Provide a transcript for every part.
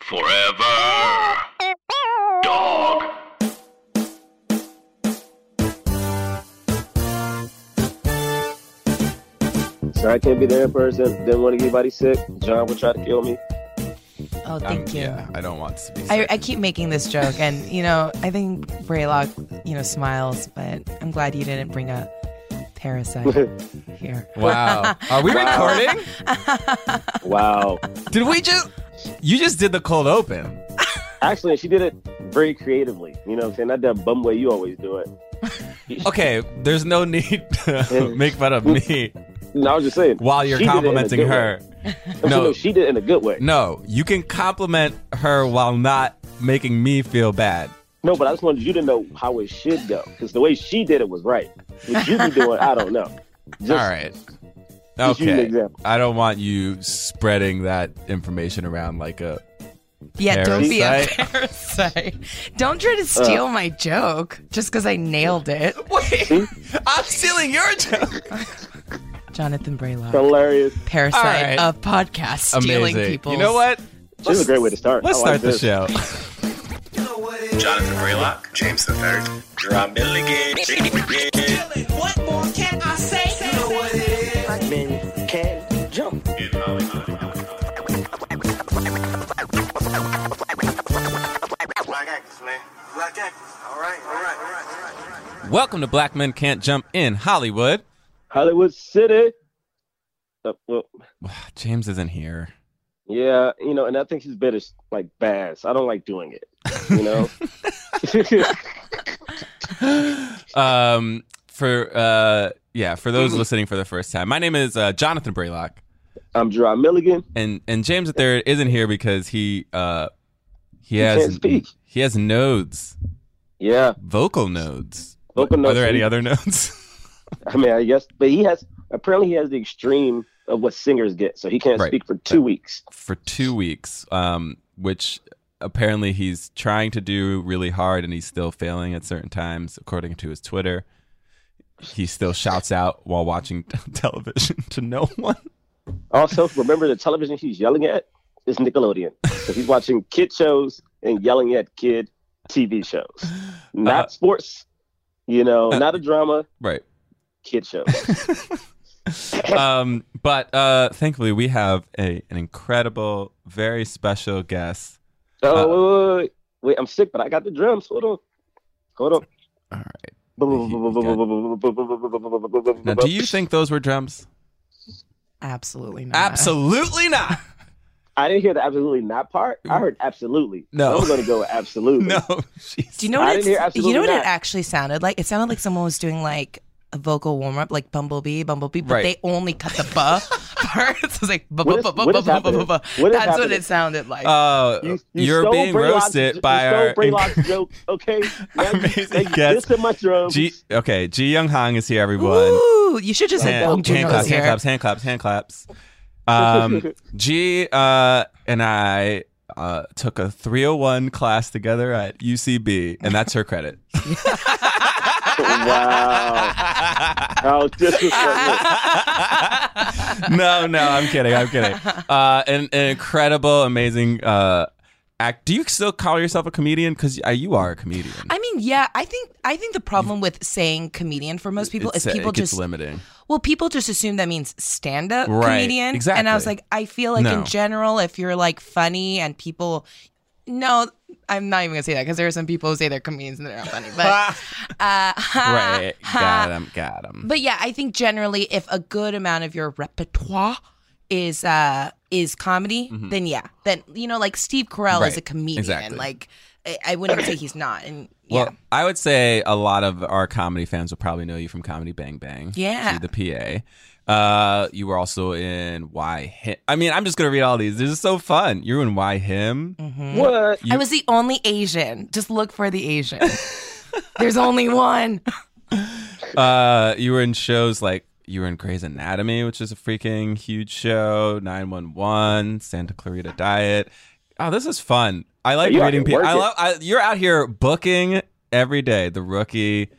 Forever. Dog. Sorry I can't be there in person. Didn't want to get anybody sick. John would try to kill me. Oh, Um, thank you. Yeah, I don't want to be. I, sick. I keep making this joke, and you know, I think Braylock, you know, smiles, but I'm glad you didn't bring a parasite here. wow. Are we recording? Wow. Did we just? You just did the cold open. Actually, she did it very creatively. You know what I'm saying? Not that bum way you always do it. Okay, there's no need to make fun of me No, I was just saying. while you're she did it in a complimenting her. No. No, she did it in a good way. No, you can compliment her while not making me feel bad. No, but I just wanted you to know how it should go. Because the way she did it was right. What you be doing, I don't know. Just, All right. Just use an Okay. example. I don't want you spreading that information around like a. Yeah, don't be a Parasite? parasite. Don't try to uh. steal my joke just because I nailed it. Wait, I'm stealing your joke. Jonathan Braylock, Hilarious. parasite All right. of podcast stealing people. You know what? This is a great way to start. Let's I like start the this. show. Jonathan Braylock, James the Third, Jerah Milligan. What more can I say? Black actors. All right, all right, all right, all right, all right. Welcome to Black Men Can't Jump in Hollywood. Hollywood City. Uh, well, James isn't here. yeah, you know, and I think he's bit is like bass. I don't like doing it. You know? Um, for uh, yeah, for those listening for the first time, my name is uh, Jonathan Braylock, I'm Jerah Milligan. and and James III isn't here because he uh he He has can't speak. He has nodes, Yeah. vocal nodes. Vocal nodes. Are there any other nodes? I mean, I guess, but he has apparently he has the extreme of what singers get, so he can't Right. speak for two weeks. for two weeks, um, which apparently he's trying to do really hard and he's still failing at certain times, according to his Twitter. He still shouts out while watching television to no one. Also, remember the television he's yelling at is Nickelodeon, so he's watching kid shows and yelling at kid TV shows, not Uh, sports. You know, uh, not a drama, Right. kid shows. Um, but uh, thankfully, we have a an incredible, very special guest. Oh, Uh, wait, wait, wait, wait, I'm sick, but I got the drums. Hold on, hold on. All right. Now, do you think those were drums? Absolutely not. Absolutely not. I didn't hear the absolutely not part. I heard absolutely. No. I'm going to go with absolutely. No. Jeez. Do you know I what? didn't It's, hear you know what not. it actually sounded like? It sounded like someone was doing like a vocal warm up, like Bumblebee, Bumblebee, but Right. they only cut the buh part. So it's like buh, What buh, is- buh, what buh, buh, buh, buh, buh. What is That's what it sounded like. Uh, You, you, you are being roasted by our stole Braylock's joke, okay? Amazing guest. dissing my drums. Jee. Okay, Jee Young Han is here, everyone. Ooh, you should just say hand, hand claps, hand claps, hand claps, hand claps. Um, Jee uh, and I uh, took a 301 class together at UCB, and that's her credit. wow. How disrespectful. no, no, I'm kidding. I'm kidding. Uh, an, an incredible, amazing uh, act. Do you still call yourself a comedian? Because uh, you are a comedian. I mean, yeah, I think I think the problem with saying comedian for most people It's- is people just limiting. well, people just assume that means stand up Right, comedian. And I was like, I feel like No. in general, if you're like funny and people, no, I'm not even gonna say that because there are some people who say they're comedians and they're not funny. But uh, right. Got him. Got him. But yeah, I think generally, if a good amount of your repertoire is uh is comedy, then yeah, then you know, like Steve Carell is Mm-hmm. A comedian. exactly. Like I, I wouldn't say he's not. And yeah, Well, I would say a lot of our comedy fans will probably know you from Comedy Bang Bang. Yeah. The PA. Uh, you were also in Why Him. I mean, I'm just gonna read all these. This is so fun. You're in Why Him. What? I was the only Asian. Just look for the Asian. There's only one. Uh, you were in shows like you were in Grey's Anatomy, which is a freaking huge show. 911, Santa Clarita Diet. Oh, this is fun. I like you out reading people. I love. I, you're out here booking every day. The rookie.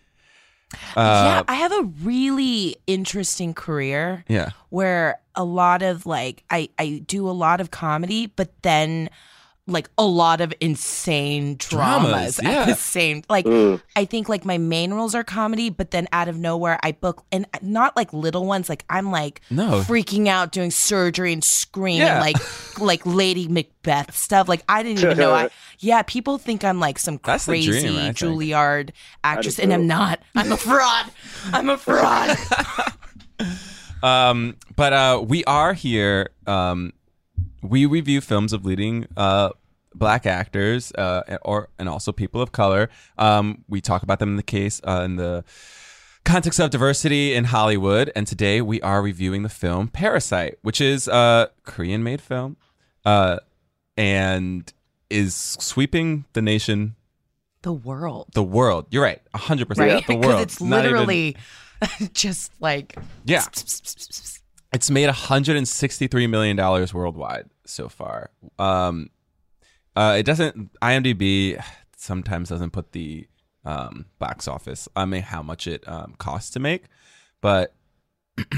yeah, Uh, I have a really interesting career. yeah. where a lot of like I I do a lot of comedy, but then like a lot of insane dramas, Dramas, yeah. at the same like Mm. I think like my main roles are comedy, but then out of nowhere I book and not like little ones. Like I'm like No. freaking out doing surgery and screaming Yeah. like like Lady Macbeth stuff. Like I didn't even know I yeah, people think I'm like some That's crazy dream, Juilliard actress, and I'm not. I'm a fraud. I'm a fraud. Um, but uh, we are here. Um, we review films of leading uh, black actors, uh, or and also people of color. Um, we talk about them in the case uh, in the context of diversity in Hollywood. And today we are reviewing the film Parasite, which is a Korean-made film, uh, and is sweeping the nation, the world. the world. You're right, hundred percent. right? The world. it's Not even- literally just like yeah. It's made 163 million dollars worldwide so far. Um, uh, it doesn't. IMDb sometimes doesn't put the um, box office. I mean, how much it um, costs to make, but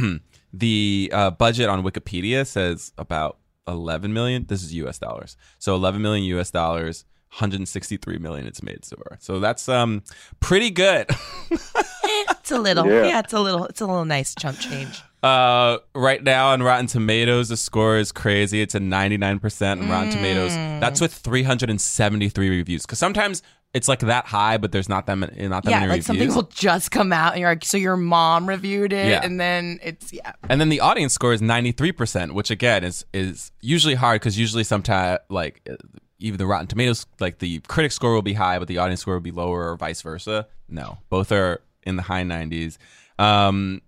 the uh, budget on Wikipedia says about 11 million. This is U.S. dollars, so 11 million U.S. dollars. 163 million it's made so far. So that's um pretty good. it's a little, Yeah. yeah. it's a little, it's a little nice chump change. Uh, right now on Rotten Tomatoes, the score is crazy. It's a 99% on Rotten Tomatoes. That's with 373 reviews. Because sometimes it's like that high, but there's not that many, not that Yeah, many like reviews. something will just come out, and you're like, so your mom reviewed it, Yeah. and then it's yeah, and then the audience score is 93%, which again is is usually hard because usually sometimes like uh, even the Rotten Tomatoes, like the critic score will be high, but the audience score will be lower, or vice versa. No, both are in the high 90s. Um,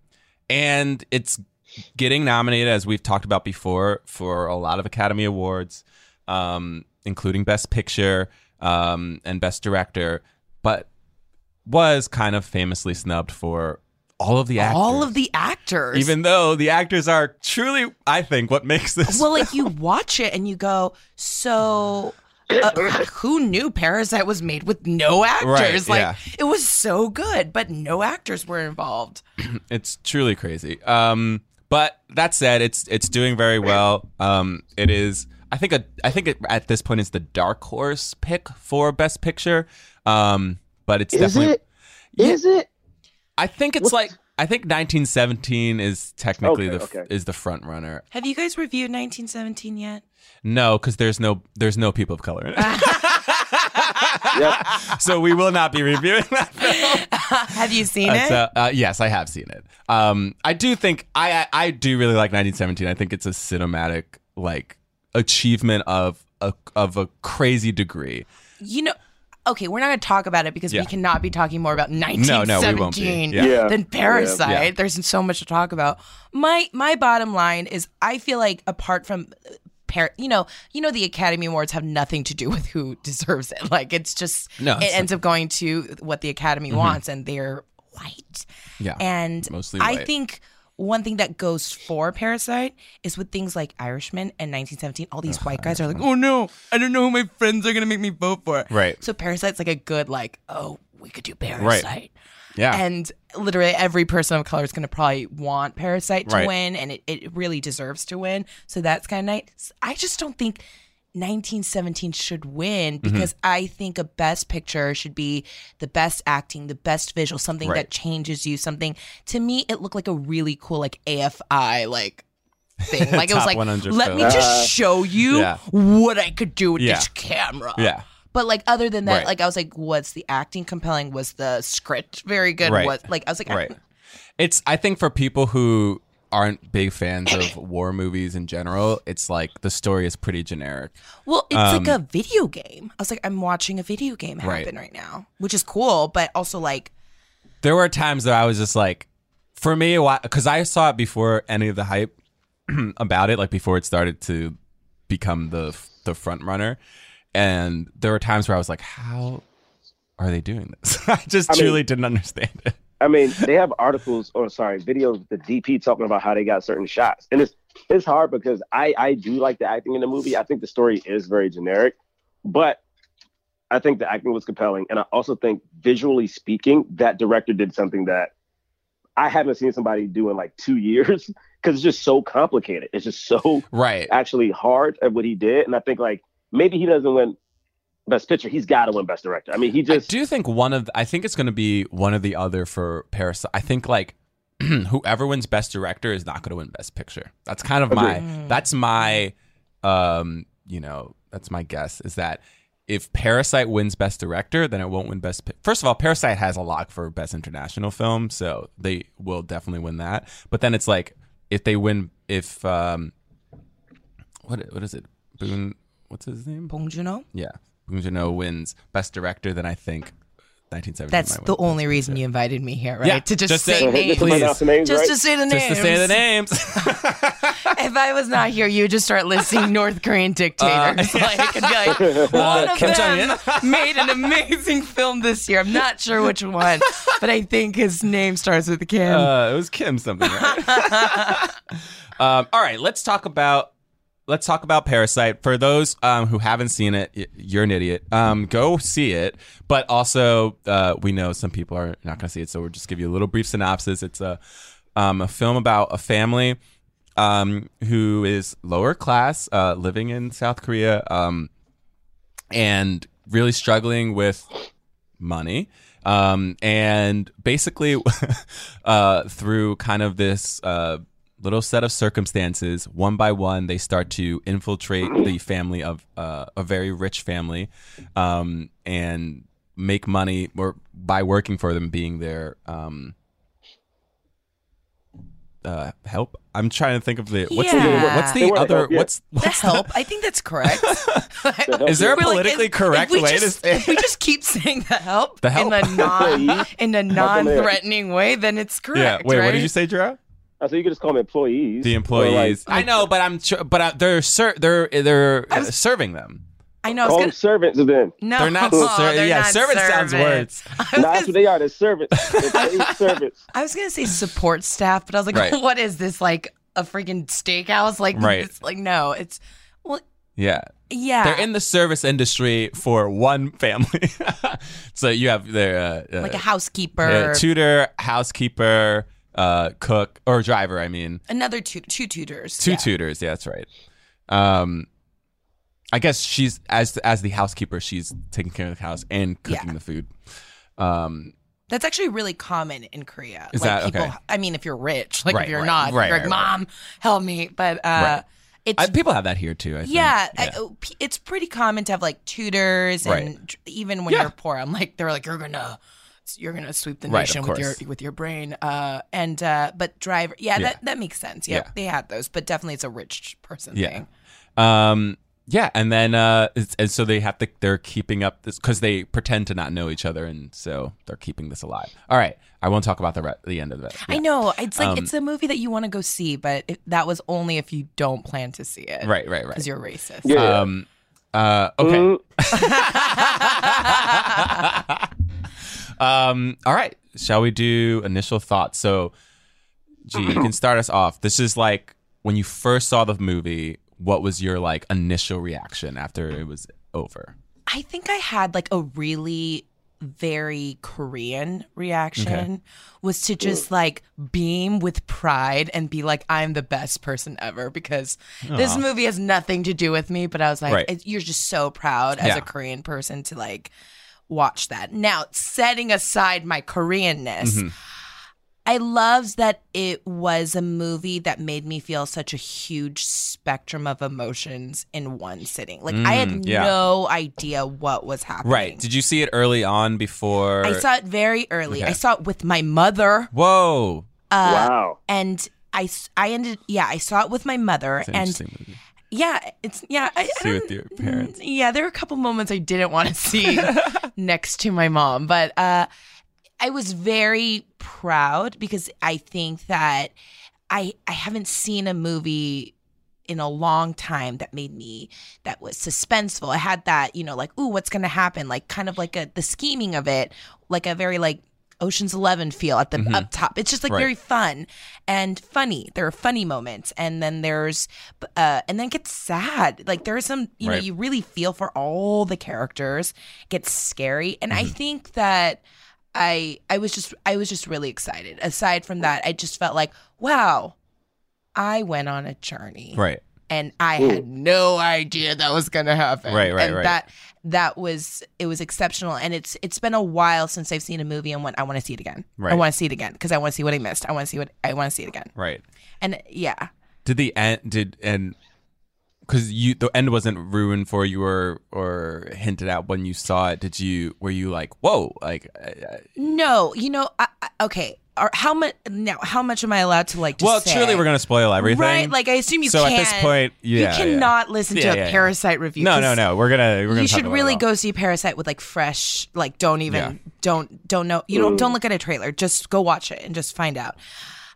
and it's getting nominated, as we've talked about before, for a lot of Academy Awards, um, including Best Picture um, and Best Director, but was kind of famously snubbed for all of the actors. all of the actors. Even though the actors are truly, I think, what makes this. well, like you watch it and you go, so. Uh, who knew Parasite was made with no actors? Right, like yeah. it was so good, but no actors were involved. it's truly crazy. Um, but that said, it's it's doing very well. Um, it is. I think a. I think it, at this point it's the dark horse pick for best picture. Um, but it's Is definitely. is it? I think it's like. I think 1917 is technically Okay, the okay. is the front runner. Have you guys reviewed 1917 yet? No, because there's no there's no people of color in it. So we will not be reviewing that film. Have you seen Uh, it? so, uh, yes, I have seen it. Um, I do think I, I I do really like 1917. I think it's a cinematic like achievement of a of a crazy degree. you know okay we're not going to talk about it because Yeah. we cannot be talking more about no, we won't be. 1917 Yeah. Yeah. than parasite Yeah. there's so much to talk about my my bottom line is i feel like apart from uh, Par- you know, you know, the Academy Awards have nothing to do with who deserves it. Like, it's just No, it it's- Mm-hmm. ends up going to what the Academy wants, and they're white. Yeah, And mostly I white. think one thing that goes for Parasite is with things like Irishman and 1917. All these white guys are like, "Oh no, I don't know who my friends are gonna make me vote for." Right. So Parasite's like a good like, oh, we could do Parasite. Right. Yeah. And literally every person of color is going to probably want Parasite to Right. win, and it, it really deserves to win. So that's kind of nice. I just don't think 1917 should win Mm-hmm. because I think a best picture should be the best acting, the best visual, something Right. that changes you. Something to me, it looked like a really cool like AFI like thing. Like it was like, 100 let me just show you Yeah. what I could do with Yeah. this camera. Yeah. But like other than that, Right. like I was like, what's the acting compelling? Was the script very good? Right. Was like I was like, I- Right. It's I think for people who aren't big fans of war movies in general, it's like the story is pretty generic. Well, it's like a video game. I was like, I'm watching a video game Um, Right. happen right, now, which is cool, but also like, There were times that I was just like, for me, because I saw it before any of the hype about it, like before it started to become the the front runner, and there were times where I was like, how are they doing this? I just I mean- truly didn't understand it. I mean, they have articles or sorry, videos, the DP talking about how they got certain shots. And it's it's hard because I I do like the acting in the movie. I think the story is very generic, but I think the acting was compelling. And I also think visually speaking, that director did something that I haven't seen somebody do in like two years because it's just so complicated. It's just so Right. actually hard at what he did. And I think like maybe he doesn't win best picture. He's got to win best director. I mean, he just I do think one of I think it's going to be one of the other for Parasite. I think like whoever wins best director is not going to win best picture. That's kind of my that's my um you know that's my guess is that if Parasite wins best director, then it won't win best. Pi- First of all, Parasite has a lock for best international film, so they will definitely win that. But then it's like if they win, if um, what what is it? Boone, what's his name? Bong Joon-ho. Yeah, Bong Joon-ho wins Best Director, then I think 1970. That's the only reason you invited me here, right? Yeah, to just, just say to- names. just to the names, Just right? to say the names. Just to say the names. If I was not here, you would just start listing North Korean dictators. like, I'd be like, one of Uh, Kim them made an amazing film this year. I'm not sure which one, but I think his name starts with Kim. uh, it was Kim something, right? um, all right, let's talk about let's talk about Parasite. For those um, who haven't seen it, you're an idiot. Um, go see it. But also, uh, we know some people are not going to see it, so we'll just give you a little brief synopsis. It's a um, a film about a family um, who is lower class, uh, living in South Korea, um, and really struggling with money. Um, and basically, uh, through kind of this uh, little set of circumstances, one by one, they start to infiltrate the family of uh, a very rich family um, and make money or by working for them, being their um, uh, help. I'm trying to think of the what's Yeah. the what's the other help, yeah. what's the what's help. I think that's correct. Is there a We're like, politically correct if we way to just, say If we just keep saying the help, The help. in a non in a non threatening way, then it's correct. yeah? Wait, right? what did you say, Drew? I so you could just call them employees. The employees. like, I know, but I'm sure, but uh, they're ser- they're they're uh, was- serving them. I know. I was call gonna, them servants then. no, They're not. Ser- they're yeah, not servant sounds servants. words. I No, that's what they are. They're servants. They're servants. I was gonna say support staff, but I was like, Right. what is this like a freaking steakhouse? Like, Right. it's like no, it's well, Yeah, yeah, they're in the service industry for one family. so you have their uh, uh, like a housekeeper, yeah, tutor, housekeeper, uh, cook, or driver. I mean, another two two tutors, two yeah. tutors. Yeah, that's right. Um, I guess she's as as the housekeeper, she's taking care of the house and cooking Yeah. the food. Um, That's actually really common in Korea. Is like that- people, okay. I mean, if you're rich, like Right, if you're right, not, right, you're like, mom, help me. But uh, it's I, people have that here too. I think. yeah, I- oh, it's pretty common to have like tutors, and even when Yeah. you're poor, I'm like they're like you're gonna you're gonna sweep the Right, nation of with your with your brain. Uh, and uh, but driver, yeah, Yeah. that that makes sense. Yeah, Yeah. they had those, but definitely it's a rich person Yeah. thing. Um, yeah, and then uh, it's, and so they have to. They're keeping up this because they pretend to not know each other, and so they're keeping this alive. All right, I won't talk about the re- the end of it. I know it's like Um, it's a movie that you want to go see, but it, that was only if you don't plan to see it, Right, right, right. Because you're racist. Yeah. Um, uh, okay. Um, all right. Shall we do initial thoughts? So, Jee, you can start us off. This is like when you first saw the movie. What was your like initial reaction after it was over? I think I had like a really very Korean reaction was to just like beam with pride and be like, I'm the best person ever because this movie has nothing to do with me. But I was like, Right. it- you're just so proud as Yeah. a Korean person to like watch that. Now, setting aside my Koreanness, Mm-hmm. I loved that it was a movie that made me feel such a huge spectrum of emotions in one sitting. Like I had Mm, yeah. no idea what was happening. Right. Did you see it early on before? I saw it very early. Okay. I saw it with my mother, Whoa. Uh, wow. and I, I ended yeah I saw it with my mother, It's an and interesting movie. Yeah it's yeah I, I See with your parents. Yeah, there were a couple moments I didn't want to see next to my mom, but uh, I was very proud because I think that I I haven't seen a movie in a long time that made me that was suspenseful. I had that, you know, like, ooh, what's gonna happen? Like kind of like a the scheming of it, like a very like Ocean's Eleven feel at the up top. It's just like Mm-hmm. Right. very fun and funny. There are funny moments, and then there's, uh, and then it gets sad. Like there's some, you know, you really feel for all the characters. It gets scary, and Mm-hmm. I think that I I was just I was just really excited. Aside from that, I just felt like, wow, I went on a journey Right. and I had no idea that was gonna happen. Right, right, and right. That that was it was exceptional, and it's it's been a while since I've seen a movie and went I want to see it again. I want to see it again because I want to see what I missed. I want to see what I want to see it again. Right. And yeah, Did the end did and because you the end wasn't ruined for you or or hinted at when you saw it? Did you were you like whoa like uh, no, you know, I, I, okay. Or how much now? How much am I allowed to like? Just well say? surely we're gonna spoil everything Right, like I assume you So at can't. this point, yeah, you cannot listen Yeah, to a yeah, yeah. Parasite review. no 'cause no no we're gonna we're gonna You talk should about really it go see Parasite with like fresh, like don't even Yeah. don't don't know you don't don't look at a trailer. Just go watch it and just find out.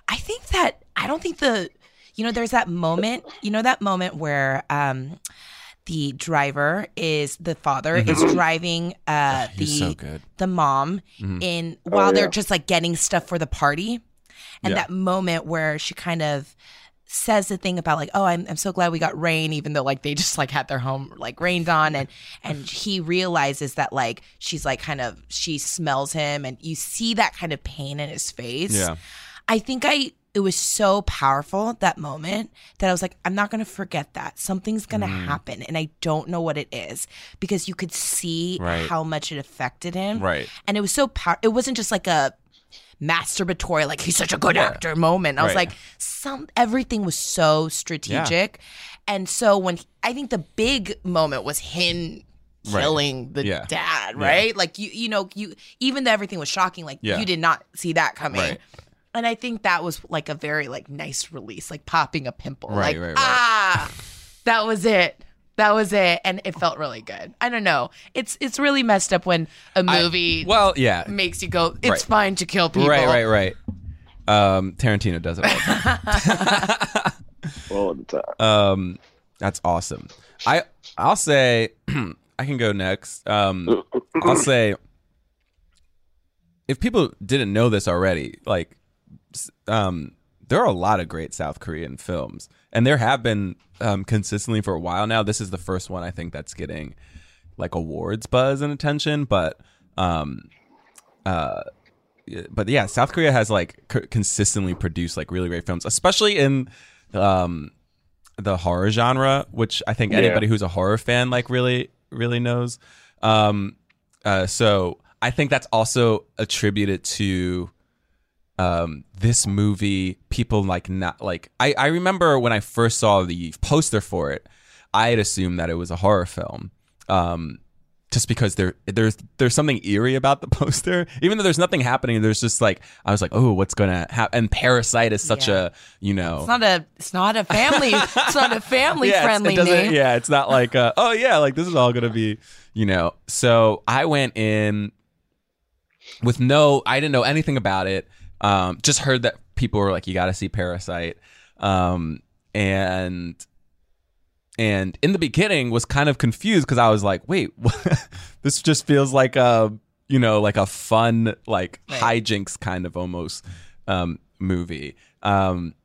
I think that I don't think the you know there's that moment you know that moment where um the driver is the father is driving uh the Mm-hmm. He's so good. Mm-hmm. the mom in while they're just like getting stuff for the party and Yeah. that moment where she kind of says the thing about like oh I'm, I'm so glad we got rain even though like they just like had their home like rained on and and he realizes that like she's like kind of she smells him and you see that kind of pain in his face Yeah. I think I it was so powerful that moment that I was like, I'm not gonna forget that. Something's gonna Mm. happen, and I don't know what it is because you could see Right. how much it affected him. Right. And it was so power. It wasn't just like a masturbatory, like he's such a good actor moment. I was like, some everything was so strategic, and so when I think the big moment was him. Right. Killing the Yeah. dad, Yeah. right? Like you, you know, you even though everything was shocking, like Yeah. you did not see that coming. Right. And I think that was like a very like nice release, like popping a pimple. Right, like right, right. ah, that was it. That was it, and it felt really good. I don't know. It's it's really messed up when a movie well yeah makes you go. It's Right. fine to kill people. right right right um Tarantino does it all the time. all the time. Um, that's awesome. I I'll say I can go next. Um, I'll say if people didn't know this already, like, s- um, there are a lot of great South Korean films, and there have been um, consistently for a while now. This is the first one I think that's getting like awards buzz and attention, but um, uh, yeah, but yeah, South Korea has like c- consistently produced like really great films, especially in um the horror genre, which I think Yeah. anybody who's a horror fan like really really knows. Um, uh, so I think that's also attributed to um this movie. People like not like I I remember when I first saw the poster for it, I had assumed that it was a horror film. Um, just because there there's there's something eerie about the poster even though there's nothing happening there's just like i was like oh what's gonna happen and parasite is such Yeah. a you know It's not a. It's not a family. it's not a family yeah, friendly it name. Yeah, it's not like, uh, oh yeah, like this is all gonna be, you know. So I went in with no, I didn't know anything about it. Um, just heard that people were like, you got to see Parasite, um, and and in the beginning was kind of confused because I was like, wait, this just feels like a, you know, like a fun like hijinks kind of almost um, movie. Um,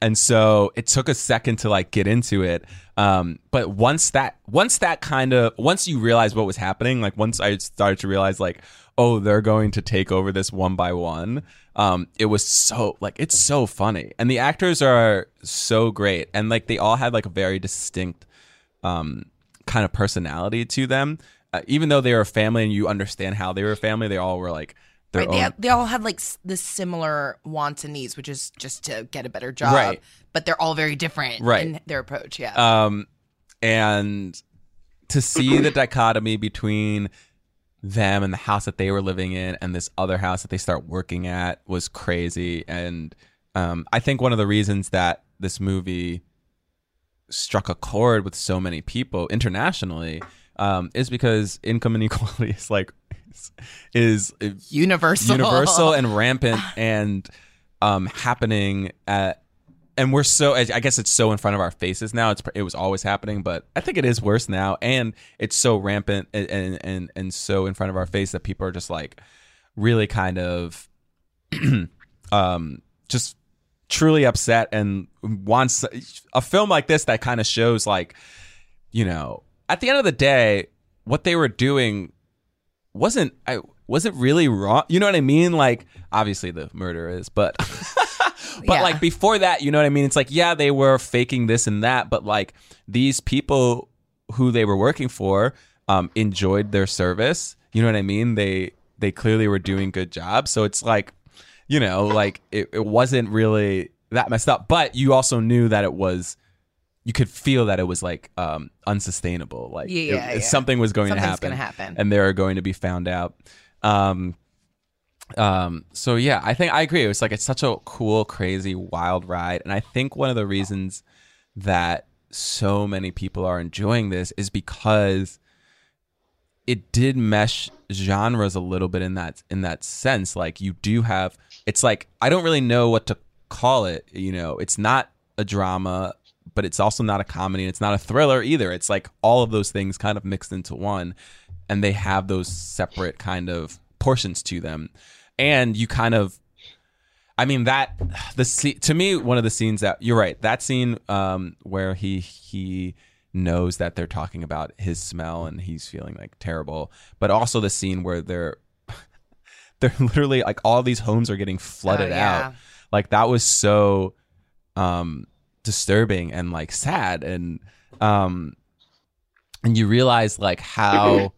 and so it took a second to like get into it. Um, but once that once that kind of once you realize what was happening, like once I started to realize like, oh, they're going to take over this one by one. Um, it was so like it's so funny, and the actors are so great, and like they all had like a very distinct um kind of personality to them. Uh, even though they were a family and you understand how they were a family, they all were like their Right, own. they, they all had like s- the similar wants and needs, which is just to get a better job. Right. But they're all very different Right. in their approach. Yeah. um and to see the dichotomy between them and the house that they were living in and this other house that they start working at was crazy and um i think one of the reasons that this movie struck a chord with so many people internationally um is because income inequality is like is, is universal. universal and rampant and um happening at and we're so I guess it's so in front of our faces now it's it was always happening but I think it is worse now and it's so rampant and and and, and so in front of our face that people are just like really kind of um just truly upset and wants a film like this that kind of shows like you know at the end of the day what they were doing wasn't I wasn't really wrong. You know what I mean? Like obviously the murder is, but but Yeah. like before that, you know what I mean? It's like yeah, they were faking this and that, but like these people who they were working for um enjoyed their service. You know what I mean? They they clearly were doing good jobs. So it's like, you know, like it, it wasn't really that messed up, but you also knew that it was you could feel that it was like um unsustainable. Like Yeah, it- yeah, something was going to Something's happen. gonna happen. And they are going to be found out. Um um so yeah, I think I agree. It was like it's such a cool, crazy, wild ride. And I think one of the reasons that so many people are enjoying this is because it did mesh genres a little bit in that in that sense like you do have it's like i don't really know what to call it you know it's not a drama but it's also not a comedy and it's not a thriller either it's like all of those things kind of mixed into one and they have those separate kind of portions to them and you kind of I mean that the scene to me one of the scenes that you're right that scene um, where he he knows that they're talking about his smell and he's feeling like terrible, but also the scene where they're they're literally like all these homes are getting flooded Oh, yeah. out. Like that was so um disturbing and like sad and um and you realize like how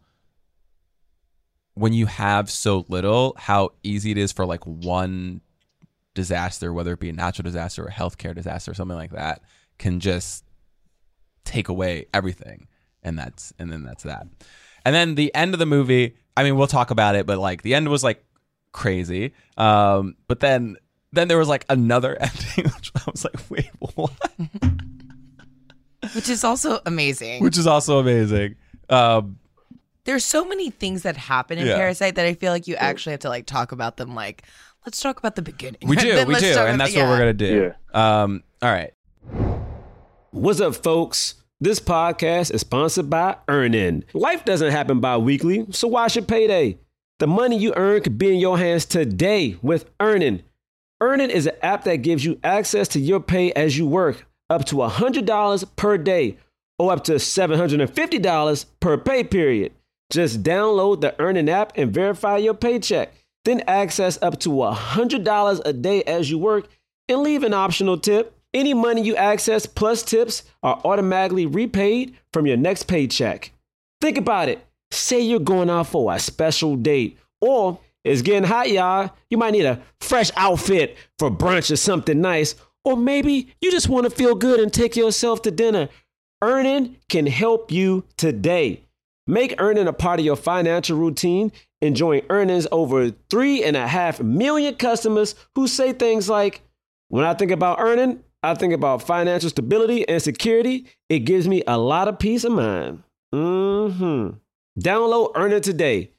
when you have so little how easy it is for like one disaster whether it be a natural disaster or a healthcare disaster or something like that can just take away everything and that's and then that's that. And then the end of the movie i mean we'll talk about it but like the end was like crazy. Um but then then there was like another ending which i was like wait what? Which is also amazing. which is also amazing. Um There's so many things that happen in Yeah. Parasite that I feel like you actually have to like talk about them. Like, let's talk about the beginning. we do Then we let's do talk and about- that's what we're yeah. gonna do um all right What's up, folks? This podcast is sponsored by Earnin. Life doesn't happen bi weekly, so why should payday? The money you earn could be in your hands today with Earnin. Earnin is an app that gives you access to your pay as you work, up to $100 per day or up to $750 per pay period. Just download the Earnin app and verify your paycheck. Then access up to $100 a day as you work and leave an optional tip. Any money you access plus tips are automatically repaid from your next paycheck. Think about it. Say you're going out for a special date, or it's getting hot, y'all. You might need a fresh outfit for brunch or something nice, or maybe you just want to feel good and take yourself to dinner. Earnin can help you today. Make Earnin a part of your financial routine. Enjoying earnings over three and a half million customers who say things like, when I think about Earnin, I think about financial stability and security. It gives me a lot of peace of mind. Mm-hmm. Download Earnin today.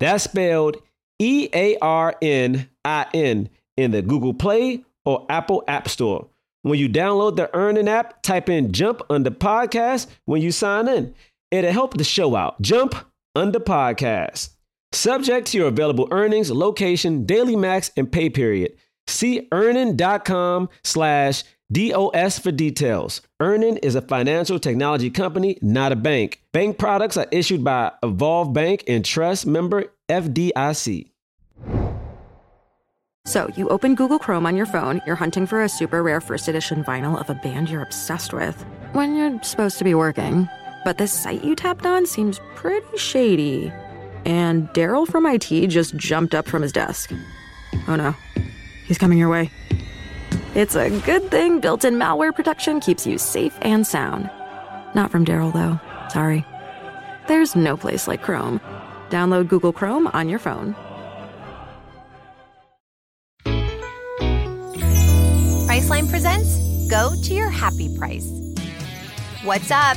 That's spelled E A R N I N in the Google Play or Apple App Store. When you download the Earnin app, type in Jump Under Podcast when you sign in. It'll help the show out. Jump Under Podcast. Subject to your available earnings, location, daily max, and pay period. See earnin.com slash DOS for details. Earnin is a financial technology company, not a bank. Bank products are issued by Evolve Bank and Trust member FDIC. So, you open Google Chrome on your phone, you're hunting for a super rare first edition vinyl of a band you're obsessed with, when you're supposed to be working. But the site you tapped on seems pretty shady. And Daryl from IT just jumped up from his desk. Oh no, he's coming your way. It's a good thing built in malware protection keeps you safe and sound. Not from Daryl, though. Sorry. There's no place like Chrome. Download Google Chrome on your phone. Priceline presents Go to Your Happy Price. What's up?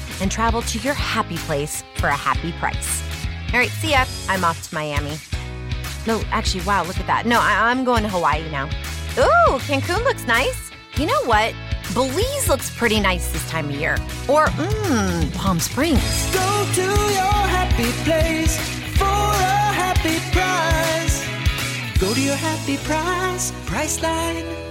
and travel to your happy place for a happy price. All right, see ya. I'm off to Miami. No, actually, wow, look at that. No, I- I'm going to Hawaii now. Ooh, Cancun looks nice. You know what? Belize looks pretty nice this time of year. Or, mmm, Palm Springs. Go to your happy place for a happy price. Go to your happy price, Priceline.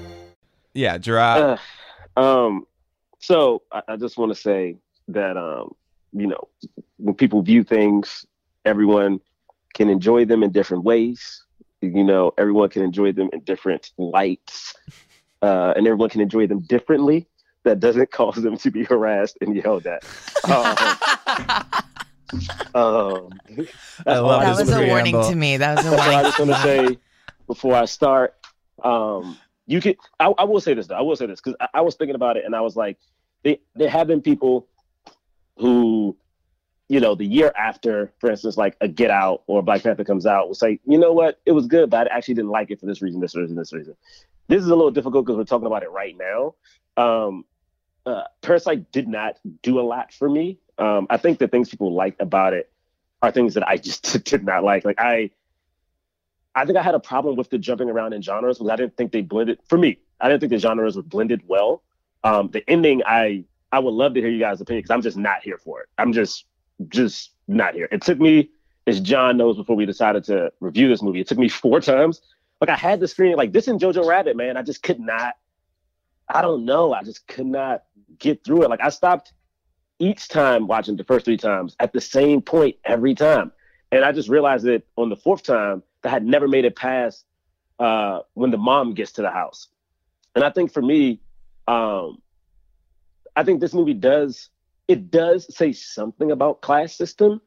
Yeah, Jerah. Uh, um, so I, I just want to say that um, you know, when people view things, everyone can enjoy them in different ways. You know, everyone can enjoy them in different lights, uh, and everyone can enjoy them differently. That doesn't cause them to be harassed and yelled at. Um, um, I That this was a warning to me. That was a That's what I warning. just want to say before I start. Um, you can. I, I will say this though. I will say this because I, I was thinking about it and I was like, they there have been people who, you know, the year after, for instance, like a Get Out or Black Panther comes out, will say, you know what, it was good, but I actually didn't like it for this reason, this reason, this reason. This is a little difficult because we're talking about it right now. Um, uh, Parasite did not do a lot for me. Um, I think the things people like about it are things that I just did not like. Like I, I think I had a problem with the jumping around in genres because I didn't think they blended. For me, I didn't think the genres were blended well. Um, the ending, I I would love to hear you guys' opinion because I'm just not here for it. I'm just just not here. It took me, as John knows, before we decided to review this movie, it took me four times. Like I had the screen like this in Jojo Rabbit, man. I just could not. I don't know. I just could not get through it. Like I stopped each time watching the first three times at the same point every time. And I just realized that on the fourth time that had never made it past uh, when the mom gets to the house. And I think for me, um, I think this movie does it does say something about class system,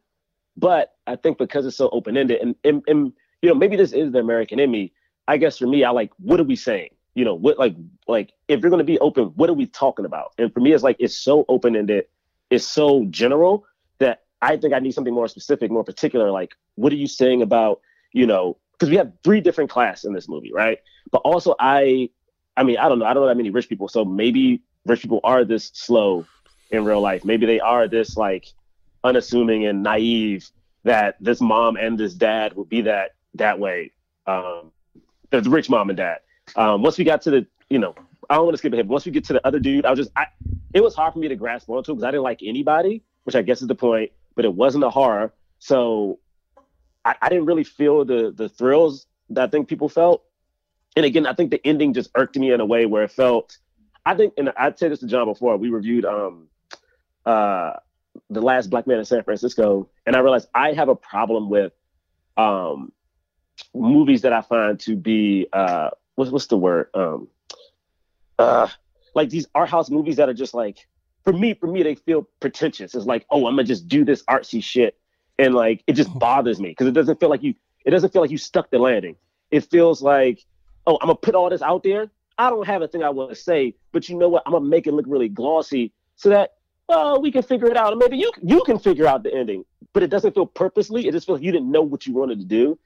but I think because it's so open ended and, and and you know maybe this is the American in me. I guess for me, I like what are we saying? You know what like like if you're gonna be open, what are we talking about? And for me, it's like it's so open ended, it's so general that I think I need something more specific, more particular. Like what are you saying about you know because we have three different class in this movie, right? But also I I mean I don't know I don't know that many rich people, so maybe rich people are this slow in real life. Maybe they are this like unassuming and naive that this mom and this dad would be that that way. Um, the rich mom and dad. Um, once we got to the, you know, I don't want to skip ahead. But once we get to the other dude, I was just, I, it was hard for me to grasp onto because I didn't like anybody, which I guess is the point. But it wasn't a horror, so I, I didn't really feel the the thrills that I think people felt. And again, I think the ending just irked me in a way where it felt. I think, and I'd said this to John before. We reviewed um, uh, the last Black Man in San Francisco, and I realized I have a problem with um, movies that I find to be uh, what's what's the word? Um, uh, like these art house movies that are just like for me, for me, they feel pretentious. It's like, oh, I'm gonna just do this artsy shit, and like it just bothers me because it doesn't feel like you. It doesn't feel like you stuck the landing. It feels like, oh, I'm gonna put all this out there. I don't have a thing I want to say, but you know what? I'm gonna make it look really glossy so that well, we can figure it out. And maybe you you can figure out the ending, but it doesn't feel purposely. It just feels like you didn't know what you wanted to do.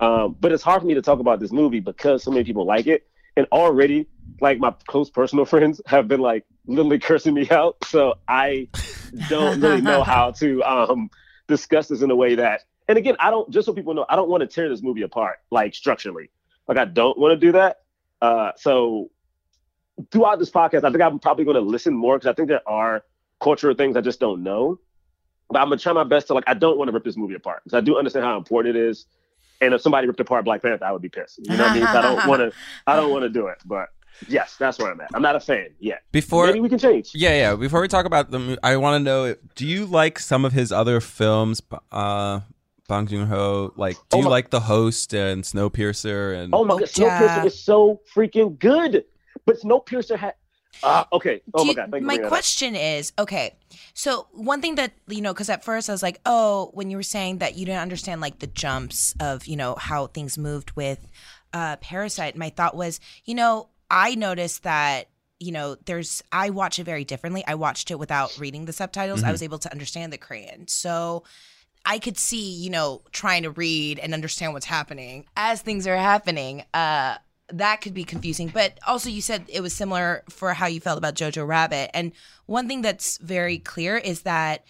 Um, but it's hard for me to talk about this movie because so many people like it, and already like my close personal friends have been like literally cursing me out. So I don't really know how to um, discuss this in a way that. And again, I don't just so people know, I don't want to tear this movie apart like structurally. Like I don't want to do that. Uh, so throughout this podcast, I think I'm probably going to listen more because I think there are cultural things I just don't know. But I'm gonna try my best to like. I don't want to rip this movie apart because I do understand how important it is. And if somebody ripped apart Black Panther, I would be pissed. You know what I mean? I don't want to. I don't want to do it. But yes, that's where I'm at. I'm not a fan yet. Before maybe we can change. Yeah, yeah. Before we talk about the, mo- I want to know: Do you like some of his other films? Uh, Bong Joon Ho. Like, do Oh you my- like The Host and Snowpiercer? And Oh my god, Snowpiercer is so freaking good. But Snowpiercer had. Uh, okay. Oh Do my god. Thank my for bringing that up. question is okay. So one thing that you know, because at first I was like, oh, when you were saying that you didn't understand like the jumps of you know how things moved with uh, Parasite, my thought was, you know, I noticed that you know there's I watch it very differently. I watched it without reading the subtitles. I Mhm. was able to understand the Korean, so. I could see, you know, trying to read and understand what's happening as things are happening. Uh, that could be confusing. But also, you said it was similar for how you felt about Jojo Rabbit. And one thing that's very clear is that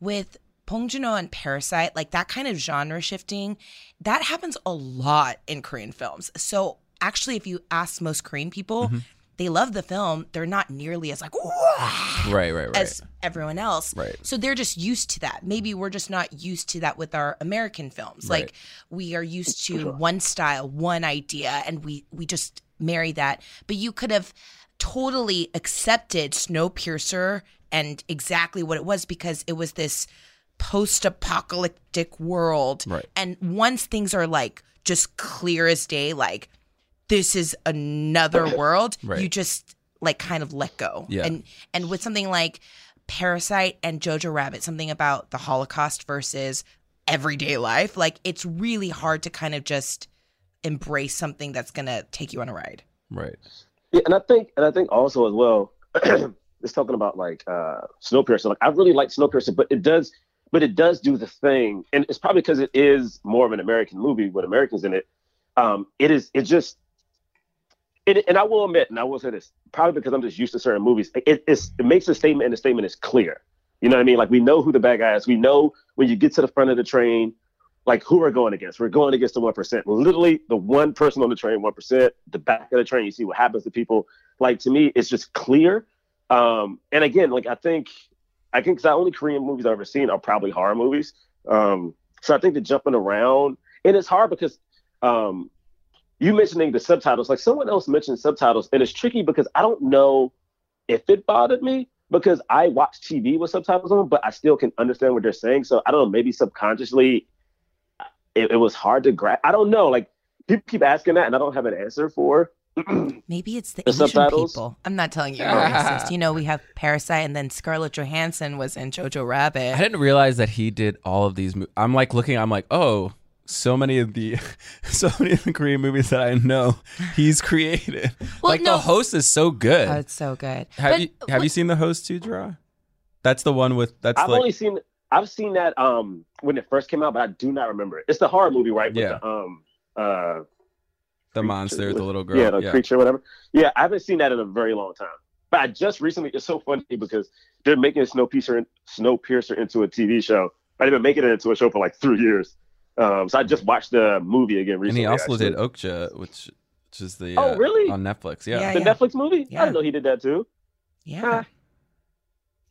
with Bong Joon-ho and Parasite, like that kind of genre shifting, that happens a lot in Korean films. So actually, if you ask most Korean people, Mm-hmm. they love the film. They're not nearly as like right, right, right. as everyone else. Right. So they're just used to that. Maybe we're just not used to that with our American films. Right. Like we are used to one style, one idea, and we we just marry that. But you could have totally accepted Snowpiercer and exactly what it was because it was this post-apocalyptic world. Right. And once things are like just clear as day, like this is another world, Right. you just like kind of let go. Yeah. And and with something like Parasite and Jojo Rabbit, something about the Holocaust versus everyday life, like it's really hard to kind of just embrace something that's gonna take you on a ride. Right. Yeah, and I think, and I think also as well, it's talking about like uh Snowpiercer. Like I really like Snowpiercer, but it does, but it does do the thing, and it's probably because it is more of an American movie with Americans in it. Um, it is, it just, it, and I will admit, and I will say this, probably because I'm just used to certain movies. It, it makes a statement, and the statement is clear. You know what I mean? Like we know who the bad guy is. We know when you get to the front of the train, like who we're going against. We're going against the one percent. Literally, the one person on the train, one percent. The back of the train, you see what happens to people. Like to me, it's just clear. Um, and again, like I think, I think the only Korean movies I've ever seen are probably horror movies. Um, so I think the jumping around, and it's hard because um, you mentioning the subtitles, like someone else mentioned subtitles, and it's tricky because I don't know if it bothered me because I watch TV with subtitles on, but I still can understand what they're saying. So I don't know, maybe subconsciously it, it was hard to grasp. I don't know. Like people keep asking that, and I don't have an answer for. Maybe it's the, The Asian subtitles? people. I'm not telling you you're racist. You know, we have Parasite, and then Scarlett Johansson was in Jojo Rabbit. I didn't realize that he did all of these. Mo- I'm like looking. I'm like, oh, so many of the, so many of the Korean movies that I know, he's created. Well, like no. the host is so good. Oh, it's so good. have But you have you seen the host too, Draw? That's the one with that's I've like only seen I've seen that um when it first came out, but I do not remember it. It's the horror movie, right? With Yeah. The, um uh the monster, the little girl. yeah, the creature, whatever. Yeah, I haven't seen that in a very long time. But I just recently it's so funny because they're making Snowpiercer Snowpiercer into a TV show. But they've been making it into a show for like three years. Um, so I just watched the movie again recently. And he also actually. did Okja, which which is the Oh, uh, really? on Netflix. Yeah. the Netflix movie. I didn't know he did that too. Yeah.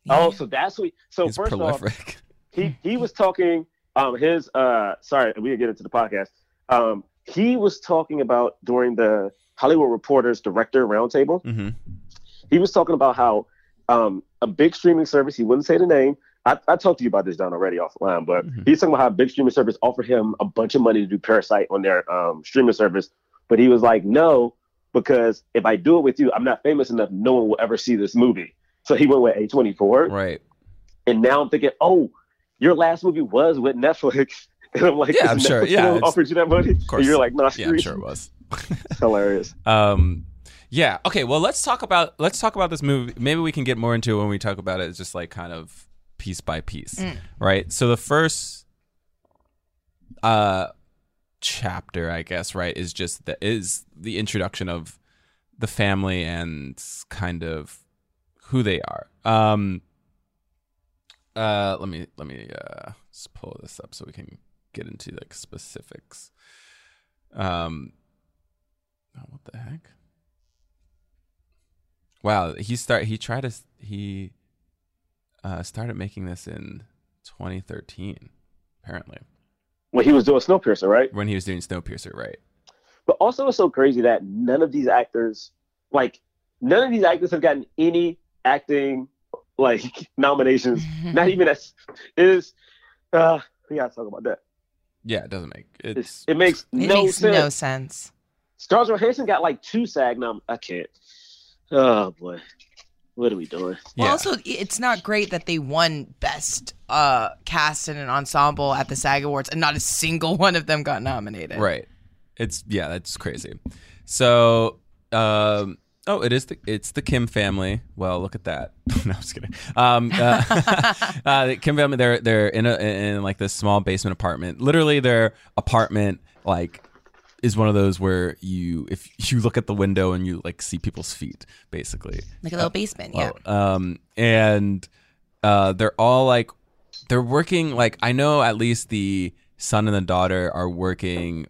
Oh, so that's what. So He's first off, prolific. he he was talking. Um, his uh, sorry, we can get into the podcast. Um, he was talking about during the Hollywood Reporters Director Roundtable. hmm He was talking about how um, a big streaming service. He wouldn't say the name. I, I talked to you about this down already offline, but he's talking about how big streaming service offered him a bunch of money to do Parasite on their um, streaming service, but he was like, no, because if I do it with you, I'm not famous enough. No one will ever see this movie. So he went with A24. Right. And now I'm thinking, oh, your last movie was with Netflix. And I'm like, Yeah, I'm is sure. Yeah, gonna it's- offer you that money. Of course. And you're like, no, nah, yeah, I'm sure it was. It's hilarious. Um, yeah. Okay. Well, let's talk about let's talk about this movie. Maybe we can get more into it when we talk about it, It's just like kind of piece by piece, Mm. right? So the first uh chapter, I guess, right, is just the is the introduction of the family and kind of who they are. Um. Uh, let me let me uh just pull this up so we can get into like specifics. Um. Oh, what the heck? Wow, he start he tried to he uh started making this in 2013 apparently When he was doing Snowpiercer, right? when he was doing Snowpiercer, right? But also, it's so crazy that none of these actors, like, none of these actors have gotten any acting like nominations. Not even as is. Uh, we gotta talk about that. Yeah, it doesn't make It's, it's it makes It no makes sense. no sense. Scarlett Johansson got like two SAG nom. I can't. Oh boy, what are we doing? Well, also, it's not great that they won best uh, cast in an ensemble at the SAG Awards, and not a single one of them got nominated. Right. It's yeah, that's crazy. So, um, oh, it is the it's the Kim family. Well, look at that. no, I'm just kidding. Um, uh, uh, the Kim family. They're they're in a in like this small basement apartment. Literally, their apartment like is one of those where you if you look at the window and you like see people's feet, basically. Like a little basement, yeah. Um, and uh, they're all like, they're working. Like I know at least the son and the daughter are working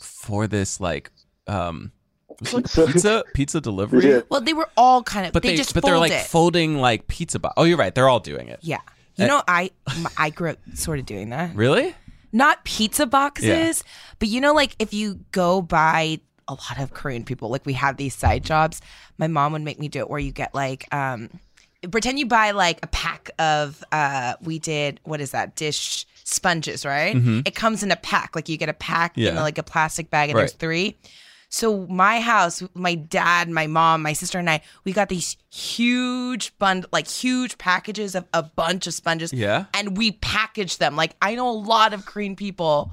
for this like, um, it's pizza pizza delivery. Well, they were all kind of, But they, they, just but they're like it. folding like pizza box. Oh, you're right. They're all doing it. yeah. You Uh, know, I grew up sort of doing that. Really? Not pizza boxes, but you know, like if you go buy a lot of Korean people, like we have these side jobs. My mom would make me do it where you get like, um, pretend you buy like a pack of, uh, we did, what is that, dish sponges, right? Mhm. It comes in a pack. Like you get a pack in Yeah. like a plastic bag and there's three. So my house, my dad, my mom, my sister, and I, we got these huge bund, like huge packages of a bunch of sponges. Yeah. and we packaged them. Like I know a lot of Korean people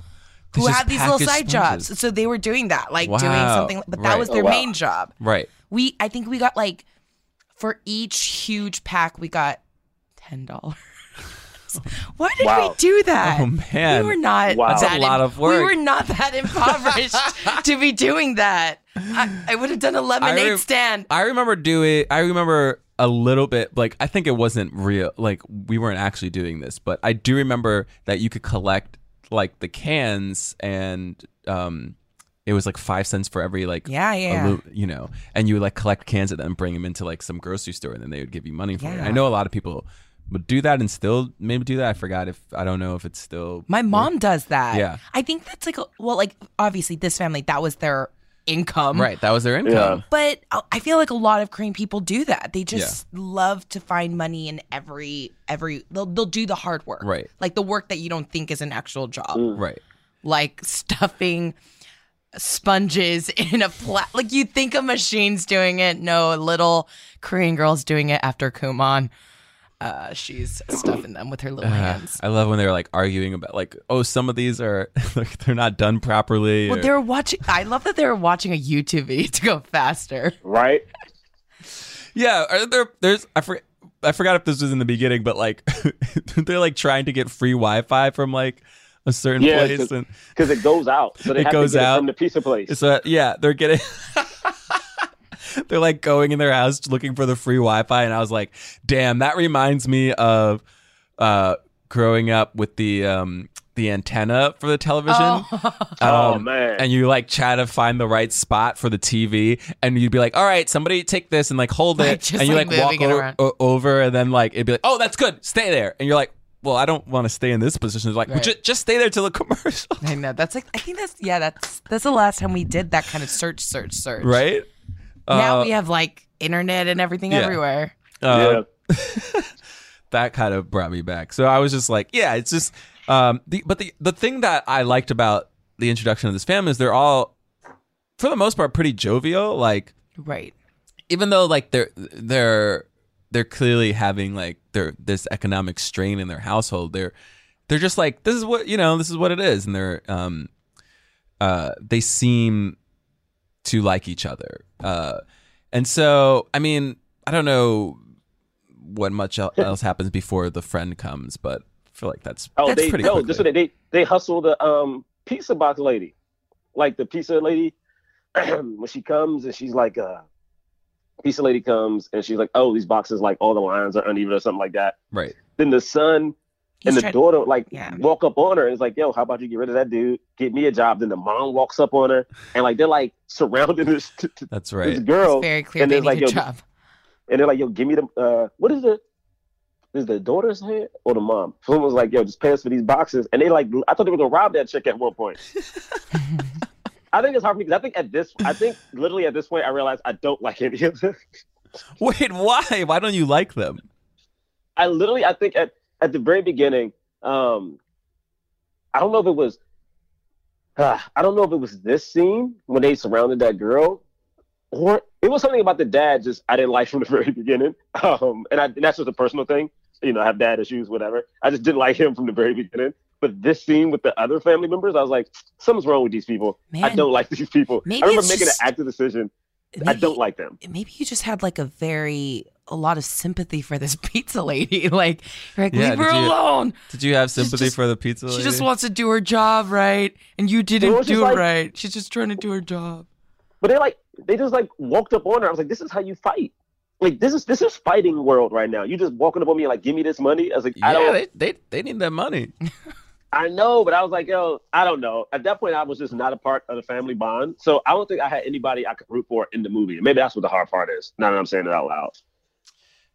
who just have these little side sponges. jobs. So they were doing that, like doing something. But that Right. was Oh, their wow. main job. Right. We, I think we got like for each huge pack, we got ten dollars. Why did Wow. we do that? Oh, man. we were not. Wow. That's a that lot of work. We were not that impoverished to be doing that. I, I would have done a lemonade rem- stand. I remember doing. I remember a little bit. Like I think it wasn't real. Like we weren't actually doing this, but I do remember that you could collect like the cans, and um, it was like five cents for every like Yeah, yeah, alu- you know, and you would like collect cans of them and bring them into like some grocery store, and then they would give you money for it. I know a lot of people would do that and still maybe do that. I forgot if I don't know if it's still My mom does that. Yeah. I think that's like a, well, like obviously this family that was their income, right. That was their income. But I- I feel like a lot of Korean people do that. They just love to find money in every every. They'll they'll do the hard work, Right. Like the work that you don't think is an actual job, mm. Right. like stuffing sponges in a pla- like you think a machine's doing it. No, a little Korean girl's doing it after Kumon. Uh, she's stuffing them with her little Uh, hands. I love when they're like arguing about like, oh, some of these are like they're not done properly. Well, or- they were watching. I love that they were watching a YouTube video to go faster. Right. yeah, are there there's I forget I forgot if this was in the beginning, but like they're like trying to get free Wi-Fi from like a certain Yeah, place, and because it goes out. So they it have goes to get out it from the pizza place. So yeah, they're getting. they're like going in their house looking for the free Wi-Fi, and I was like, "Damn, that reminds me of uh, growing up with the um, the antenna for the television." Um, Oh, man. And you like try to find the right spot for the TV, and you'd be like, "All right, somebody take this and like hold it," just, and you like, like, walk moving o- o- over, and then like it'd be like, "Oh, that's good, stay there," and you're like. Well, I don't want to stay in this position. It's like, well, Right. just stay there till the commercial, I know that's like I think that's yeah that's that's the last time we did that kind of search search search. right? Now Uh, we have like internet and everything yeah. everywhere. Uh, that kind of brought me back. So I was just like, yeah, it's just um the but the the thing that I liked about the introduction of this family is they're all for the most part pretty jovial. Like Right. even though like they're they're they're clearly having like their this economic strain in their household. They're they're just like this is what you know this is what it is, and they're um uh they seem to like each other. Uh, and so I mean I don't know what much else happens before the friend comes, but I feel like that's Oh, that's they pretty no, quickly. this they, they they hustle the um pizza box lady, like the pizza lady. when she comes and she's like, uh, pizza lady comes and she's like, oh, these boxes like all the lines are uneven or something like that. right. Then the son He's and the trying- daughter like Yeah. walk up on her and is like, yo, how about you get rid of that dude, get me a job? Then the mom walks up on her and like they're like surrounding this, That's right. this right. girl. It's very clear and they it's need like, a yo, job. and they're like, yo, give me the uh what is it? Is the daughter's head or the mom? Someone was like, yo, just pay us for these boxes. And they like I thought they were gonna rob that chick at one point. I think it's hard for me because I think at this I think literally at this point I realized I don't like any of them. Wait, why? Why don't you like them? I literally I think at at the very beginning, um I don't know if it was uh, I don't know if it was this scene when they surrounded that girl, or it was something about the dad. Just I didn't like from the very beginning, um, and, I, and that's just a personal thing. You know, I have dad issues, whatever. I just didn't like him from the very beginning. But this scene with the other family members, I was like, something's wrong with these people. I don't like these people. I remember making just- an active decision. I don't like them. Maybe you just had like a very a lot of sympathy for this pizza lady. Like, you're like, Yeah, leave her you- alone. Did you have sympathy just- for the pizza lady? She just wants to do her job right, and you didn't was do it like- right. She's just trying to do her job. But they like they just like walked up on her. I was like, this is how you fight. Like this is this is fighting world right now. You just walking up on me and like, give me this money. I was like, I yeah, don't. they, they they need that money. I know, but I was like, yo, I don't know. At that point, I was just not a part of the family bond. So I don't think I had anybody I could root for in the movie. Maybe that's what the hard part is. Now that I'm saying it out loud.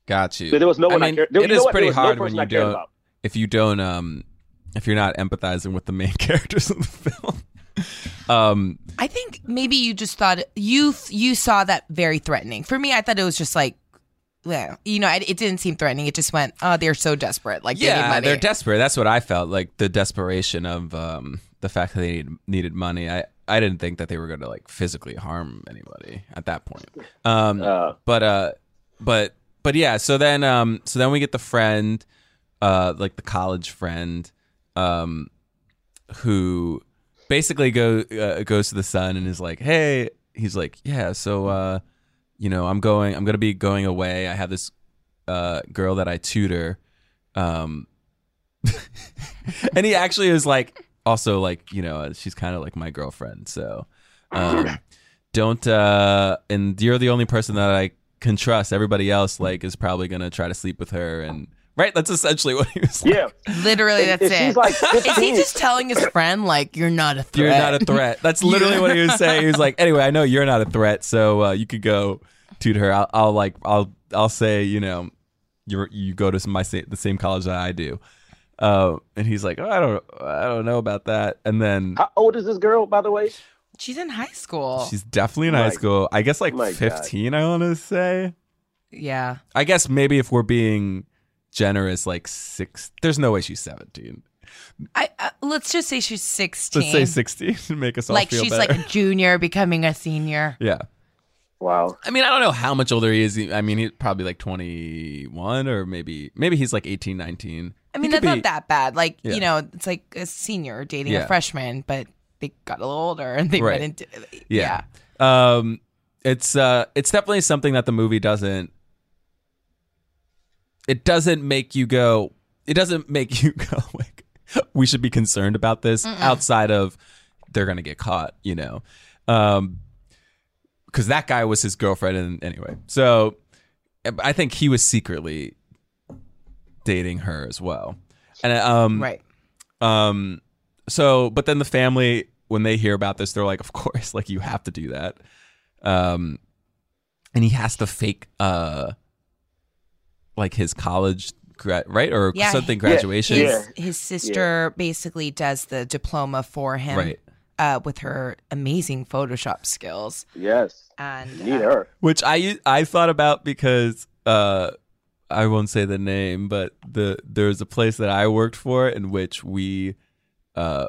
Got you. But there was no one I mean, cared- there- it you what? There pretty was no hard when you don't if you don't um if you're not empathizing with the main characters in the film. Um, I think maybe you just thought you you saw that very threatening. For me, I thought it was just like, well, you know, it, it didn't seem threatening. It just went, oh, they're so desperate, like they need yeah, money. they're desperate. That's what I felt like the desperation of um the fact that they need, needed money. I I didn't think that they were going to like physically harm anybody at that point. Um, Uh, but uh, but but yeah. So then um, so then we get the friend, uh, like the college friend, um, who basically go uh, goes to the son and is like, hey, he's like, yeah, so uh, you know, I'm going, I'm gonna be going away. I have this uh girl that I tutor, um, and he actually is like, also like, you know, she's kind of like my girlfriend, so um, don't uh, and you're the only person that I can trust. Everybody else like is probably gonna try to sleep with her and. Right, that's essentially what he was. Like. yeah. Literally, And- that's and she's it. like Is he just telling his friend like you're not a threat? You're not a threat. That's literally what he was saying. He was like, anyway, I know you're not a threat, so uh, you could go tutor her. I'll, I'll like, I'll, I'll say, you know, you you go to my sa- the same college that I do. Uh, and he's like, oh, I don't, I don't know about that. And then How old is this girl, by the way? She's in high school. she's definitely in My- high school. I guess like my God. 15. I want to say. yeah. I guess maybe if we're being generous, like six. There's no way she's 17. I uh, let's just say she's 16. Let's say 16 to make us all like feel she's better. like a junior becoming a senior. yeah. Wow. I mean, I don't know how much older he is. I mean, he's probably like 21 or maybe maybe he's like 18, 19. I mean, He could that's be- not that bad. Like, Yeah. you know, it's like a senior dating Yeah. a freshman, but they got a little older and they Right. went into Yeah. Um it's uh it's definitely something that the movie doesn't it doesn't make you go it doesn't make you go like we should be concerned about this outside of they're going to get caught, you know. Um cuz that guy was his girlfriend and anyway. So I think he was secretly dating her as well. And um Right. um, so, but then the family, when they hear about this, they're like, of course, like you have to do that. Um, and he has to fake, uh, like his college, gra- right? Or Yeah, something graduation. Yeah. His, his sister basically does the diploma for him Right. uh, with her amazing Photoshop skills. Yes. And Need uh, her. Which I, I thought about because, uh, I won't say the name, but the there's a place that I worked for in which we uh,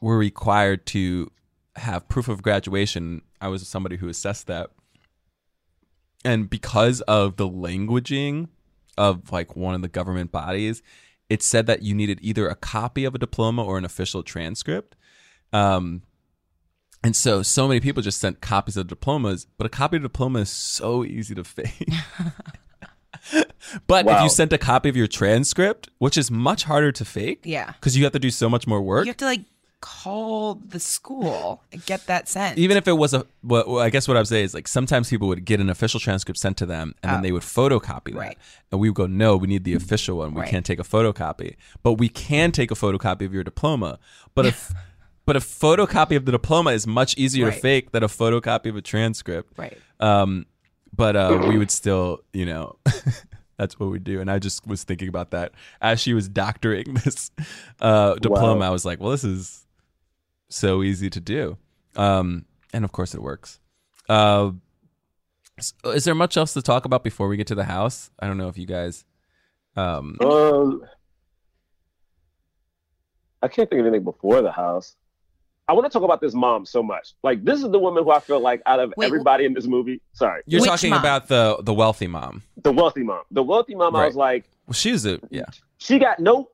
were required to have proof of graduation. I was somebody who assessed that, and because of the languaging of like one of the government bodies, it said that you needed either a copy of a diploma or an official transcript. Um, and so, so many people just sent copies of diplomas, but a copy of diploma is so easy to fake. but if you sent a copy of your transcript, which is much harder to fake, Yeah. because you have to do so much more work. You have to like call the school and get that sent. Even if it was a, well, well, I guess what I'm saying is like sometimes people would get an official transcript sent to them, and then Oh. they would photocopy that, and we would go, no, we need the official one. We Right. can't take a photocopy, but we can take a photocopy of your diploma. But if but a photocopy of the diploma is much easier Right. to fake than a photocopy of a transcript. Right. Um, but uh, we would still, you know. That's what we do, and I just was thinking about that as she was doctoring this uh, diploma. I was like, "Well, this is so easy to do. Um, and of course it works. Uh, s- is there much else to talk about before we get to the house? I don't know if you guys. Um, Um, I can't think of anything before the house. I want to talk about this mom so much. Like, this is the woman who I feel like out of Wait, everybody in this movie. Sorry, you're talking about the the wealthy mom. the wealthy mom. The wealthy mom. I was like, Well, she's a yeah. she got no.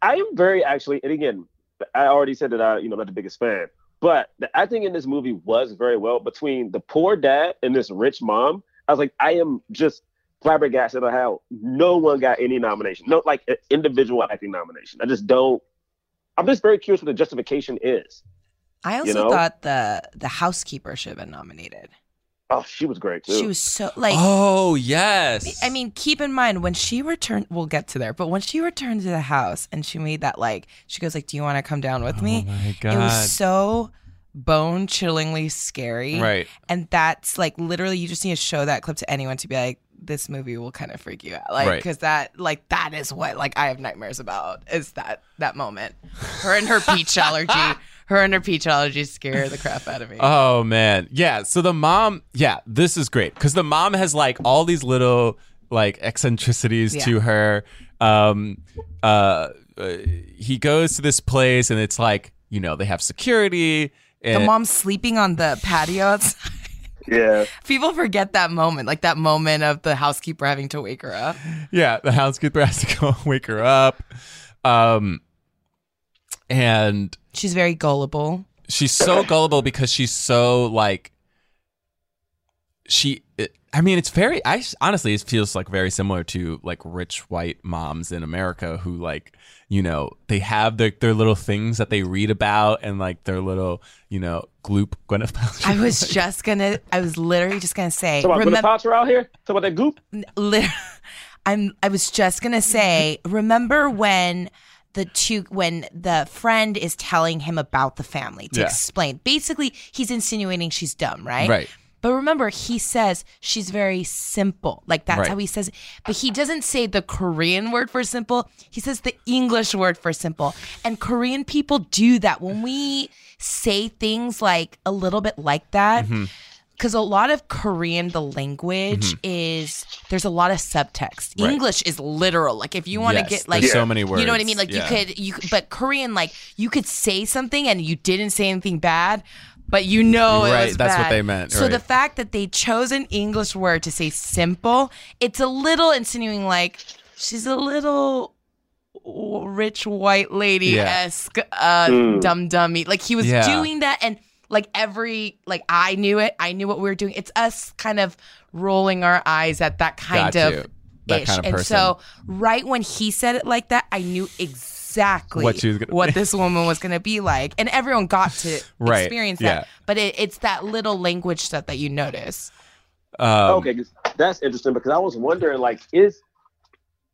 I am very actually, and again, I already said that I, you know, not the biggest fan, but the acting in this movie was very well between the poor dad and this rich mom. I was like, I am just flabbergasted at how no one got any nomination, no like individual acting nomination. I just don't. I'm just very curious what the justification is. I also you know? thought the the housekeeper should have been nominated. Oh, she was great too. She was so like oh yes. I mean, keep in mind when she returned. We'll get to there, but when she returned to the house and she made that like, she goes like, "Do you want to come down with me?" Oh my It was so bone chillingly scary, Right. And that's like literally, you just need to show that clip to anyone to be like, "This movie will kind of freak you out," like Right. because that like that is what like I have nightmares about is that that moment. Her and her peach allergy. Her and her peach allergy scare the crap out of me. Oh man, yeah. So the mom, yeah, this is great because the mom has like all these little like eccentricities Yeah. to her. Um, uh, uh, he goes to this place and it's like you know they have security. the And, mom's sleeping on the patio outside. Yeah. People forget that moment, like that moment of the housekeeper having to wake her up. yeah, the housekeeper has to go wake her up. Um, and She's very gullible. she's so gullible because she's so like she it, i mean it's very i honestly it feels like very similar to like rich white moms in america who like you know they have their, their little things that they read about and like their little you know gloop gwyneth paltrow I was just gonna, I was literally just gonna say, Talk about remember, Gwyneth Paltrow out here. Talk about that goop. lit- I'm, I was just gonna say, remember when the two, when the friend is telling him about the family to Yeah. explain, basically he's insinuating she's dumb, right? Right. But remember, he says she's very simple. Like that's Right. how he says it. But he doesn't say the Korean word for simple. He says the English word for simple. And Korean people do that. When we say things like a little bit like that, Mm-hmm. because a lot of Korean, the language is there's a lot of subtext. Right. English is literal. Like if you want to Yes, get like so many words, you know what I mean? Like Yeah. you could you but Korean like you could say something and you didn't say anything bad, but you know it Right, was that's what they meant, So the fact that they chose an English word to say simple, it's a little insinuating like she's a little rich white lady esque uh Mm. dumb dummy. Like he was Yeah. doing that and like every like I knew it. I knew what we were doing. It's us kind of rolling our eyes at that kind Got of you. That ish. kind of and so right when he said it like that, I knew exactly What she gonna what this woman was going to be like, and everyone got to Right, experience that. yeah. But it, it's that little language stuff that you notice. um, okay, 'cause that's interesting because I was wondering, like, is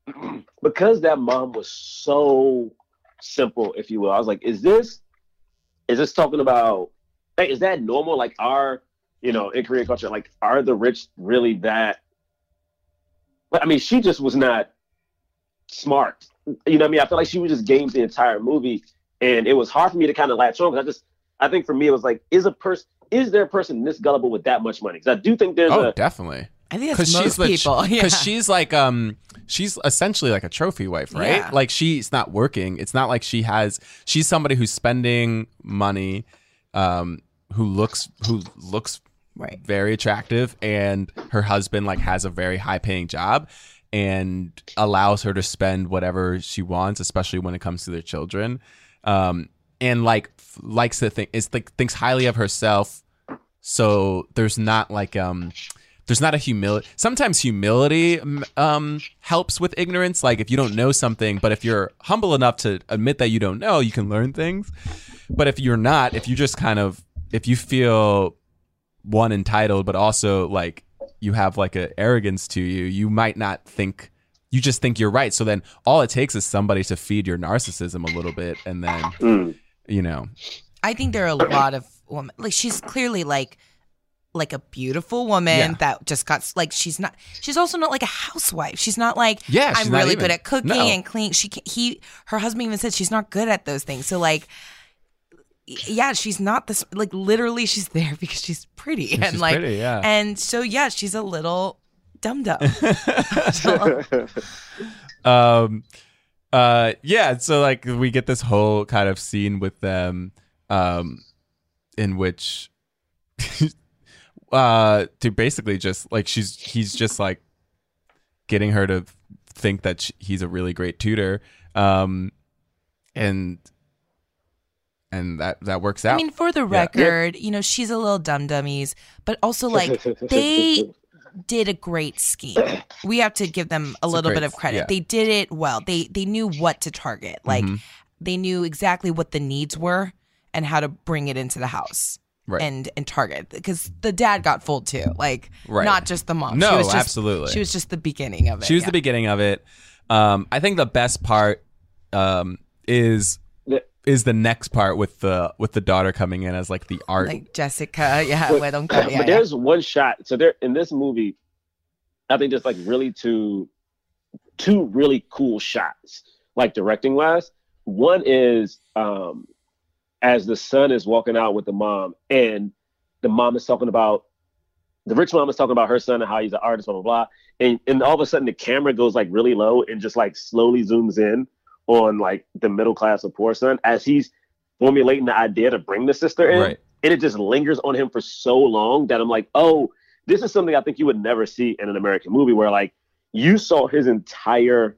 because that mom was so simple, if you will. I was like, is this is this talking about? Like, is that normal? Like, are you know in Korean culture, like, are the rich really that? But I mean, she just was not smart. You know what I mean? I feel like she was just games the entire movie, and it was hard for me to kind of latch on because I just, I think for me it was like, is a person, is there a person this gullible with that much money? Because I do think there's oh a definitely I think that's most people. Yeah. because she's like um she's essentially like a trophy wife right Yeah. like she's not working it's not like she has she's somebody who's spending money um who looks who looks Right. very attractive and her husband like has a very high paying job and allows her to spend whatever she wants especially when it comes to their children. Um and like f- likes to think is like thinks highly of herself. So there's not like um there's not a humility sometimes humility um, helps with ignorance. Like if you don't know something but if you're humble enough to admit that you don't know you can learn things. But if you're not if you just kind of if you feel one entitled but also like you have like a arrogance to you you might not think you just think you're right so then all it takes is somebody to feed your narcissism a little bit and then Mm. you know I think there are a lot of women like she's clearly like like a beautiful woman Yeah. that just got like she's not she's also not like a housewife. She's not like Yeah, she's I'm not really even. good at cooking No. and clean. She can, he her husband even said she's not good at those things. So like y- yeah, she's not this like literally she's there because she's pretty and she's like pretty, yeah. and so yeah, she's a little dum dum. um uh yeah so like we get this whole kind of scene with them um in which uh to basically just like she's he's just like getting her to think that sh he's a really great tutor um and and that that works out I mean, for the Yeah. record, you know, she's a little dumb dummies, but also like they did a great scheme. We have to give them a It's a little great- bit of credit. yeah. They did it well. They they knew what to target. Like Mhm. they knew exactly what the needs were and how to bring it into the house. Right. And and target because the dad got fooled too, like Right. not just the mom. No, she was just, absolutely. She was just the beginning of it. She was yeah. the beginning of it. Um, I think the best part um, is Yeah. Is the next part with the with the daughter coming in as like the art. like Jessica. Yeah, But- we don't but yeah, yeah. there's one shot. So there in this movie, I think there's like really two two really cool shots, like directing wise. One is um as the son is walking out with the mom, and the mom is talking about the rich mom is talking about her son and how he's an artist, blah blah blah. And and all of a sudden the camera goes like really low and just like slowly zooms in on like the middle class of poor son as he's formulating the idea to bring the sister in right. and it just lingers on him for so long that I'm like, oh, this is something I think you would never see in an American movie where like you saw his entire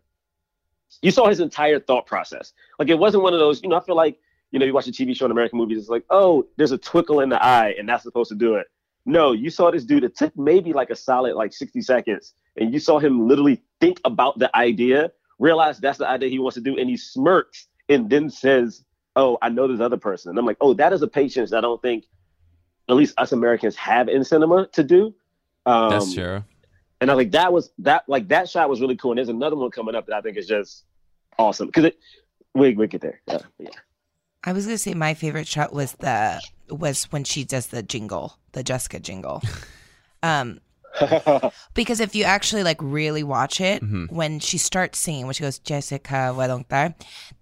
you saw his entire thought process. Like it wasn't one of those, you know, I feel like, you know, you watch a TV show in American movies, it's like, oh, there's a twinkle in the eye and that's supposed to do it. No, you saw this dude, it took maybe like a solid like 60 seconds, and you saw him literally think about the idea, realize that's the idea he wants to do, and he smirks and then says, Oh, I know this other person. And I'm like, oh, that is a patience that I don't think at least us Americans have in cinema to do. Um, That's true. and I was like, that was that like that shot was really cool. And there's another one coming up that I think is just awesome because it we we get there. Yeah, yeah. I was gonna say my favorite shot was the was when she does the jingle, the Jessica jingle. Um, because if you actually like really watch it, Mhm. when she starts singing, when she goes Jessica, why don't I?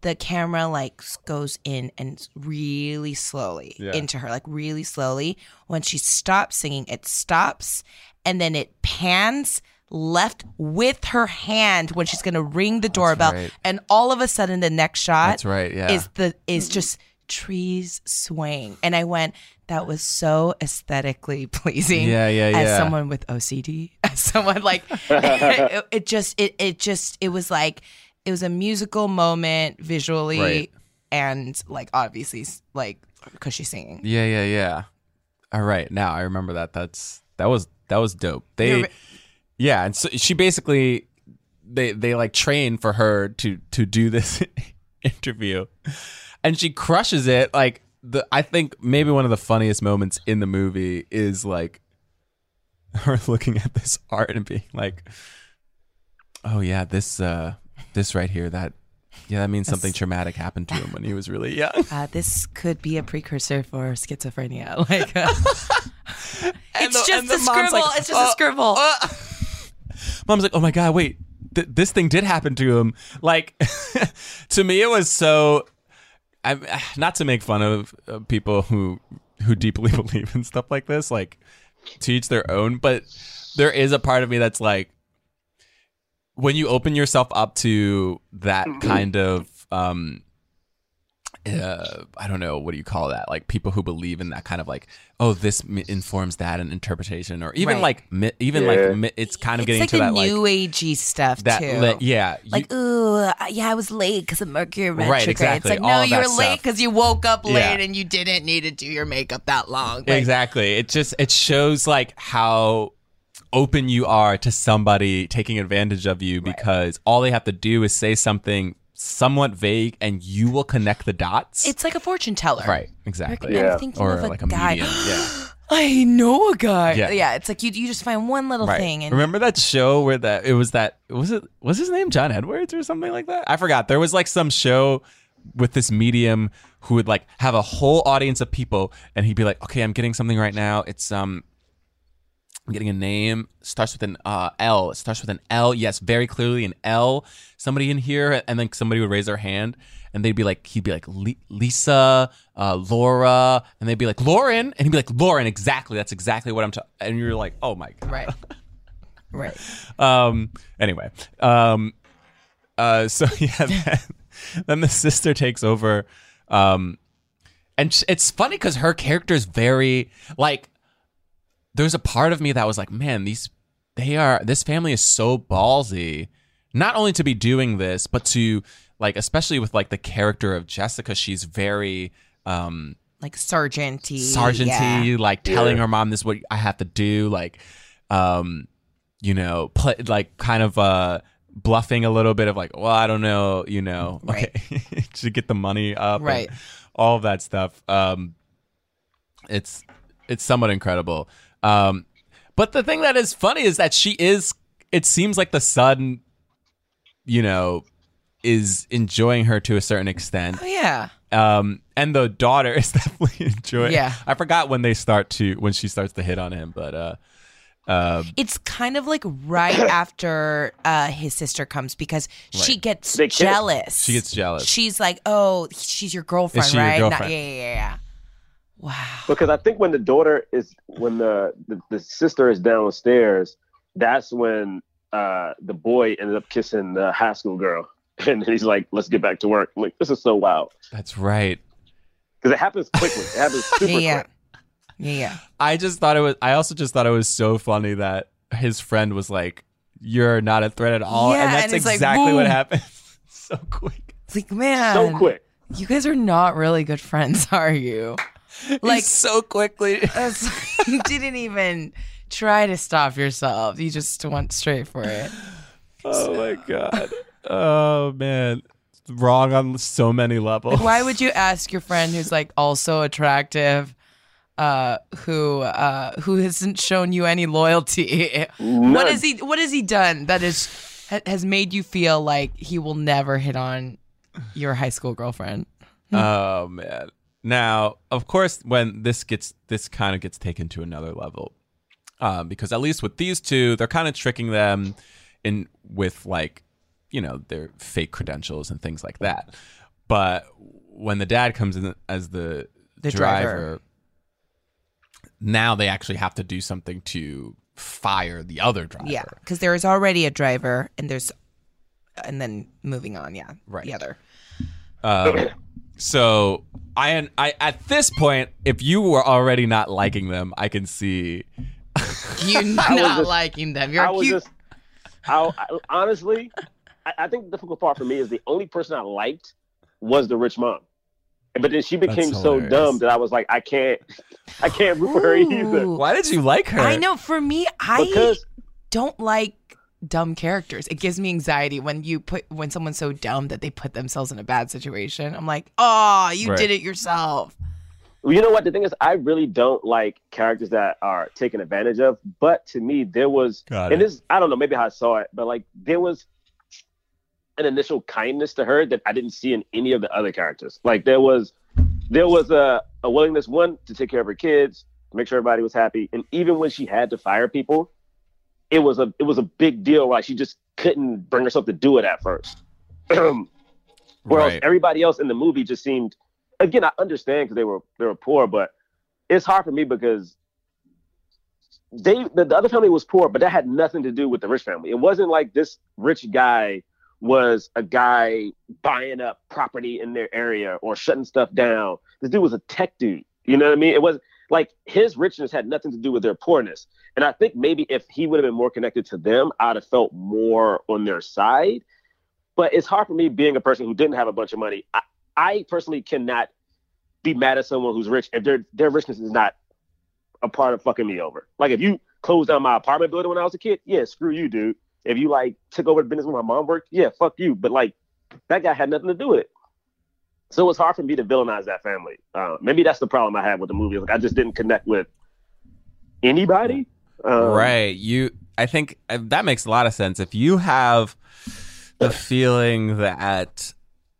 The camera like goes in and really slowly Yeah. into her, like really slowly. When she stops singing, it stops and then it pans left with her hand when she's gonna ring the doorbell, right. and all of a sudden the next shot That's right. Yeah. is the is just trees swaying and i went that was so aesthetically pleasing Yeah, yeah, yeah. as someone with ocd as someone like it, it just it, it just it was like it was a musical moment visually Right. and like obviously like because she's singing Yeah, yeah, yeah. All right, now I remember that. That's that was that was dope. They, yeah, and so she basically they they like train for her to to do this interview, and she crushes it. Like the I think maybe one of the funniest moments in the movie is like her looking at this art and being like, "Oh yeah, this uh this right here that." Yeah, that means something traumatic happened to him when he was really young. uh, this could be a precursor for schizophrenia like uh, it's the- just the a scribble like, it's just a "Uh, scribble uh." Mom's like, oh my god, wait, th- this thing did happen to him. Like, to me, it was so. I'm not to make fun of uh, people who who deeply believe in stuff like this. Like, to each their own. But there is a part of me that's like, when you open yourself up to that kind of um uh, I don't know what do you call that? Like people who believe in that kind of like, oh, this m- informs that and interpretation, or even Right. like mi- even Yeah. like mi- it's kind of It's getting like to the that like new agey stuff that too. le- yeah you- like, ooh, yeah, I was late because of Mercury retrograde. right, exactly. It's like, All no, you were that late because you woke up late Yeah. and you didn't need to do your makeup that long. Like, exactly. It just it shows like how open you are to somebody taking advantage of you because all they have to do is say something somewhat vague and you will connect the dots. It's like a fortune teller. right, exactly. I'm Yeah. thinking Or of a like a guy. medium. Yeah. I know a guy. Yeah. Yeah. it's like you you just find one little Right. thing and Remember that show where that it was that was it was his name John Edwards or something like that? I forgot. There was like some show with this medium who would like have a whole audience of people and he'd be like, "Okay, I'm getting something right now. It's um I'm getting a name. Starts with an uh, L. It starts with an L. Yes, very clearly an L. Somebody in here, and then somebody would raise their hand, and they'd be like, he'd be like Lisa, uh, Laura, and they'd be like Lauren, and he'd be like Lauren. Exactly. That's exactly what I'm talking. And you're like, oh my god. right. right. Um. Anyway. Um. Uh. So yeah. Then, then the sister takes over. Um. And it's funny because her character is very like. There's a part of me that was like, man, these they are. This family is so ballsy, not only to be doing this, but to like, especially with like the character of Jessica. She's very. Um, Like sergeanty. sergeanty, yeah. like telling Yeah. her mom this is what I have to do, like, um, you know, play, like kind of uh bluffing a little bit of like, well, I don't know, you know, Right. okay, to get the money up, and Right. all of that stuff. Um, it's it's somewhat incredible. Um, but the thing that is funny is that she is. It seems like the son, you know, is enjoying her to a certain extent Oh yeah. um and the daughter is definitely enjoying Yeah. i forgot when they start to when she starts to hit on him but uh um It's kind of like right after uh, his sister comes because she gets jealous. She gets jealous. She's like, "Oh, she's your girlfriend, Is she your right?" Not- girlfriend? yeah, yeah, yeah, yeah. Wow. because I think when the daughter is when the the, the sister is downstairs, that's when uh, the boy ended up kissing the high school girl, and he's like, "Let's get back to work." I'm like this is so wild that's right because it happens quickly. It happens super Yeah, yeah. quick. Yeah, yeah. i just thought it was i also just thought it was so funny that his friend was like you're not a threat at all Yeah, and that's and it's like, exactly what boom. happened so quick It's like, man, So quick. You guys are not really good friends, are you? Like so quickly you didn't even try to stop yourself. You just went straight for it. oh my god oh man wrong on so many levels Like, why would you ask your friend who's like also attractive, uh, who uh, who hasn't shown you any loyalty? What has he What has he done that is ha- has made you feel like he will never hit on your high school girlfriend? Oh man. Now, of course, when this gets this kind of gets taken to another level, um, because at least with these two, they're kind of tricking them in with like, you know, their fake credentials and things like that. But when the dad comes in as the, The driver, driver. now they actually have to do something to fire the other driver. Yeah, because there is already a driver, and there's, and then moving on. Yeah, Right. The other. Um, so I, I at this point, if you were already not liking them, I can see. You I not just- liking them. You're I was cute. just, I, I honestly, I, I think the difficult part for me is the only person I liked was the rich mom, but then she became so dumb that I was like, I can't, I can't root for her either. Why did you like her? I know. For me, I Because don't like dumb characters. It gives me anxiety when you put when someone's so dumb that they put themselves in a bad situation. I'm like, oh, you Right. did it yourself. Well, you know what? The thing is, I really don't like characters that are taken advantage of. But to me, there was, Got and it. this, I don't know, maybe how I saw it, but like there was an initial kindness to her that I didn't see in any of the other characters. Like there was, there was a, a willingness, one, to take care of her kids, to make sure everybody was happy. And even when she had to fire people, it was a, it was a big deal. Like she just couldn't bring herself to do it at first. Whereas Right. everybody else in the movie just seemed, again, I understand because they were they were poor, but it's hard for me because they the, the other family was poor, but that had nothing to do with the rich family. It wasn't like this rich guy was a guy buying up property in their area or shutting stuff down. This dude was a tech dude. You know what I mean? It was like his richness had nothing to do with their poorness. And I think maybe if he would have been more connected to them, I'd have felt more on their side. But it's hard for me being a person who didn't have a bunch of money. I, I personally cannot be mad at someone who's rich if their their richness is not a part of fucking me over. Like if you closed down my apartment building when I was a kid, yeah, screw you, dude. If you like took over the business when my mom worked, yeah, fuck you. But like that guy had nothing to do with it. So it's hard for me to villainize that family. Uh, maybe that's the problem I had with the movie. Like I just didn't connect with anybody. Um, right. You. I think uh, that makes a lot of sense. If you have the feeling that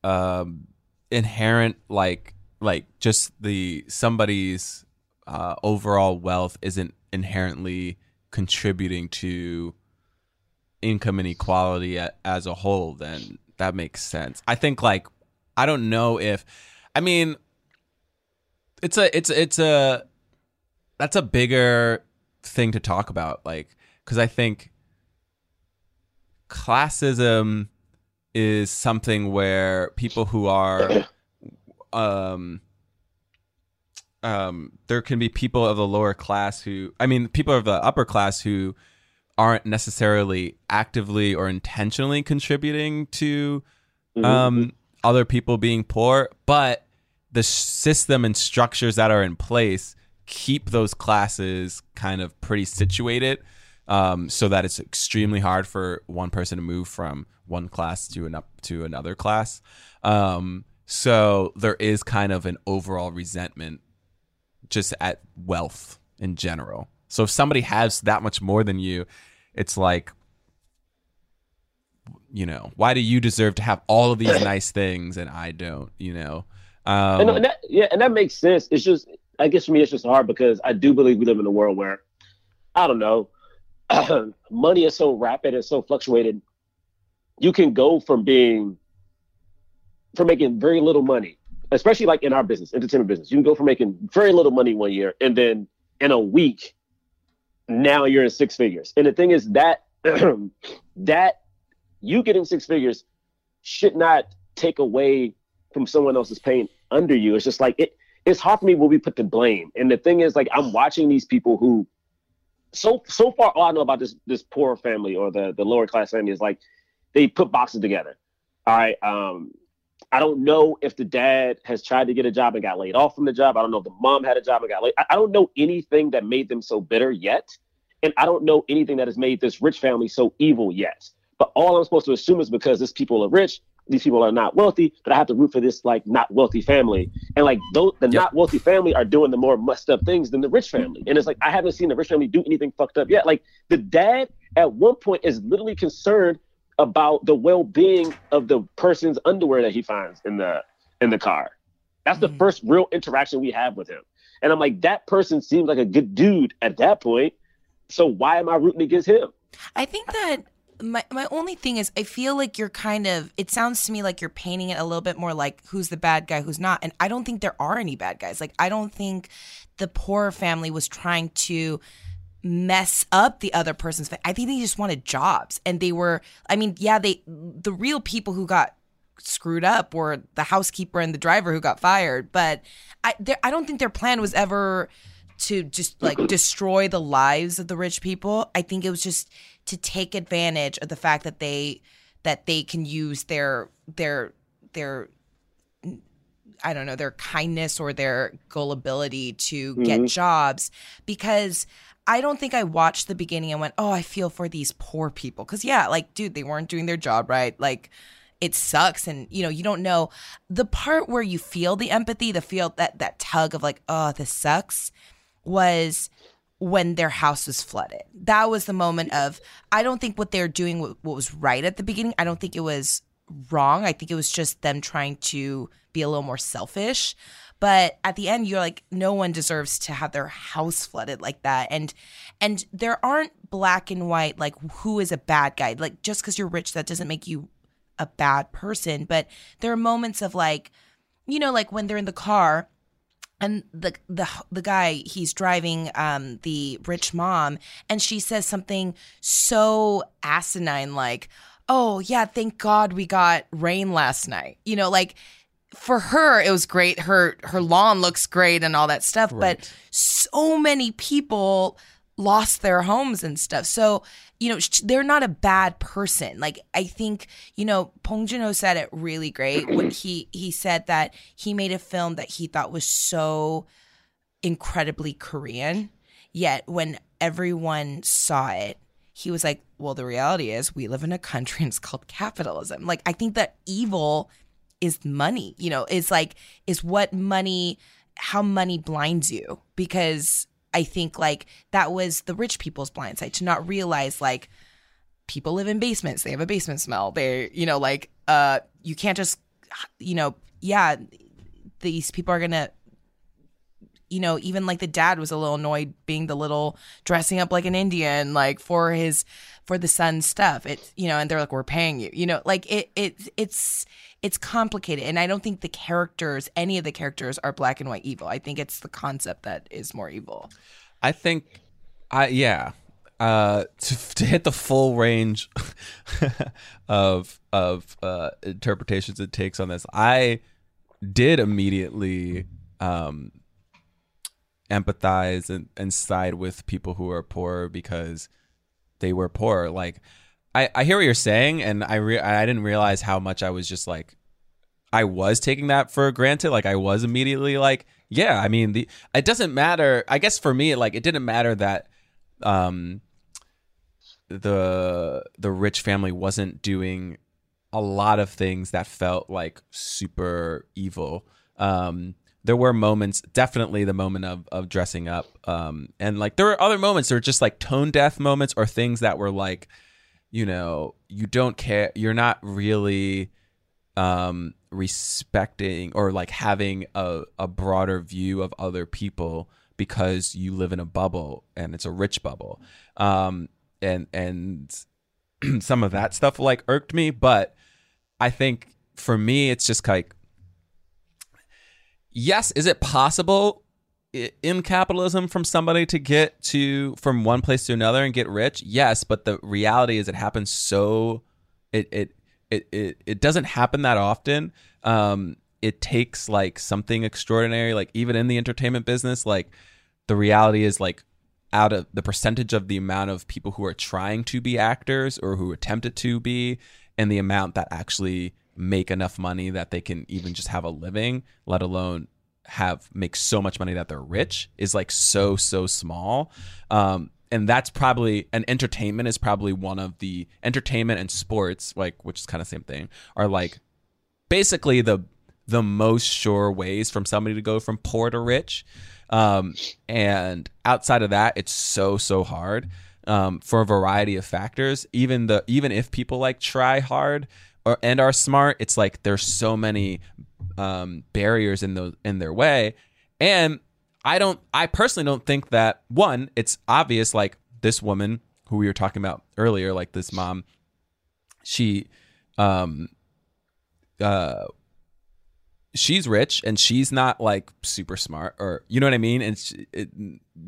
um, inherent, like, like just the somebody's uh, overall wealth isn't inherently contributing to income inequality as a whole, then that makes sense. I think like I don't know if I mean it's a it's it's a that's a bigger thing to talk about like cuz I think classism is something where people who are um um there can be people of the lower class who I mean people of the upper class who aren't necessarily actively or intentionally contributing to um other people being poor but the system and structures that are in place keep those classes kind of pretty situated um, so that it's extremely hard for one person to move from one class to an up to another class um, so there is kind of an overall resentment just at wealth in general. So if somebody has that much more than you, it's like, you know, why do you deserve to have all of these nice things and I don't? You know, um, and, and that, yeah, and that makes sense. It's just, I guess for me, it's just hard because I do believe we live in a world where, I don't know, money is so rapid and so fluctuated. You can go from being, from making very little money, especially like in our business, entertainment business. You can go from making very little money one year and then in a week, now you're in six figures. And the thing is that that you getting six figures should not take away from someone else's pain under you. It's just like it. It's hard for me when we put the blame. And the thing is, like, I'm watching these people who, so so far, all I know about this this poor family or the the lower class family is like, they put boxes together. All right. Um, I don't know if the dad has tried to get a job and got laid off from the job. I don't know if the mom had a job and got laid. I, I don't know anything that made them so bitter yet. And I don't know anything that has made this rich family so evil yet. But all I'm supposed to assume is because these people are rich, these people are not wealthy, but I have to root for this like not wealthy family. And like those the not wealthy family are doing the more messed up things than the rich family. And it's like I haven't seen the rich family do anything fucked up yet. Like the dad at one point is literally concerned about the well-being of the person's underwear that he finds in the in the car. That's the mm-hmm. first real interaction we have with him. And I'm like, that person seems like a good dude at that point. So why am I rooting against him? I think that my my only thing is I feel like you're kind of it sounds to me like you're painting it a little bit more like who's the bad guy, who's not. And I don't think there are any bad guys. Like I don't think the poor family was trying to mess up the other person's I think they just wanted jobs and they were I mean, yeah, they the real people who got screwed up were the housekeeper and the driver who got fired, but I there, I don't think their plan was ever to just like destroy the lives of the rich people. I think it was just to take advantage of the fact that they that they can use their their their I don't know, their kindness or their gullibility to get Mhm. jobs because I don't think I watched the beginning and went, "Oh, I feel for these poor people." Cuz yeah, like dude, they weren't doing their job right. Like it sucks and you know, you don't know the part where you feel the empathy, the feel that that tug of like, "Oh, this sucks." was when their house was flooded. That was the moment of I don't think what they're doing wa- what was right at the beginning. I don't think it was wrong. I think it was just them trying to be a little more selfish. But at the end you're like no one deserves to have their house flooded like that. And and there aren't black and white like who is a bad guy. Like just cuz you're rich that doesn't make you a bad person, but there are moments of like you know like when they're in the car and the the the guy he's driving um the rich mom and she says something so asinine like oh yeah, thank God we got rain last night. You know, like for her it was great. Her her lawn looks great and all that stuff, but so many people lost their homes and stuff. So, you know, they're not a bad person. Like I think, you know, Bong Joon-ho said it really great when he he said that he made a film that he thought was so incredibly Korean. Yet when everyone saw it, he was like, "Well, the reality is we live in a country and it's called capitalism." Like I think that evil is money. You know, is like is what money how money blinds you because I think like that was the rich people's blind side to not realize like people live in basements. They have a basement smell. They, you know, like uh you can't just you know, yeah, these people are going to you know, even like the dad was a little annoyed being the little dressing up like an Indian, like for his for the son's stuff. It's you know, and they're like, we're paying you. You know, like it it it's it's complicated, and I don't think the characters, any of the characters, are black and white evil. I think it's the concept that is more evil. I think, I yeah, uh, to to hit the full range of of uh, interpretations it takes on this, I did immediately um, empathize and, and side with people who are poor because they were poor. Like, I, I hear what you're saying, and I re- I didn't realize how much I was just like, I was taking that for granted. Like, I was immediately like, yeah. I mean, the it doesn't matter. I guess for me, like, it didn't matter that, um, the the rich family wasn't doing a lot of things that felt like super evil. Um, there were moments, definitely the moment of of dressing up, um, and like there were other moments. There were just like tone deaf moments or things that were like, you know, you don't care. You're not really um, respecting or like having a, a broader view of other people because you live in a bubble and it's a rich bubble. Um, and and some of that stuff like irked me, but I think for me it's just like yes, is it possible in capitalism from somebody to get to from one place to another and get rich? Yes, but the reality is it happens so it it it it, it doesn't happen that often. Um it takes like something extraordinary like even in the entertainment business like the reality is like out of the percentage of the amount of people who are trying to be actors or who attempted to be and the amount that actually make enough money that they can even just have a living let alone have make so much money that they're rich is like so so small. Um and that's probably and entertainment is probably one of the entertainment and sports like which is kind of same thing are like basically the the most sure ways from somebody to go from poor to rich. Um, and outside of that it's so so hard um, for a variety of factors. Even the even if people like try hard or and are smart it's like there's so many um, barriers in those in their way. And i don't i personally don't think that one it's obvious like this woman who we were talking about earlier like this mom she um uh she's rich and she's not like super smart or you know what i mean? And it,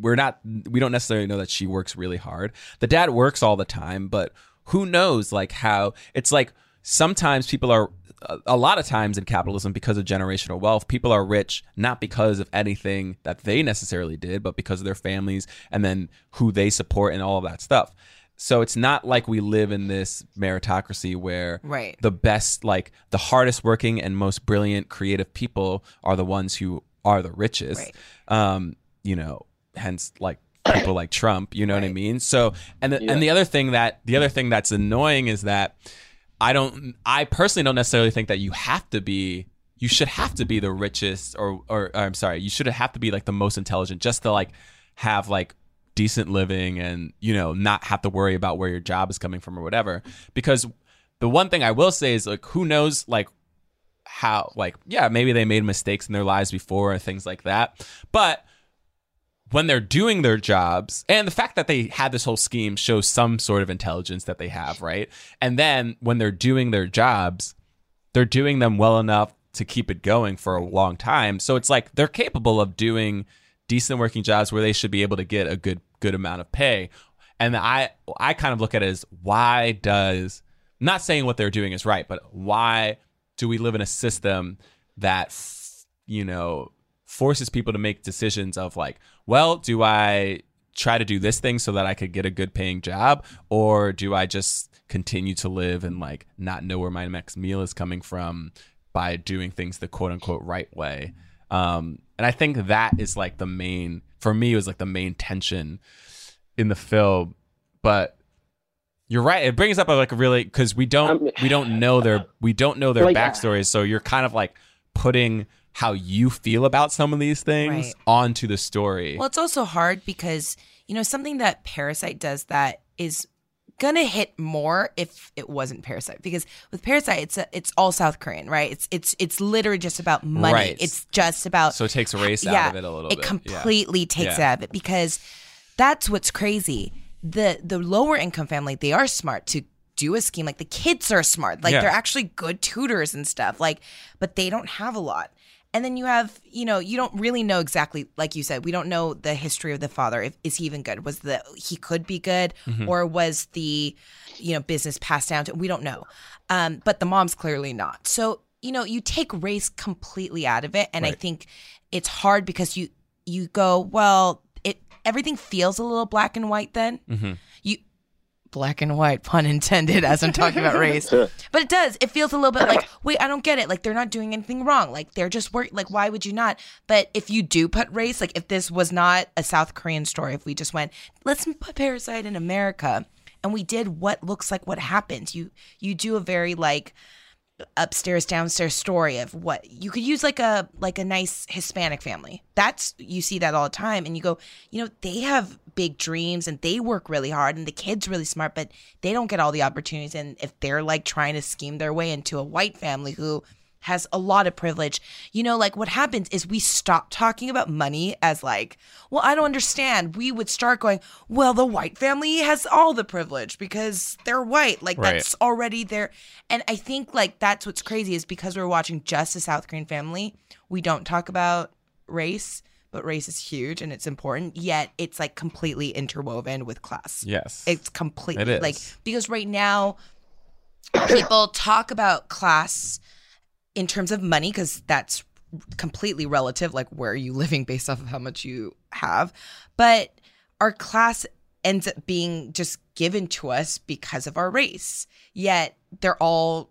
we're not we don't necessarily know that she works really hard. The dad works all the time but who knows like how it's like sometimes people are a- a lot of times in capitalism because of generational wealth people are rich not because of anything that they necessarily did but because of their families and then who they support and all of that stuff so it's not like we live in this meritocracy where Right. the best like the hardest working and most brilliant creative people are the ones who are the richest Right. um you know hence like people like trump you know what i mean so and the, Yeah. and the other thing that the other thing that's annoying is that i don't i personally don't necessarily think that you have to be you should have to be the richest or or, i'm sorry you should have to be like the most intelligent just to like have like decent living and you know not have to worry about where your job is coming from or whatever. Because the one thing i will say is like who knows like how like yeah maybe they made mistakes in their lives before or things like that. But when they're doing their jobs and the fact that they had this whole scheme shows some sort of intelligence that they have right? And then when they're doing their jobs they're doing them well enough to keep it going for a long time. So it's like they're capable of doing decent working jobs where they should be able to get a good good amount of pay. And i i kind of look at it as why does not saying what they're doing is right, but why do we live in a system that you know forces people to make decisions of like, well, do I try to do this thing so that I could get a good paying job, or do I just continue to live and like not know where my next meal is coming from by doing things the quote unquote right way? Um, and I think that is like the main for me it was like the main tension in the film, but. You're right. It brings up a, like a really because we don't we don't know their we don't know their Like, backstories. So you're kind of like putting how you feel about some of these things Right. onto the story. Well, it's also hard because, you know, something that Parasite does that is gonna hit more if it wasn't Parasite. Because with Parasite, it's a, it's all South Korean, right? It's it's it's literally just about money. Right. It's just about So it takes a race out of it a little it bit. Yeah. completely takes Yeah. it out of it because that's what's crazy. The the lower income family, they are smart to do a scheme. Like the kids are smart. Like Yeah. they're actually good tutors and stuff. Like, but they don't have a lot. And then you have, you know, you don't really know exactly, like you said, we don't know the history of the father. If is he even good? Was the he could be good, Mm-hmm. or was the, you know, business passed down to? We don't know. Um, but the mom's clearly not. So you know, you take race completely out of it, and I think it's hard because you you go, well, it everything feels a little black and white. Then Mm-hmm. Black and white, pun intended, as I'm talking about race. But it does. It feels a little bit like, wait, I don't get it. Like they're not doing anything wrong. Like they're just work. Like why would you not? But if you do put race, like if this was not a South Korean story, if we just went, let's put Parasite in America, and we did what looks like what happens, you you do a very like upstairs downstairs story of what you could use like a like a nice hispanic family. That's you see that all the time and you go you know they have big dreams and they work really hard and the kids really smart but they don't get all the opportunities. And if they're like trying to scheme their way into a white family who has a lot of privilege you know like what happens is we stop talking about money as like well i don't understand we would start going well the white family has all the privilege because they're white like Right. that's already there. And I think like that's what's crazy is because we're watching just a South Korean family, we don't talk about race, but race is huge and it's important. Yet it's like completely interwoven with class. Yes. It's completely It like because right now people talk about class in terms of money because that's completely relative like where are you living based off of how much you have. But our class ends up being just given to us because of our race. Yet they're all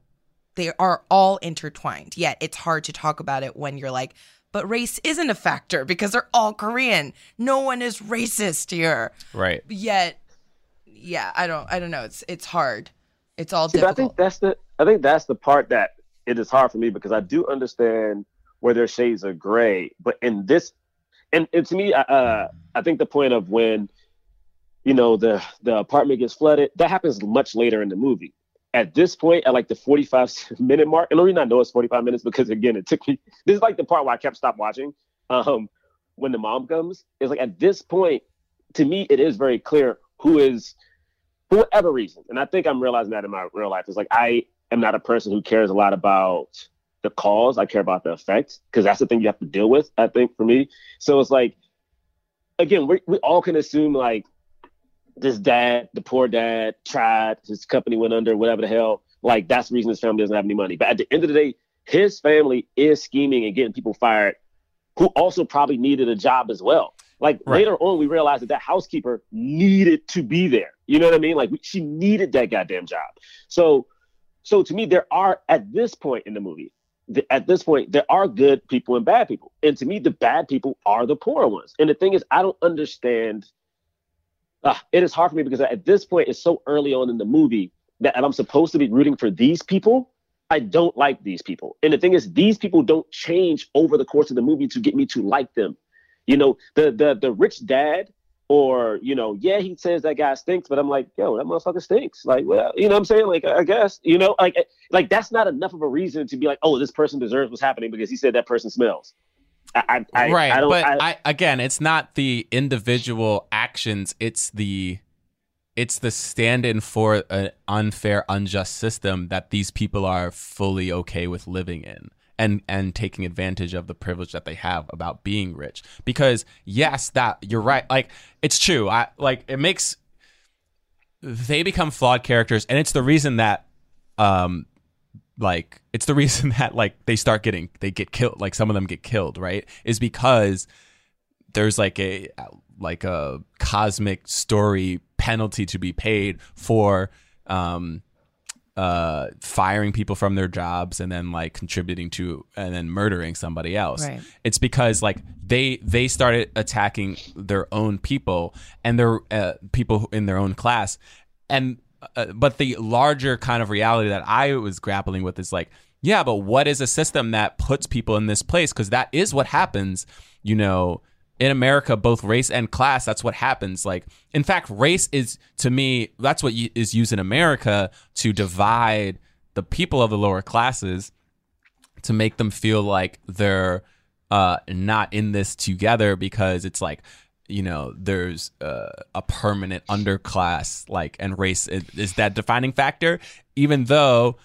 they are all intertwined. Yet it's hard to talk about it when you're like but race isn't a factor because they're all korean. No one is racist here. Right. yet yeah i don't i don't know. It's it's hard. It's all See, but I think that's the I think that's the part that it is hard for me because I do understand where their shades are gray, but in this, and, and to me, uh, I think the point of when, you know, the the apartment gets flooded, that happens much later in the movie. At this point, at like the 45 minute mark, and the reason I know it's 45 minutes because again, it took me. This is like the part where I kept stop watching. Um, when the mom comes, it's like at this point, to me, it is very clear who is for whatever reason, and I think I'm realizing that in my real life, is like I am not a person who cares a lot about the cause. I care about the effect because that's the thing you have to deal with. I think for me, so it's like, again, we we all can assume like this dad, the poor dad, tried his company went under, whatever the hell. Like that's the reason his family doesn't have any money. But at the end of the day, his family is scheming and getting people fired, who also probably needed a job as well. Like Right. later on, we realized that that housekeeper needed to be there. You know what I mean? Like she needed that goddamn job. So, so to me, there are at this point in the movie, at this point, there are good people and bad people, and to me, the bad people are the poor ones. And the thing is, I don't understand. Uh, it is hard for me because at this point, it's so early on in the movie that I'm supposed to be rooting for these people. I don't like these people. And the thing is, these people don't change over the course of the movie to get me to like them. You know, the the the rich dad, or you know, yeah, he says that guy stinks, but I'm like, yo, that motherfucker stinks. Like, well, you know what I'm saying? Like, I guess, you know, like eh, like that's not enough of a reason to be like, oh, this person deserves what's happening because he said that person smells. I, I, right. I don't, but I, I, again, it's not the individual actions. It's the it's the stand-in for an unfair, unjust system that these people are fully okay with living in. And, and taking advantage of the privilege that they have about being rich. Because yes that you're right. Like it's true. I like it makes they become flawed characters and it's the reason that um like it's the reason that like they start getting they get killed like some of them get killed right? Is because there's like a like a cosmic story penalty to be paid for um uh firing people from their jobs and then like contributing to and then murdering somebody else. Right. it's because like they they started attacking their own people and their uh, people in their own class. And uh, but the larger kind of reality that I was grappling with is like yeah but what is a system that puts people in this place? Because that is what happens you know in America, both race and class, that's what happens. Like, in fact, race is to me, that's what is used in America to divide the people of the lower classes to make them feel like they're uh, not in this together because it's like, you know, there's uh, a permanent underclass, like, and race is, is that defining factor, even though,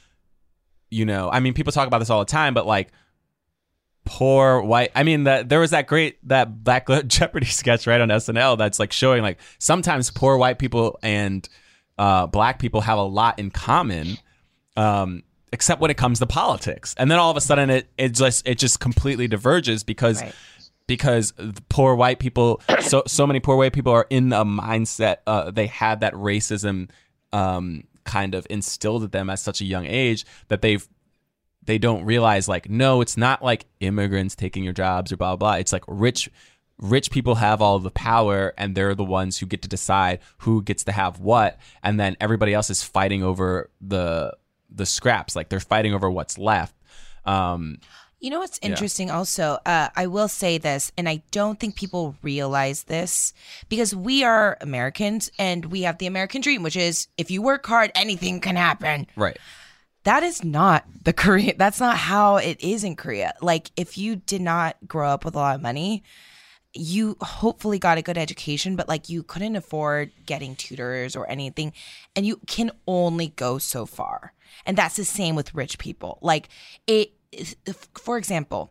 you know, I mean, people talk about this all the time, but like, poor white i mean that there was that great that black jeopardy sketch right on snl that's like showing like sometimes poor white people and uh, black people have a lot in common um, except when it comes to politics. And then all of a sudden it, it just it just completely diverges because because poor white people so so many poor white people are in a mindset uh, they had that racism um, kind of instilled at them at such a young age that they've they don't realize like no it's not like immigrants taking your jobs or blah blah, blah. it's like rich rich people have all the power and they're the ones who get to decide who gets to have what and then everybody else is fighting over the the scraps like they're fighting over what's left um You know what's Yeah. interesting also? Uh, I will say this, and I don't think people realize this because we are Americans and we have the American dream, which is if you work hard, anything can happen. right That is not the Korea. That's not how it is in Korea. Like, if you did not grow up with a lot of money, you hopefully got a good education, but like you couldn't afford getting tutors or anything, and you can only go so far. And that's the same with rich people. Like, it, for example,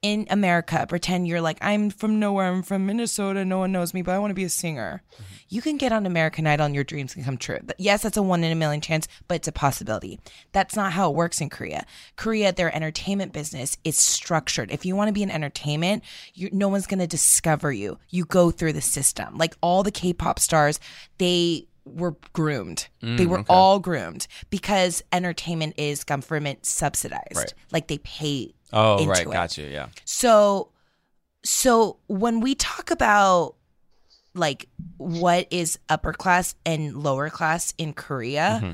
in America, pretend you're like, I'm from nowhere, I'm from Minnesota, no one knows me, but I want to be a singer. Mm-hmm. You can get on American Idol and your dreams can come true. But yes, that's a one in a million chance, but it's a possibility. That's not how it works in Korea. Korea, their entertainment business is structured. If you want to be in entertainment, you, no one's going to discover you. You go through the system. Like all the K pop stars, they were groomed. they Mm, were okay. all groomed because entertainment is government subsidized. Right. Like they pay oh right it. gotcha yeah So so when we talk about like what is upper class and lower class in Korea, Mm-hmm.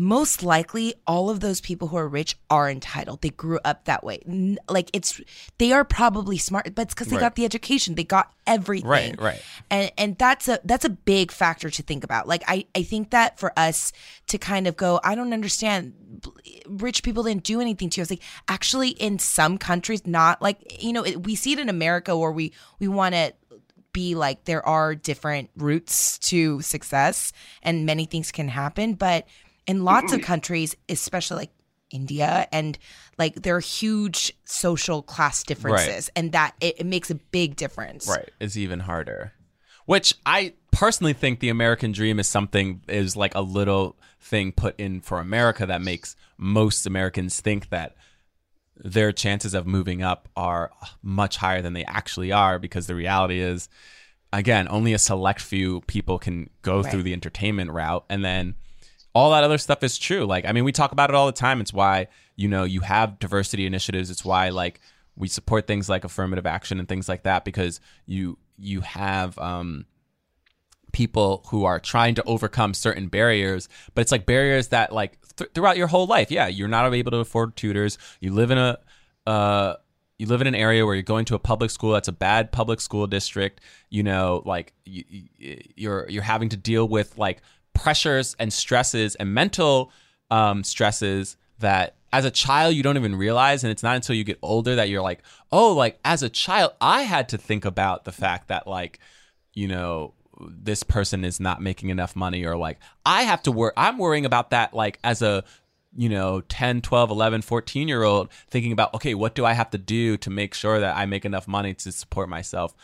Most likely all of those people who are rich are entitled. They grew up that way. Like it's they are probably smart, but it's cuz they Right. got the education. They got everything right right and and that's a that's a big factor to think about like i i think that for us to kind of go i don't understand rich people didn't do anything to us like actually in some countries not like you know it, we see it in america where we we want to be like there are different routes to success and many things can happen but in lots of mm-hmm. countries especially like India and like there are huge social class differences and that it, it makes a big difference. Right. It's even harder. Which I personally think the American dream is something is like a little thing put in for America that makes most Americans think that their chances of moving up are much higher than they actually are because the reality is again only a select few people can go Right. through the entertainment route and then all that other stuff is true. Like i mean we talk about it all the time. It's why you know you have diversity initiatives. It's why like we support things like affirmative action and things like that because you you have um people who are trying to overcome certain barriers but it's like barriers that like th- throughout your whole life yeah you're not able to afford tutors. You live in a uh you live in an area where you're going to a public school that's a bad public school district you know like you, you- you're you're having to deal with like pressures and stresses and mental um stresses that as a child you don't even realize and it's not until you get older that you're like oh like as a child i had to think about the fact that like you know this person is not making enough money or like i have to work i'm worrying about that like as a you know 10 12 11 14 year old thinking about okay what do i have to do to make sure that i make enough money to support myself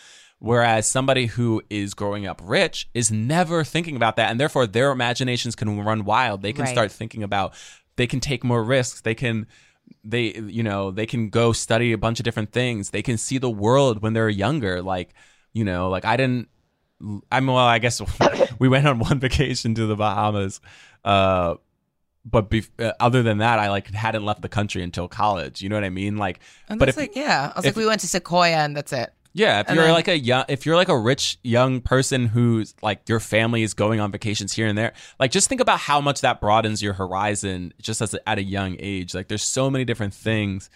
whereas somebody who is growing up rich is never thinking about that and therefore their imaginations can run wild they can Right. start thinking about they can take more risks. They can they you know they can go study a bunch of different things. They can see the world when they're younger. Like you know, like I didn't. I'm well. I guess we went on one vacation to the Bahamas. Uh, but bef- uh, other than that, I like hadn't left the country until college. You know what I mean? Like, And but that's if like, yeah, I was if- like, we went to Sequoia and that's it. Yeah, if And you're then- like a young, if you're like a rich young person who's like your family is going on vacations here and there, like just think about how much that broadens your horizon just as a, at a young age. Like there's so many different things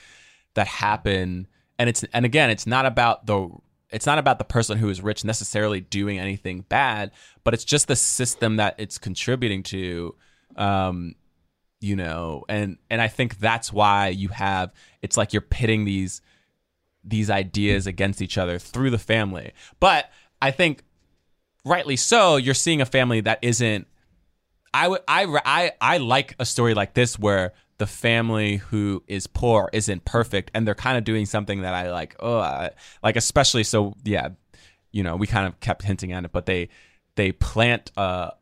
that happen, and it's and again, it's not about the it's not about the person who is rich necessarily doing anything bad, but it's just the system that it's contributing to. Um, you know, and and I think that's why you have it's like you're pitting these these ideas against each other through the family. But I think rightly so, you're seeing a family that isn't I would I I I like a story like this where the family who is poor isn't perfect and they're kind of doing something that I like oh I, like especially so yeah you know we kind of kept hinting at it but they they plant uh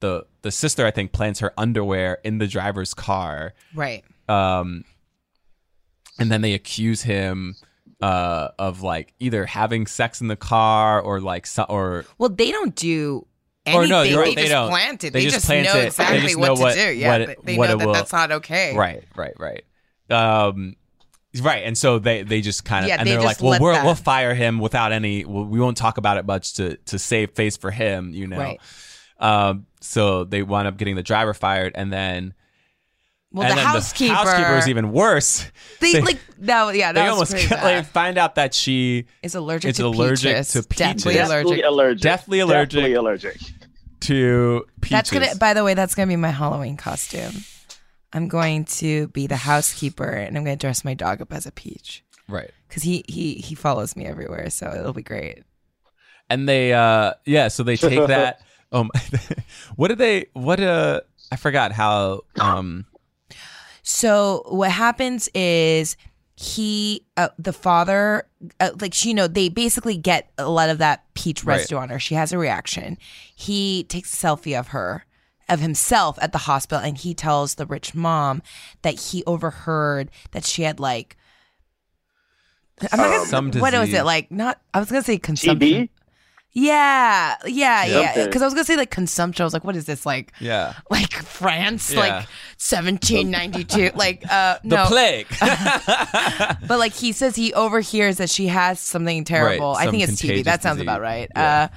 the the sister I think plants her underwear in the driver's car Right. um and then they accuse him uh of like either having sex in the car or like so, or Well, they don't do Or anything. no, you're right, They, they just don't. plant it. They They, just plant know it. They exactly just what know to do. Yeah, what they what know that will- that's not okay. right right right um right and so they they just kind of Yeah, and they they're just like well we're, we'll fire him without any well, we won't talk about it much to to save face for him you know Right. um so they wind up getting the driver fired and then Well, and the then housekeeper. housekeeper is even worse They, They- like that. Yeah, that they was almost pretty get, bad. like find out that she is allergic is to allergic peaches. to peaches. Deathly Deathly allergic. allergic. Deathly allergic. Deathly allergic. to peaches That's gonna. By the way, that's gonna be my Halloween costume. I'm going to be the housekeeper, and I'm gonna dress my dog up as a peach right because he he he follows me everywhere, so it'll be great. and they uh yeah so they take that um what did they what uh i forgot how um So what happens is he, uh, the father, uh, like you know, they basically get a lot of that peach Right. residue on her. She has a reaction. He takes a selfie of her, of himself at the hospital, and he tells the rich mom that he overheard that she had like. I'm not gonna, Some what was it like? Not I was gonna say consumption. TB? Yeah, yeah, yeah. Something. Because I was gonna say like consumption. I was like, what is this like? yeah Like France, Yeah. like 1792, like uh the no, plague but like he says he overhears that she has something terrible. I some think it's TB. That sounds disease. about right. Yeah. Uh,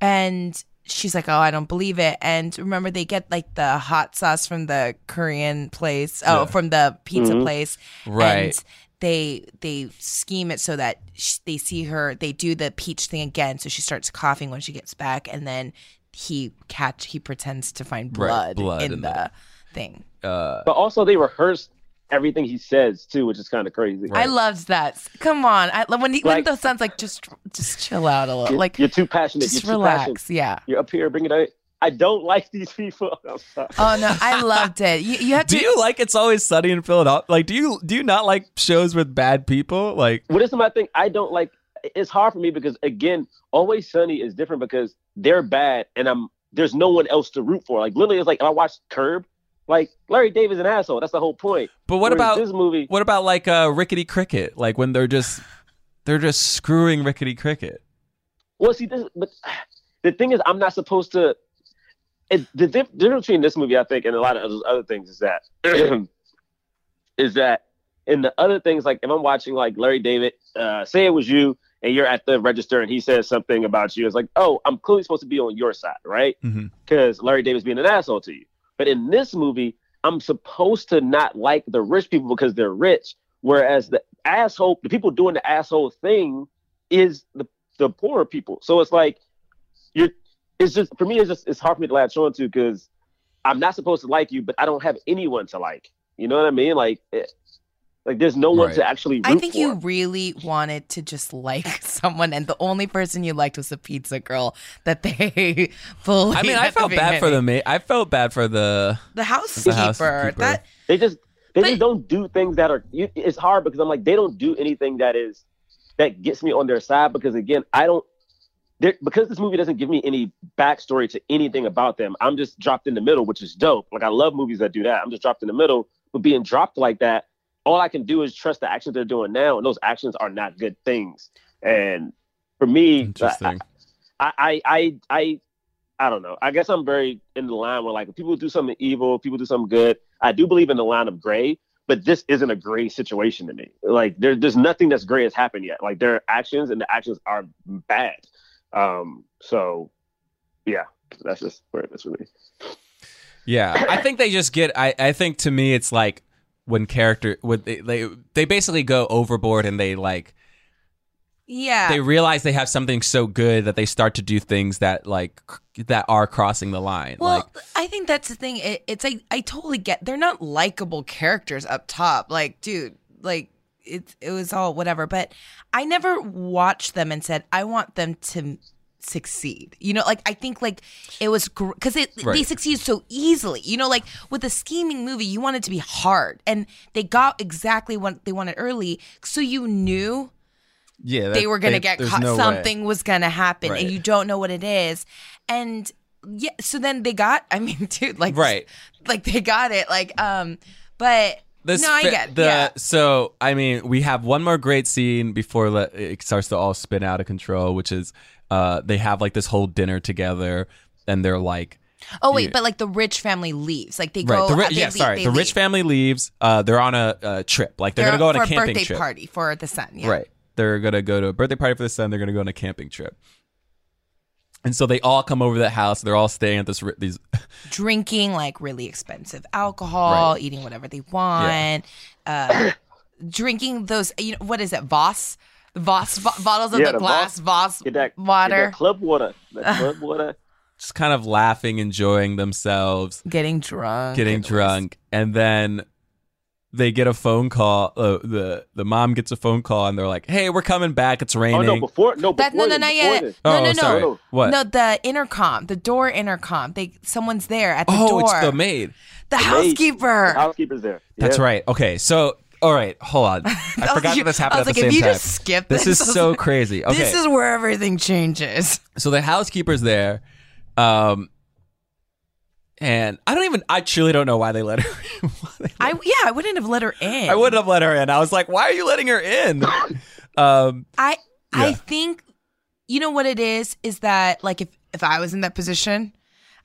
and she's like, "Oh, I don't believe it." And remember, they get like the hot sauce from the Korean place. Oh, Yeah. from the pizza Mhm. place. Right. And they they scheme it so that sh- they see her. They do the peach thing again, so she starts coughing when she gets back, and then he catch he pretends to find Right, blood, blood in in the the- thing. uh But also they rehearsed everything he says too, which is kind of crazy. I loved that. Come on, I, when he, when Like- the son's like, just just chill out a little, You're, like you're too passionate. just you're too relax. passionate. Yeah. You're up here bringing it. I don't like these people. Oh no, I loved it. You, you have to. do you like it's always sunny in philadelphia like do you do you not like shows with bad people like what is my thing. I don't like. It's hard for me because again, Always Sunny is different because they're bad, and I'm there's no one else to root for. Like literally, it's like if I watch Curb, like Larry David's an asshole. That's the whole point. but what Whereas about this movie? what about like uh rickety cricket like when they're just they're just screwing rickety cricket Well, see, this, but the thing is, I'm not supposed to. It, the dif- difference between this movie, I think, and a lot of those other things is that is that in the other things, like if I'm watching like Larry David, uh, say it was you, and you're at the register, and he says something about you, it's like, oh, I'm clearly supposed to be on your side, right? Mhm. Because Larry David's being an asshole to you. But in this movie, I'm supposed to not like the rich people because they're rich, whereas the asshole, the people doing the asshole thing, is the the poorer people. So it's like you're. It's just for me. It's just it's hard for me to latch on to because I'm not supposed to like you, but I don't have anyone to like. You know what I mean? Like, it, like there's no one Right. to actually. Root I think for. you really wanted to just like someone, and the only person you liked was the pizza girl that they bullied. i mean i felt bad for the beginning. ma- i felt bad for the the housekeeper. housekeeper. That They just they But- just don't do things that are. You, it's hard because I'm like they don't do anything that is that gets me on their side because again I don't. There, because this movie doesn't give me any backstory to anything about them, I'm just dropped in the middle, which is dope. Like I love movies that do that. I'm just dropped in the middle, but being dropped like that, all I can do is trust the actions they're doing now, and those actions are not good things. And for me, I, Interesting. I, I, I, I, I don't know. I guess I'm very in the line where like if people do something evil, people do something good. I do believe in the line of gray, but this isn't a gray situation to me. Like there, there's nothing that's gray has happened yet. Like their actions, and the actions are bad. Um, so yeah, that's just where it is with me. Yeah, I think they just get. I, I think to me, it's like when character when they, they they basically go overboard and they like Yeah. they realize they have something so good that they start to do things that like that are crossing the line. Well, like I think that's the thing. It, it's like I totally get they're not likable characters up top. Like, dude, like it it was all whatever. But I never watched them and said I want them to succeed. You know, like I think like it was because it they succeed so easily. You know, like with a scheming movie, you want it to be hard, and they got exactly what they wanted early, so you knew yeah, they were gonna they- get caught. no way. Something was gonna happen, Right. and you don't know what it is. And yeah, so then they got. I mean, dude, like Right. like they got it. Like, um, but This no, I fi- get it. the yeah. so I mean we have one more great scene before le- it starts to all spin out of control, which is uh they have like this whole dinner together and they're like Oh wait, but like the rich family leaves. Like they go. right the ri- they yeah leave- sorry the leave. rich family leaves uh they're on a, uh trip like they're, They're gonna go on for a camping birthday trip party for the son. Yeah. right they're gonna go to a birthday party for the son they're gonna go on a camping trip and so they all come over to the house they're all staying at this these Drinking like really expensive alcohol, Right. eating whatever they want, uh, drinking those. You know what is it? Voss. Voss bo- bottles of Yeah, the, the glass Voss Get that water. Get that club water. That club water. just kind of laughing enjoying themselves getting drunk. getting It was- drunk and then they get a phone call uh, the the mom gets a phone call and they're like hey we're coming back it's raining." Oh no! Before no, That, no, no, not yet. this. No, Oh, no, no. sorry. What? No, the intercom, the door intercom. They, someone's there at the oh door. Oh, it's the maid The Maid. housekeeper. The housekeeper's there. that's Yeah. right okay so all right hold on i was forgot like- that this I was at like, the if you time just skip this this, is so like, crazy okay This is where everything changes. so the housekeeper's there um and i don't even i truly don't know why they let her in. They I yeah, I wouldn't have let her in. I wouldn't have let her in. I was like, why are you letting her in? um, I I Yeah. think you know what it is is that like if if I was in that position,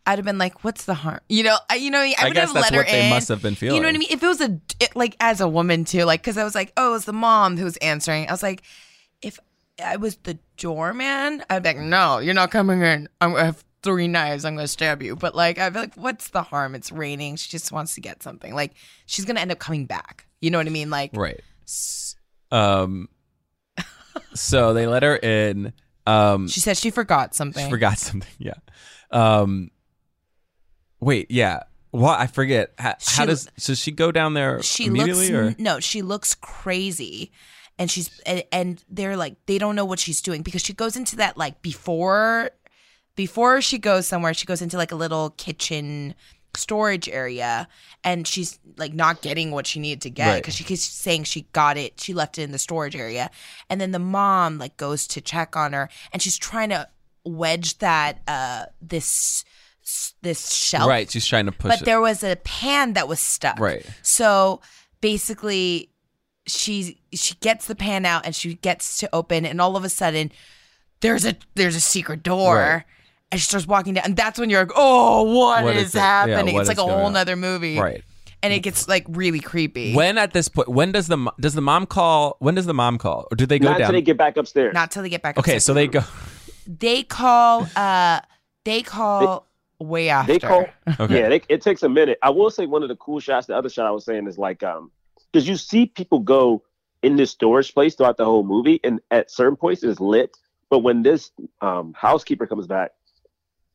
I'd have been like, "What's the harm?" You know, I, you know, I, I would guess have that's let her what they in. must have been feeling. You know what I mean? If it was a it, like as a woman too, like because I was like, "Oh, it was the mom who was answering." I was like, if I was the doorman, I'd be like, "No, you're not coming in. I'm, I have three knives. I'm gonna stab you." But like, I'd be like, "What's the harm? It's raining. She just wants to get something. Like, she's gonna end up coming back. You know what I mean? Like, right. Um, so they let her in. Um, she said she forgot something. she forgot something. Yeah. Um, wait. Yeah. What? I forget. How, how does does she go down there she immediately looks or? no she looks crazy and she's and, and they're like they don't know what she's doing because she goes into that like before before she goes somewhere she goes into like a little kitchen storage area and she's like not getting what she needed to get Right. because she keeps saying she got it she left it in the storage area and then the mom like goes to check on her and she's trying to wedge that uh this this shelf Right. She's trying to push but it. there was a pan that was stuck. Right. So basically, she she gets the pan out and she gets to open, and all of a sudden, there's a there's a secret door. Right. And she starts walking down, and that's when you're like, "Oh, What what is is, it? Yeah, happening?" what it's like is a going whole on? nother movie, Right. And it gets like really creepy. When at this point, when does the mo- does the mom call? When does the mom call, or do they go Not down? until they get back upstairs. Not till they get back. okay, upstairs. so they go. they call. uh They call way after. They call. Okay. Yeah, they, it takes a minute. I will say one of the cool shots. The other shot I was saying is like, um, because you see people go in this storage place throughout the whole movie, and at certain points it's lit. But when this um housekeeper comes back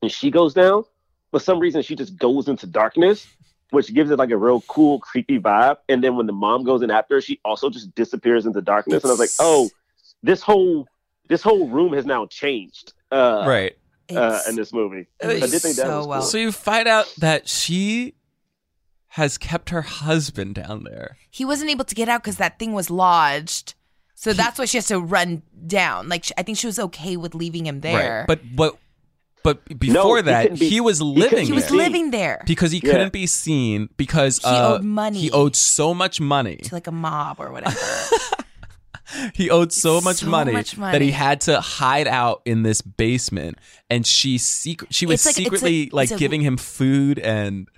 and she goes down, for some reason she just goes into darkness, which gives it like a real cool, creepy vibe. And then when the mom goes in after her, she also just disappears into darkness. And I was like, oh, this whole this whole room has now changed. Uh, right. uh, in this movie. I did think that so was well. cool. So you find out that she has kept her husband down there. he wasn't able to get out because that thing was lodged So that's why she has to run down. Like I think she was okay with leaving him there. Right. But but but before he that, couldn't be- he was living couldn't he was there. living there because he Yeah. couldn't be seen because He uh, owed money. He owed so much money. to like a mob or whatever. He owed so much, So money, much that he had to hide out in this basement. And she secret she was It's like- it's a- secretly like a- giving him food and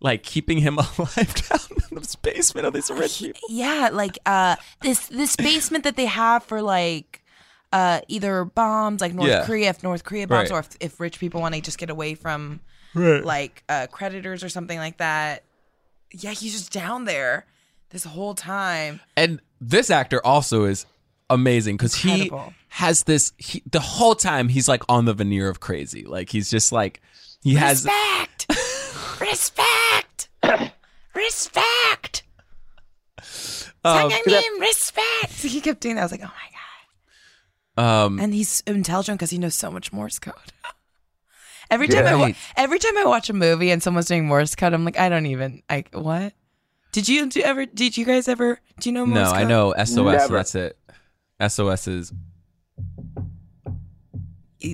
like keeping him alive down in this basement of these rich people. yeah, like uh this this basement that they have for like uh either bombs like North Yeah. Korea if North Korea bombs Right. or if, if rich people want to just get away from Right. like uh creditors or something like that. Yeah, he's just down there this whole time. And this actor also is amazing because he has this he, the whole time he's like on the veneer of crazy. Like he's just like he has Respect. Respect. Respect. um, sajangnim, respect. He kept doing that. I was like, oh my god. Um And he's intelligent because he knows so much Morse code. every time I wa- Right. every time I watch a movie and someone's doing Morse code, I'm like, I don't even like what. Did you do ever? Did you guys ever? Do you know Morse no, code? I know SOS. So Never. that's it. SOS is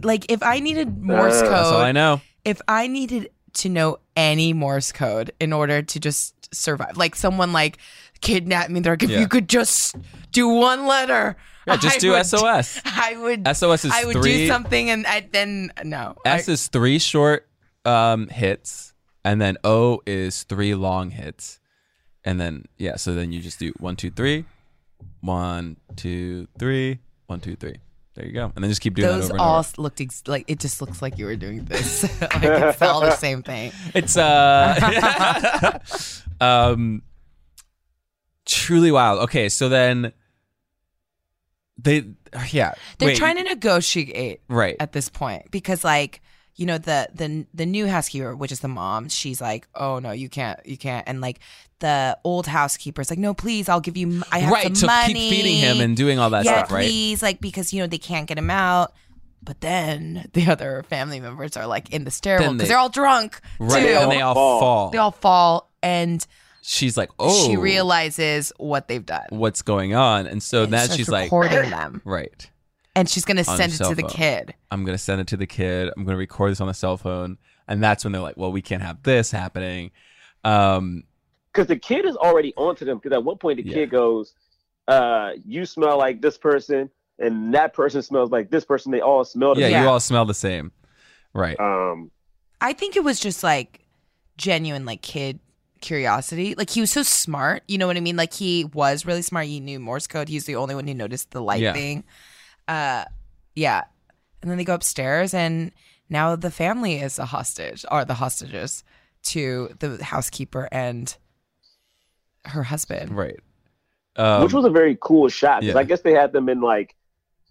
Like, if I needed Morse code, that's all I know. if I needed to know any Morse code in order to just survive, like someone like kidnapped me, they're like, if Yeah. you could just do one letter, Yeah, just I do would- SOS. I would. SOS is I would three- do something, and I then no. S I- is three short um, hits, and then O is three long hits, and then yeah. So then you just do one, two, three, one, two, three, one, two, three. There you go, and then just keep doing those that over and all over. looked ex- like it just looks like you were doing this. like it's all the same thing. It's uh, um, truly wild. Okay, so then they yeah They're wait, trying to negotiate right at this point because like you know the the the new housekeeper which is the mom she's like oh no you can't you can't and like the old housekeeper's like no please i'll give you m- i have right some to money keep feeding him and doing all that yeah stuff right please like because you know they can't get him out but then the other family members are like in the stairwell because they- they, are all drunk right too. and they all Fall. fall. they all fall and She's like oh. she realizes what they've done. What's going on? And so and now she's like recording them. Right. And she's gonna send it to cell the kid. I'm gonna send it to the kid. I'm gonna record this on the cell phone. And that's when they're like well we can't have this happening. Um because the kid is already onto them. Because at one point the Yeah. kid goes, uh, "You smell like this person, and that person smells like this person. They all smell the yeah, same." you all smell the same. Right. Um, I think it was just like genuine like kid curiosity. Like he was so smart, you know what I mean? Like he was really smart. He knew Morse code. He's the only one who noticed the light Yeah. thing. Uh yeah. And then they go upstairs and now the family is a hostage or the hostages to the housekeeper and her husband. right um, which was a very cool shot because yeah. I guess they had them in like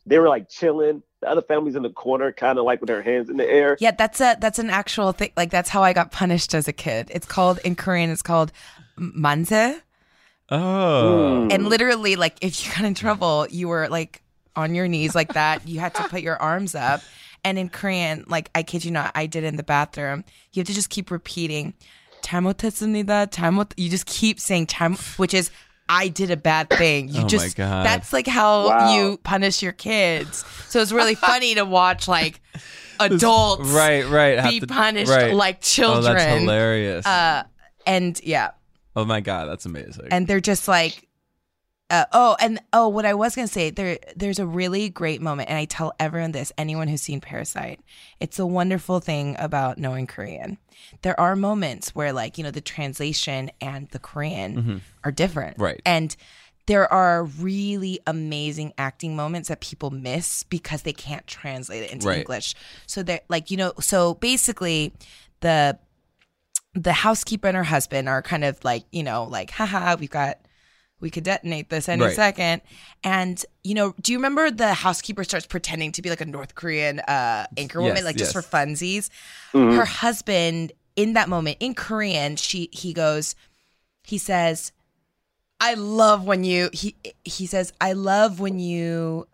they were like chilling The other families in the corner, kind of like with their hands in the air. Yeah, that's a that's an actual thing. Like that's how I got punished as a kid. It's called in Korean. It's called manse. oh And literally, like, if you got in trouble, you were like on your knees like that. You had to put your arms up. And in Korean, like, I kid you not, I did in the bathroom. You have to just keep repeating, 잘못했습니다, 잘못. You just keep saying 잘못, which is, I did a bad thing. You Oh my just, God. that's like how Wow. you punish your kids. So it's really funny to watch, like, adults right right be to- punished right. like oh children. that's hilarious Uh, and yeah, oh my god that's amazing and they're just like uh, oh and oh what i was gonna say there there's a really great moment and i tell everyone this anyone who's seen parasite it's a wonderful thing about knowing korean there are moments where like you know the translation and the korean are different Mm-hmm. Right. and there are really amazing acting moments that people miss because they can't translate it into Right. english so they're like you know so basically the the housekeeper and her husband are kind of like, you know, like, haha, we've got, we could detonate this any Right. second. And, you know, do you remember the housekeeper starts pretending to be like a North Korean uh, anchor woman, Yes, like just for funsies? Her husband, in that moment, in Korean, she he goes, he says, I love when you, he, he says, I love when you,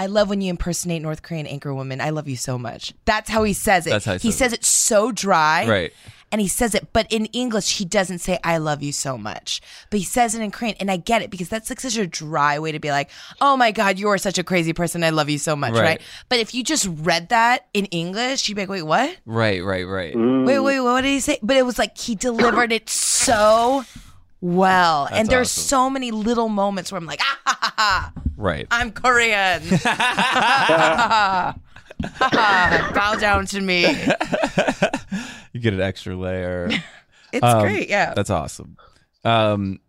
I love when you impersonate North Korean anchor woman. I love you so much. That's how he says it. That's how he says says it so dry right and he says it, but in English he doesn't say "I love you so much," but he says it in Korean, and I get it because that's like such a dry way to be like, "Oh my God, you are such a crazy person. I love you so much," Right. right? But if you just read that in English, you'd be like, "Wait, what? Right, right, right. Mm. Wait, wait, what did he say?" But it was like he delivered it so well, That's and there's awesome. so many little moments where I'm like, "Ah ha ha ha." Right. I'm Korean. Bow down to me. you get an extra layer. It's Um, great, yeah. That's awesome. Um,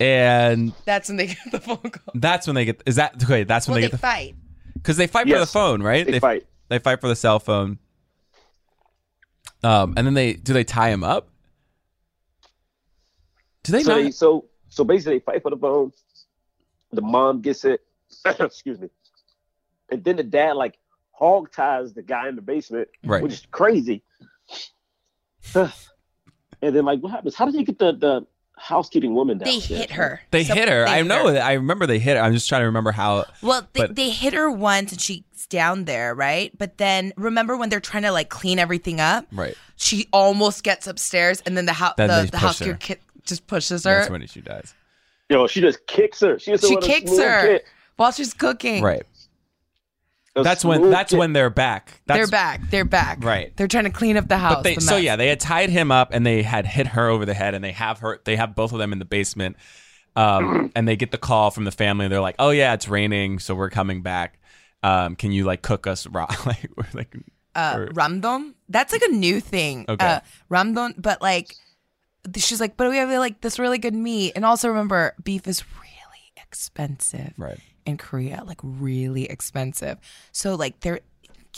and That's when they get the phone call. that's when they get. Is that okay? That's when Well, they they get the fight. because they fight for the phone, right? they fight. They fight for the cell phone. Um, and then they do they tie him up? Do they so, not? they, so so basically they fight for the phone. The mom gets it. excuse me. And then the dad like hog ties the guy in the basement, Right. which is crazy. and then like what happens? How did they get the the housekeeping woman down? They hit her. They So hit her. they I hit know. her. I remember they hit her. I'm just trying to remember how. Well, they, but- they hit her once and she's down there, right? But then remember when they're trying to like clean everything up? Right. She almost gets upstairs and then the house Then the, the housekeeper ki- just pushes her. That's when she dies. Yo, she just kicks her. She, just she kicks her kick. while she's cooking. Right. A That's when. That's kick. when they're back. That's, they're back. They're back. Right. They're trying to clean up the house. But they, the so yeah, they had tied him up and they had hit her over the head, and they have her. They have both of them in the basement, um, and they get the call from the family. They're like, "Oh yeah, it's raining, so we're coming back. Um, can you like cook us raw? like, we're like, uh, or- ramdon. That's like a new thing. Okay. Uh, ramdon, but like, she's like, but we have like this really good meat, and also remember, beef is really expensive right? in Korea, like really expensive. So like, they're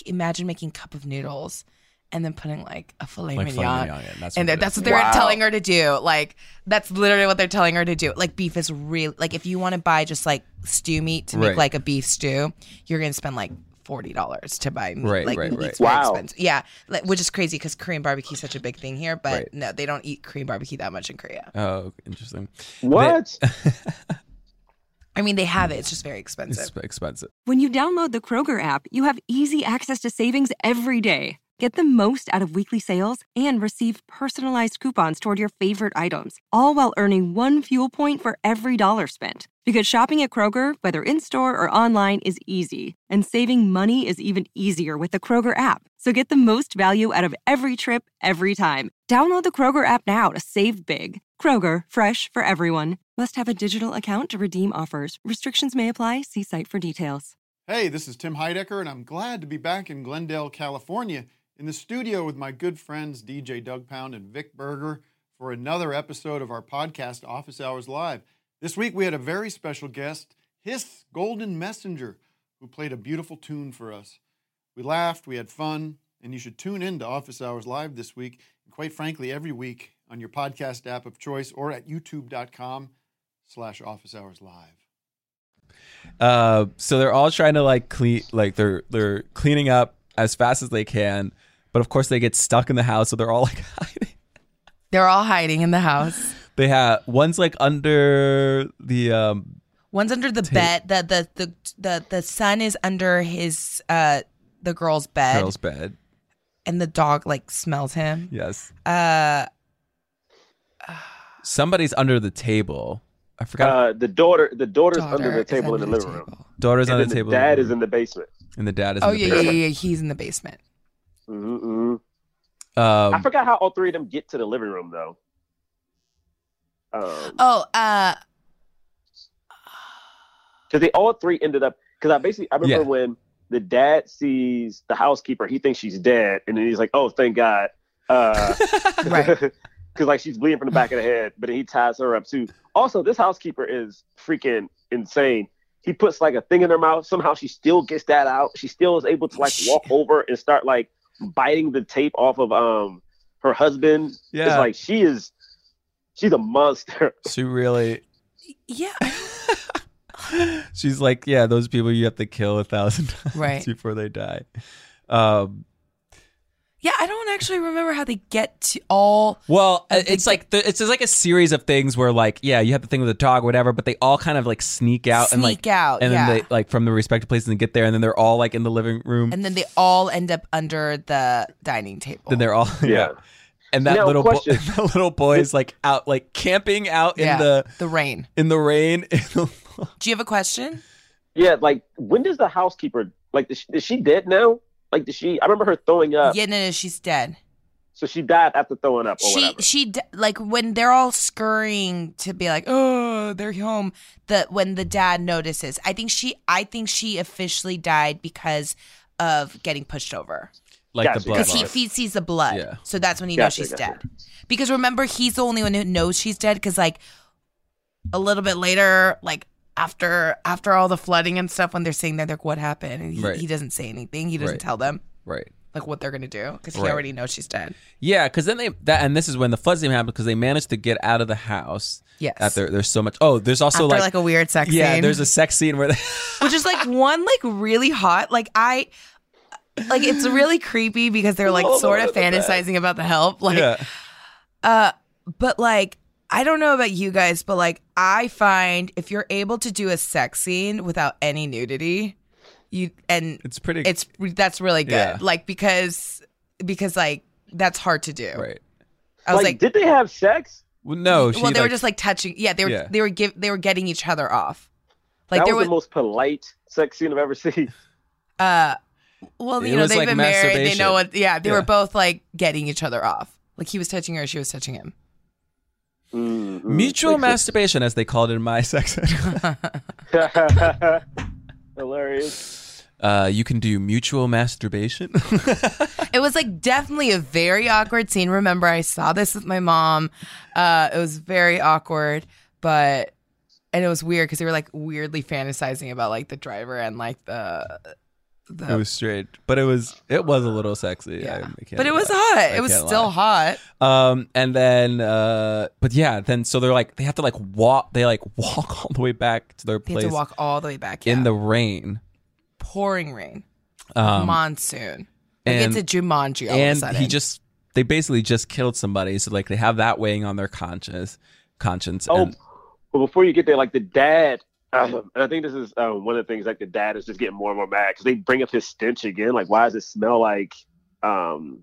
imagine making cup of noodles. And then putting like a filet Like filet mignon, mignon, yeah, that's and what then it that's what they're Wow. telling her to do. Like that's literally what they're telling her to do. Like beef is really Like if you want to buy just like stew meat to make like a beef stew, you're gonna spend like forty dollars to buy meat. Right, like right, meat's right. very Wow. expensive. Yeah, like, which is crazy because Korean barbecue is such a big thing here, but Right. no, they don't eat Korean barbecue that much in Korea. Oh, interesting. What? I mean, they have it. It's just very expensive. It's expensive. When you download the Kroger app, you have easy access to savings every day. Get the most out of weekly sales and receive personalized coupons toward your favorite items, all while earning one fuel point for every dollar spent. Because shopping at Kroger, whether in store or online, is easy, and saving money is even easier with the Kroger app. So get the most value out of every trip, every time. Download the Kroger app now to save big. Kroger, fresh for everyone. Must have a digital account to redeem offers. Restrictions may apply. See site for details. Hey, this is Tim Heidecker, and I'm glad to be back in Glendale, California, in the studio with my good friends DJ Doug Pound and Vic Berger for another episode of our podcast, Office Hours Live. This week we had a very special guest, His Golden Messenger, who played a beautiful tune for us. We laughed, we had fun, and you should tune in to Office Hours Live this week, and quite frankly, every week on your podcast app of choice or at youtube.com slash office hours live. Uh, so they're all trying to like clean, like they're they're cleaning up as fast as they can, but of course they get stuck in the house, so they're all like hiding. They're all hiding in the house. They have one's like under the um One's under the bed. The, the the the the son is under his uh the girl's bed, girl's bed. and the dog like smells him. Yes, Uh, somebody's under the table. I forgot. Uh, the daughter, the daughter's daughter under the is table in under the living room. Daughter's and on the the table. dad is in the basement. and the dad is. Oh in the yeah, yeah, yeah, yeah. He's in the basement. Mm-hmm. Um, I forgot how all three of them get to the living room though. Um, Oh, uh, because they all three ended up. Because I basically I remember Yeah. when the dad sees the housekeeper, he thinks she's dead, and then he's like, "Oh, thank God," uh, Right. Because like she's bleeding from the back of the head, but then he ties her up too. Also, this housekeeper is freaking insane. He puts like a thing in her mouth. Somehow she still gets that out. She still is able to like walk over and start like biting the tape off of um her husband. Yeah. It's like she is she's a monster. she really. yeah, She's like, yeah, those people you have to kill a thousand times Right. before they die. Um, yeah. I don't actually remember how they get to all. Well, I uh, think it's like the, it's just like a series of things where like yeah, you have the thing with the dog, whatever, but they all kind of like sneak out and like Sneak out, and yeah. then they like from the respective places and get there, and then they're all like in the living room. and then they all end up under the dining table. then they're all Yeah. and that Now, little boy, question. that little boy is like out, like camping out in Yeah, the the rain. in the rain. Do you have a question? Yeah, like when does the housekeeper like is she, is she dead now? Like did she? I remember her throwing up. yeah, no, no, she's dead. So she died after throwing up or she whatever. she like when they're all scurrying to be like oh they're home the when the dad notices i think she i think she officially died because of getting pushed over like Gotcha, the blood. because he, he sees the blood Yeah. so that's when he knows she's gotcha. dead because remember he's the only one who knows she's dead because like a little bit later like after after all the flooding and stuff when they're saying that like what happened and he, Right. he doesn't say anything he doesn't Right. tell them right. like what they're gonna do because he Right. already knows she's dead Yeah, because then they that and this is when the floods even happened because they managed to get out of the house. Yes. After there's so much. Oh, there's also after like, like, a weird sex scene. yeah, scene there's a sex scene where they, which is like one like really hot like i like it's really creepy because they're like Oh, sort of fantasizing about the help like yeah. uh but like i don't know about you guys but like i find if you're able to do a sex scene without any nudity you and It's pretty. it's that's really good Yeah. like because because like that's hard to do right. i was like, like, did they have sex? Well, no, she well they were just like touching yeah they were Yeah. they were give they were getting each other off like that there was was the most polite sex scene I've ever seen. Uh, well, It you know, they've like been married. They know what. Yeah, they Yeah. were both like getting each other off. Like he was touching her, she was touching him. Mm, mm, mutual makes masturbation, as they called it in my section. sense. Hilarious. uh, you can do mutual masturbation. It was like definitely a very awkward scene. Remember, I saw this with my mom. Uh, it was very awkward, but and it was weird because they were like weirdly fantasizing about like the driver and like the. The it was straight, but it was it was a little sexy. yeah. I- I but it was lie. hot. I It was still lie. hot. Um, and then, uh, but yeah, then so they're like they have to like walk. They like walk all the way back to their They place had to walk all the way back in yeah. the rain. pouring rain, Um, monsoon. Like and- it's a Jumanji all of a and sudden. he just they basically just killed somebody, so like they have that weighing on their conscience. Conscience. Oh, and- but before you get there, like the dad, um, and I think this is um, one of the things. Like the dad is just getting more and more mad because they bring up his stench again. Like, why does it smell like um,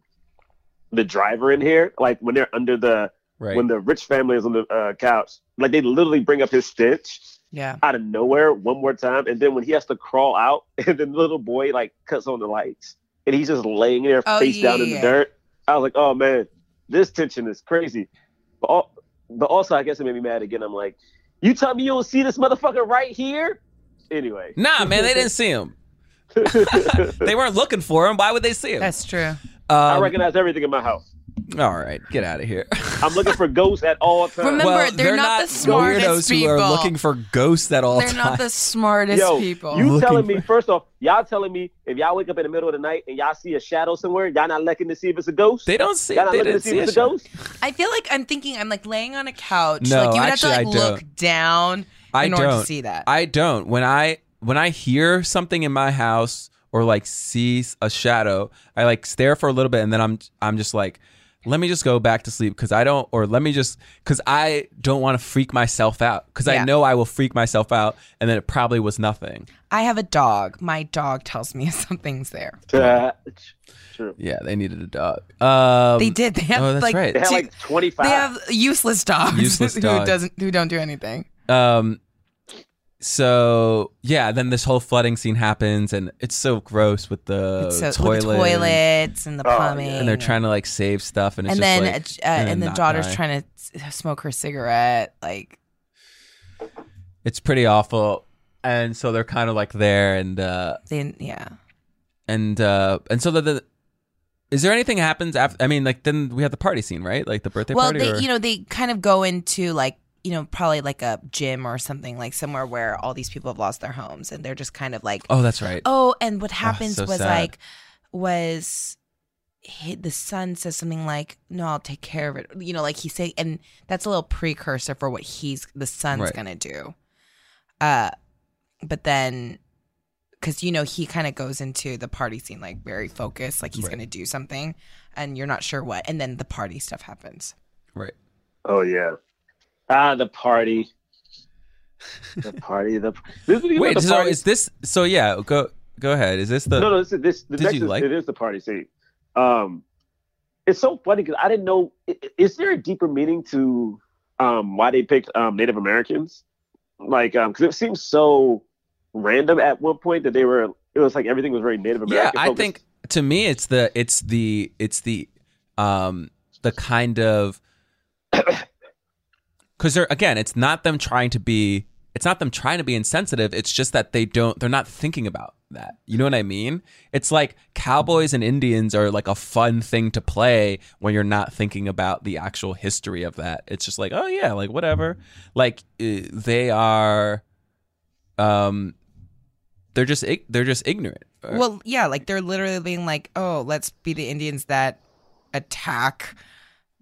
the driver in here? Like when they're under the right. when the rich family is on the uh, couch, like they literally bring up his stench yeah. out of nowhere one more time, and then when he has to crawl out, and then the little boy like cuts on the lights, and he's just laying there Oh, face down in yeah. the dirt. I was like, oh man, this tension is crazy. But, al- but also, I guess it made me mad again. I'm like, you tell me you don't see this motherfucker right here? Anyway, nah, man, they didn't see him. They weren't looking for him. Why would they see him? That's true. I Um, recognize everything in my house. All right, get out of here. I'm looking for ghosts at all times. Remember, well, they're not the smartest weirdos who are people. looking for ghosts at all They're times. not the smartest Yo, people. you Looking telling me for- first off, y'all telling me if y'all wake up in the middle of the night and y'all see a shadow somewhere, y'all not looking to see if it's a ghost? They don't see. Y'all not They looking to didn't see see if a it's a shadow. ghost? I feel like I'm thinking I'm like laying on a couch. No, like you would actually, have I to like look don't. down I in order don't to see that. I don't. When I when I hear something in my house or like see a shadow, I like stare for a little bit and then I'm I'm just like, let me just go back to sleep because I don't, or let me just because I don't want to freak myself out because Yeah. I know I will freak myself out and then it probably was nothing. I have a dog. My dog tells me if something's there. True. Yeah, they needed a dog. Um, They did. They have oh, that's like right. They had two- like 25. they have useless dogs, Useless who dogs. doesn't who don't do anything. Um, so yeah, then this whole flooding scene happens, and it's so gross with the so, toilet, with the toilets and the Oh, yeah. plumbing, and they're trying to like save stuff, and it's and just then like, uh, and the daughter's die. trying to smoke her cigarette. Like It's pretty awful, and so they're kind of like there, and uh, they, yeah. and uh, and so the, the is there anything happens after? I mean, like then we have the party scene, right? Like the birthday well, party. they you know they kind of go into like you know probably like a gym or something like somewhere where all these people have lost their homes and they're just kind of like oh, that's right. Oh, and what happens so was sad. like was he, the son says something like, "No, I'll take care of it." You know, like he say, and that's a little precursor for what he's the son's Right. gonna do. Uh, but then, because you know he kind of goes into the party scene like very focused, like he's Right. gonna do something, and you're not sure what, and then the party stuff happens. Right. Oh yeah. Ah, the party. The party. The this is Wait, the so party. is this? So yeah, go go ahead. Is this the? no, no. This is this. The Did you is, like- it is the party scene. Um, it's so funny because I didn't know. Is there a deeper meaning to um, why they picked um, Native Americans? Like, um, because it seems so random at one point that they were. It was like everything was very Native American. Yeah. I focused. think to me it's the it's the it's the um the kind of because they're again it's not them trying to be it's not them trying to be insensitive. It's just that they don't they're not thinking about that. You know what i mean? It's like cowboys and indians are like a fun thing to play when you're not thinking about the actual history of that. It's just like oh yeah like whatever. Like uh, they are um they're just they're just ignorant. Well, yeah, like they're literally being like, "Oh, let's be the Indians that attack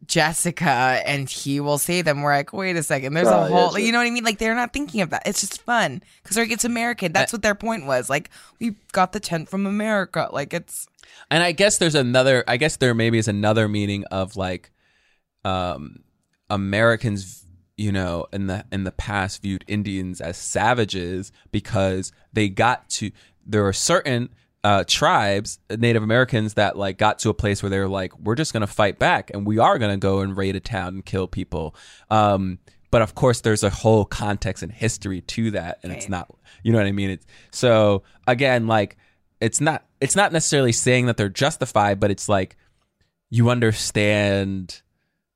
Jessica, and he will say them." We're like, "Wait a second, there's Oh, a yeah, whole," sure. you know what I mean? Like they're not thinking of that. It's just fun because like, it's American. That's what their point was. Like we got the tent from America. Like it's And I guess there's another. I guess there maybe is another meaning of like, um, Americans, you know, in the in the past viewed Indians as savages because they got to. There are certain uh, tribes, Native Americans, that like got to a place where they were like, we're just gonna fight back, and we are gonna go and raid a town and kill people. Um, but of course, there's a whole context and history to that, and it's not. You know what I mean? It's so again, like it's not it's not necessarily saying that they're justified, but it's like you understand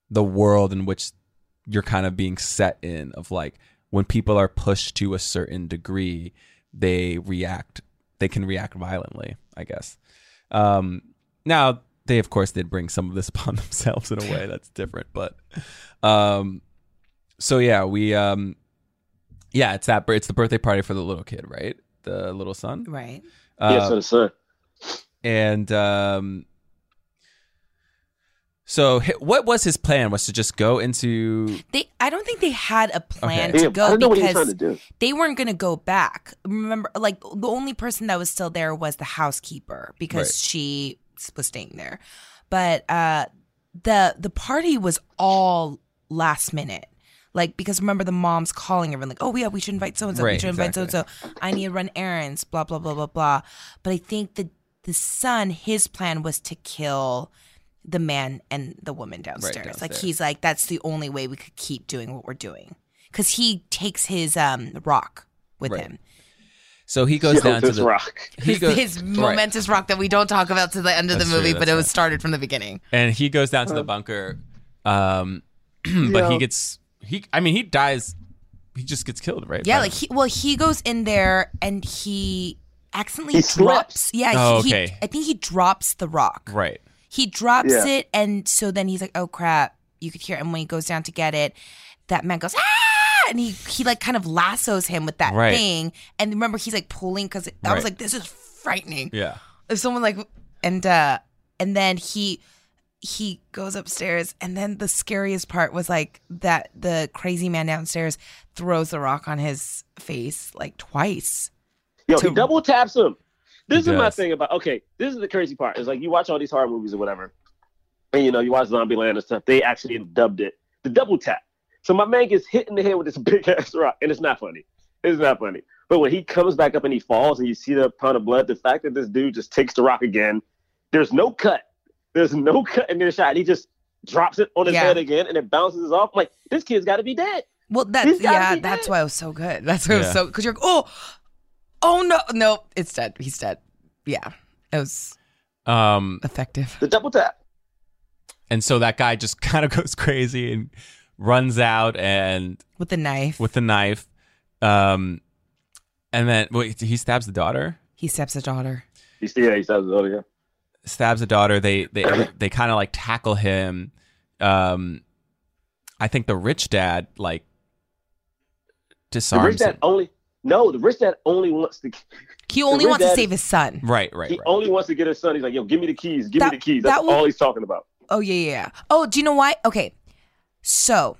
the world in which you're kind of being set in of like when people are pushed to a certain degree, they react they can react violently, I guess. Um now they of course did bring some of this upon themselves in a way that's different, but um so yeah, we um yeah, it's that it's the birthday party for the little kid, right? The little son. right. yeah, Uh, so the son. and um so what was his plan was to just go into They, I don't think they had a plan Okay. to Yeah, I go don't know what he because trying to do. they weren't going to go back. Remember, like the only person that was still there was the housekeeper because Right. she was staying there. But uh, the the party was all last minute. Like because remember the mom's calling everyone like, oh yeah, we should invite so and so, we should invite so and so. I need to run errands, blah blah blah blah blah. But I think the the son, his plan was to kill the man and the woman downstairs. Like downstairs. he's like, that's the only way we could keep doing what we're doing. Because he takes his um rock with Right. him. so he goes down to the rock. he His, goes his right. momentous rock that we don't talk about to the end of That's the true, movie, but it was started from the beginning. and he goes down to the bunker um but he gets he I mean he dies he just gets killed, right? Yeah, like he well, he goes in there and he accidentally He drops. slips. Yeah, Oh, he, okay. he, I think he drops the rock. right. He drops Yeah. it, and so then he's like, "Oh crap!" You could hear, it. and when he goes down to get it, that man goes, "Ah!" and he he like kind of lassos him with that Right. thing. And remember, he's like pulling because I Right. was like, "This is frightening." Yeah. If someone like, and uh, and then he he goes upstairs, and then the scariest part was like that the crazy man downstairs throws the rock on his face like twice. Yo, to- he double taps him. This He is my thing about okay. This is the crazy part. It's like you watch all these horror movies or whatever, and you know you watch Zombieland and stuff. They actually dubbed it the double tap. So my man gets hit in the head with this big ass rock, and it's not funny. It's not funny. But when he comes back up and he falls, and you see the pound of blood, the fact that this dude just takes the rock again, there's no cut. There's no cut in this shot. He just drops it on his Yeah. head again, and it bounces off. I'm like this kid's got to be dead. Well, that's yeah, that's dead. why it was so good. That's why it was so because you're like, oh, oh no, no, it's dead. He's dead. Yeah, it was Um effective. The double tap. and so that guy just kind of goes crazy and runs out and with the knife. with the knife um and then wait he stabs the daughter he stabs the daughter. You see, yeah, he says, "Oh yeah." stabs the daughter they they they kind of like tackle him um i think the rich dad like The disarms rich dad him only no. The rich dad only wants to. He only wants to dad- save his son. right right He right only wants to get his son. He's like, yo, give me the keys. Give That- me the keys. That's that will- all he's talking about. Oh yeah, yeah, yeah. Oh, do you know why? Okay, so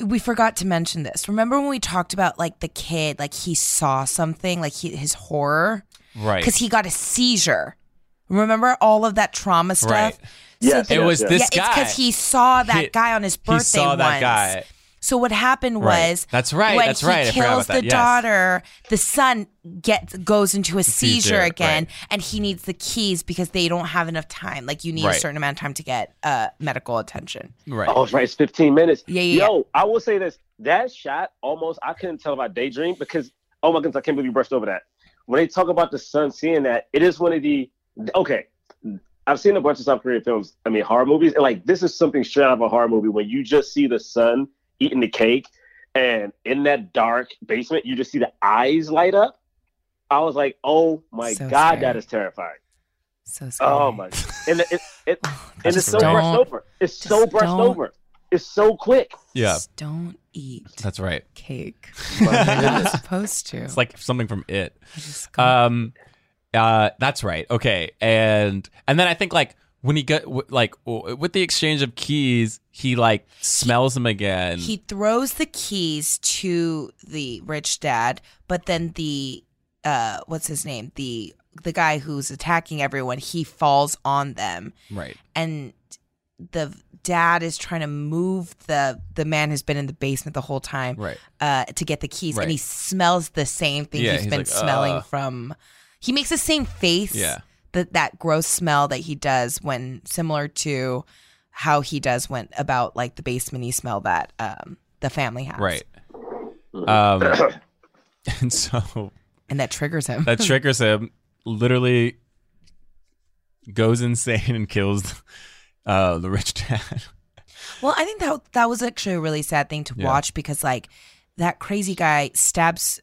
we forgot to mention this. Remember when we talked about like the kid, like he saw something, like he, his horror, right because he got a seizure. Remember all of that trauma stuff? Right. Yes, it yes, was yes. this yeah, guy it's because he saw that He- guy on his birthday he saw that once. guy So what happened Right. was That's right, When that's he right, I forgot kills about that, the yes. daughter, the son gets goes into a Seizure, seizure again, right. and he needs the keys because they don't have enough time. Like you need a certain amount of time to get uh, medical attention. Right. Oh, it's right. It's 15 minutes. Yeah, yeah, Yo, I will say this. That shot almost, I couldn't tell about Daydream because, oh my goodness, I can't believe you brushed over that. When they talk about the son seeing that, it is one of the, okay, I've seen a bunch of South Korean films, I mean, horror movies, and like this is something straight out of a horror movie when you just see the son eating the cake and in that dark basement, you just see the eyes light up. I was like, oh my So God, scary. that is terrifying. So scary. Oh my! And it, it, it and it's so brushed over. It's so brushed don't- over. It's so quick. Yeah. Just don't eat That's right. cake. You're not supposed to. It's like something from it. Um, uh, that's right. Okay, and and then I think like when he got like with the exchange of keys, he like smells them again. he throws the keys to the rich dad, but then the uh what's his name? The the guy who's attacking everyone, he falls on them right. and the dad is trying to move the the man who's been in the basement the whole time Right. uh to get the keys Right. and he smells the same thing Yeah, he's he's been like, smelling "Ugh." from he makes the same face Yeah. That that gross smell that he does when similar to how he does when about like the basement smell that um the family has Right. Um, and so and that triggers him that triggers him. Literally goes insane and kills uh, the rich dad. Well, I think that that was actually a really sad thing to Yeah. watch because like that crazy guy stabs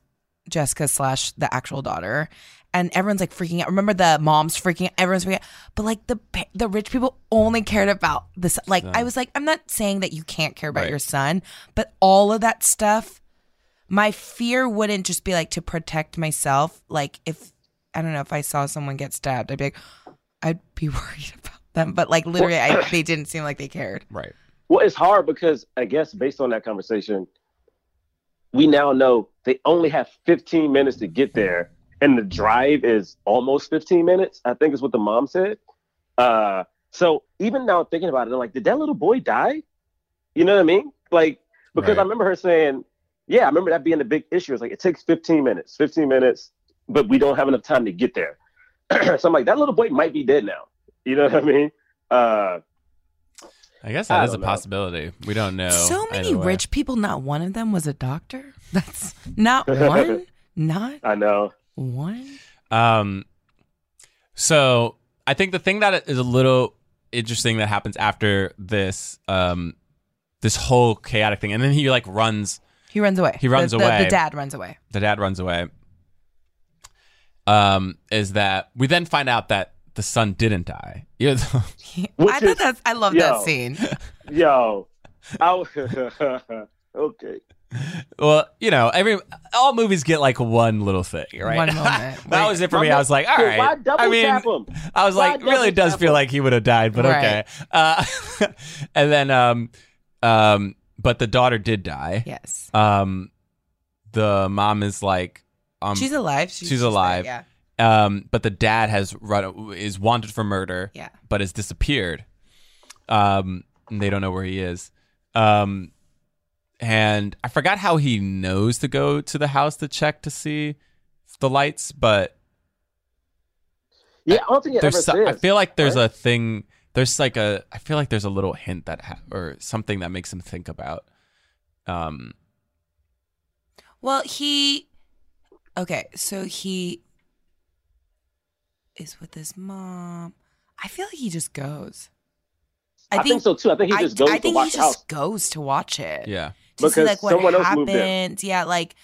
Jessica slash the actual daughter, and everyone's like freaking out. Remember the mom's freaking out, everyone's freaking out, but like the the rich people only cared about this. Like I was like, I'm not saying that you can't care about Right. your son, but all of that stuff. My fear wouldn't just be like to protect myself. Like if I don't know if I saw someone get stabbed, I'd be like, I'd be worried about them. But like literally, I, they didn't seem like they cared. Right. Well, it's hard because I guess based on that conversation, we now know they only have 15 minutes to get there, and the drive is almost 15 minutes. I think is what the mom said. Uh, so even now thinking about it, I'm like, did that little boy die? You know what I mean? Like because I remember her saying, yeah, I remember that being the big issue. It's like it takes 15 minutes, 15 minutes, but we don't have enough time to get there. so I'm like, that little boy might be dead now. You know what I mean? Uh, I guess I that is a know. possibility. We don't know. So many rich people, not one of them was a doctor. That's not one, not I know. One. Um, so I think the thing that is a little interesting that happens after this, um, this whole chaotic thing, and then he like runs. He runs away. He runs The- the- away. The dad runs away. The dad runs away. Um, is that we then find out that the son didn't die. Even though- I is- thought that's. I love yo. that scene. Yo, I okay. Well, you know, every all movies get like one little thing, right? One moment. that was it for me. I was like, all right. right. why double I mean, tap him? I was Why like, really does feel him? like he would have died, but okay. Uh, and then, um, um, but the daughter did die. Yes. Um, the mom is like, um, she's alive. She's, she's alive. yeah. Um, but the dad has run is wanted for murder. Yeah. But has disappeared. Um, and they don't know where he is. Um, and I forgot how he knows to go to the house to check to see the lights, but Yeah, I don't think it ever there's so- I feel like there's right? a thing. There's like a. I feel like there's a little hint that ha- or something that makes him think about. Um. Well, he. Okay, so he is with his mom. I feel like he just goes. I think so, too. I think he just goes I to think watch he the just house. goes to watch it. Yeah. To see Because like what someone else moved in. Yeah, like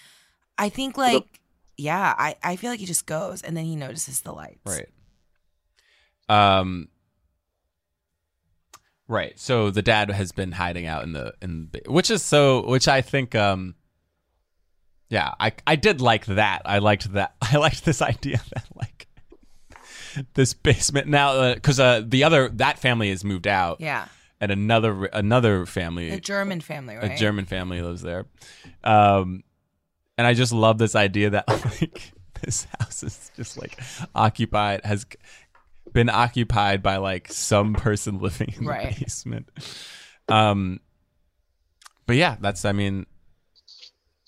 I think like yeah, I I feel like he just goes and then he notices the lights. Right. Um. Right. So the dad has been hiding out in the in the, which is so which I think um. Yeah, I I did like that. I liked that. I liked this idea that like this basement now because uh, the other that family has moved out. Yeah. And another another family A German family, right? a German family lives there. Um, and I just love this idea that like this house is just like occupied has been occupied by like some person living in Right. the basement. Um, But yeah, that's I mean,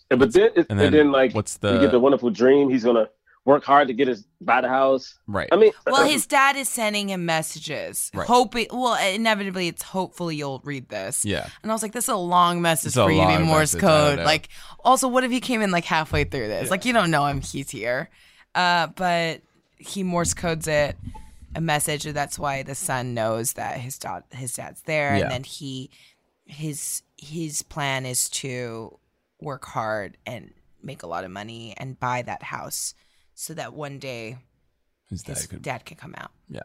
And- But then, and And then, then like, what's you the- get the wonderful dream. He's gonna work hard to get his buy the house. right. I mean, Well, his dad is sending him messages, Right. hoping. Well, inevitably, it's hopefully you'll read this. Yeah. And I was like, this is a long message It's for you to be Morse message, code. Like, also, what if he came in like halfway through this? Like, you don't know him; he's here. Uh, but he Morse codes it a message, and that's why the son knows that his dad his dad's there, Yeah. and then he his his plan is to work hard and make a lot of money and buy that house so that one day His dad his could- dad can come out. Yeah.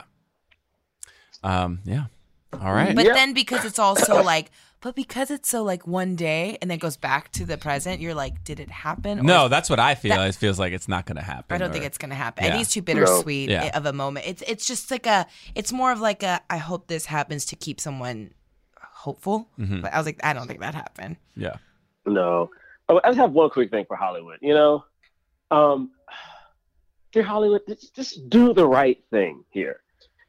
Um. Yeah. All right. But then because it's also like, but because it's so like one day and then goes back to the present, you're like, did it happen? Or no, that's what I feel. that- it feels like it's not going to happen. I don't think it's gonna happen. Yeah. It needs too bittersweet No. Yeah. of a moment. It's it's just like a. It's more of like a. I hope this happens to keep someone hopeful. Mhm. But I was like, I don't think that happened. Yeah. No. Oh, I just have one quick thing for Hollywood. You know, um, dear Hollywood, just, just do the right thing here.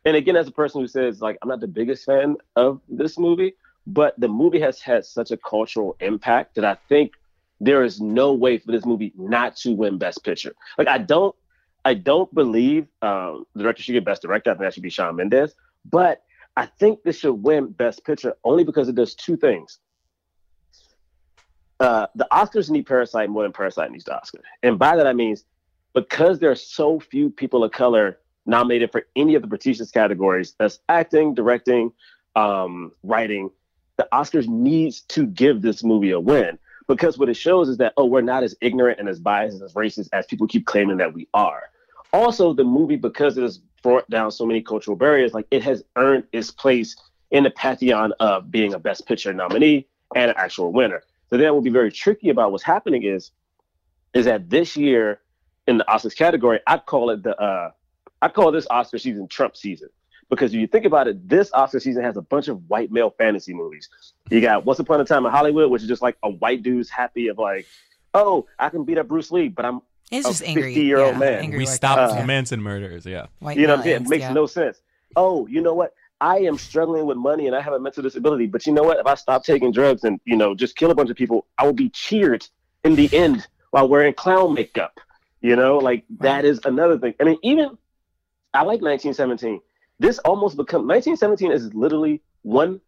And again, as a person who says like I'm not the biggest fan of this movie, but the movie has had such a cultural impact that I think there is no way for this movie not to win Best Picture. Like I don't, I don't believe um, the director should get Best Director. I think that should be Sam Mendes. But I think this should win Best Picture only because it does two things uh, the Oscars need Parasite more than Parasite needs the Oscar. And by that I mean because there are so few people of color nominated for any of the prestigious categories, that's acting, directing, um, writing, the Oscars needs to give this movie a win. Because what it shows is that, oh, we're not as ignorant and as biased and as racist as people keep claiming that we are. Also, the movie, because it has brought down so many cultural barriers, like it has earned its place in the pantheon of being a Best Picture nominee and an actual winner. So then what will be very tricky about what's happening is, is that this year in the Oscars category, I'd call it the uh I call this Oscar season Trump season. Because if you think about it, this Oscar season has a bunch of white male fantasy movies. You got Once Upon a Time in Hollywood, which is just like a white dude's happy of like, oh, I can beat up Bruce Lee, but I'm It's a just angry, 50 year old yeah, man. angry we white stopped guy. the Manson murders. Yeah. White you know what I'm saying? It makes yeah. no sense. Oh, you know what? I am struggling with money and I have a mental disability. But you know what? If I stop taking drugs and, you know, just kill a bunch of people, I will be cheered in the end while wearing clown makeup. You know, like that is another thing. I mean, even I like 1917. This almost become 1917 is literally one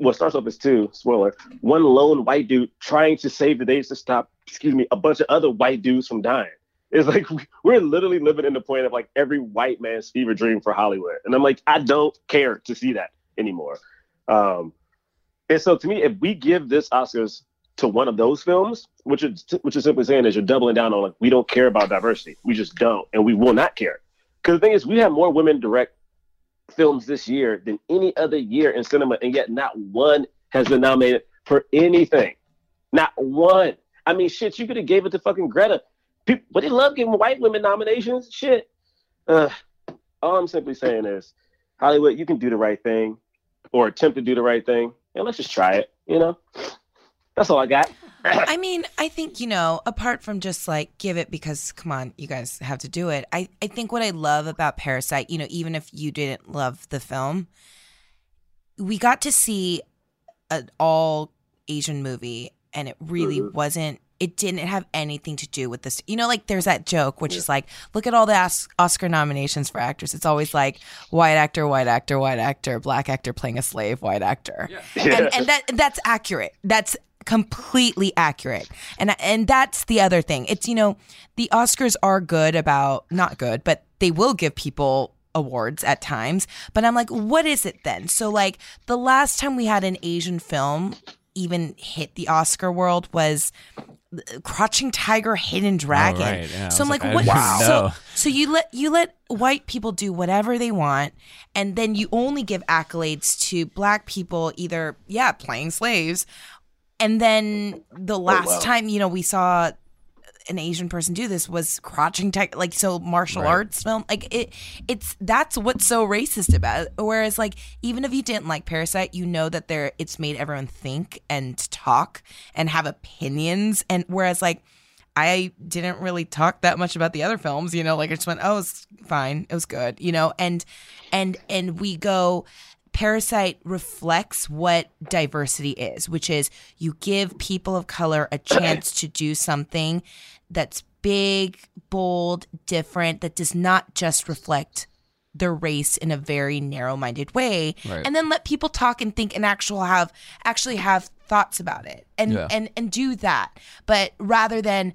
well, starts off as two, spoiler, one lone white dude trying to save the day to stop, excuse me, a bunch of other white dudes from dying. It's like we're literally living in the point of like every white man's fever dream for Hollywood. And I'm like, I don't care to see that anymore. Um, and so to me, if we give this Oscars to one of those films, which is which is simply saying is you're doubling down on like we don't care about diversity. We just don't, and we will not care. Because the thing is, we have more women direct films this year than any other year in cinema, and yet not one has been nominated for anything. Not one. I mean, shit, you could have gave it to fucking Greta. People, but they love giving white women nominations. Shit. Uh, all I'm simply saying is, Hollywood, you can do the right thing, or attempt to do the right thing, and let's just try it. You know, that's all I got. I mean, I think, you know, apart from just like give it because come on, you guys have to do it. I, I think what I love about Parasite, you know, even if you didn't love the film, we got to see an all Asian movie and it really mm-hmm. wasn't it didn't have anything to do with this. You know, like there's that joke, which is like, look at all the Oscar nominations for actors. It's always like white actor, white actor, white actor, black actor playing a slave, white actor, and, and that that's accurate. That's completely accurate. And and that's the other thing. It's you know, the Oscars are good about not good, but they will give people awards at times. But I'm like, what is it then? So like the last time we had an Asian film even hit the Oscar world was Crouching Tiger, Hidden Dragon. right, yeah, so I'm like, like, what? didn't So, so you let you let white people do whatever they want, and then you only give accolades to black people, either yeah, playing slaves, and then the oh, last wow. time you know we saw an Asian person do this was Crouching Tiger, like so martial Right. arts film. Like it, it's that's what's so racist about it. Whereas like even if you didn't like Parasite, you know that there it's made everyone think and talk and have opinions. And whereas like I didn't really talk that much about the other films, you know, like I just went, oh, it's fine, it was good, you know, and and and we go Parasite reflects what diversity is, which is you give people of color a chance to do something that's big, bold, different, that does not just reflect their race in a very narrow-minded way Right. and then let people talk and think and actual have actually have thoughts about it and Yeah. and and do that but rather than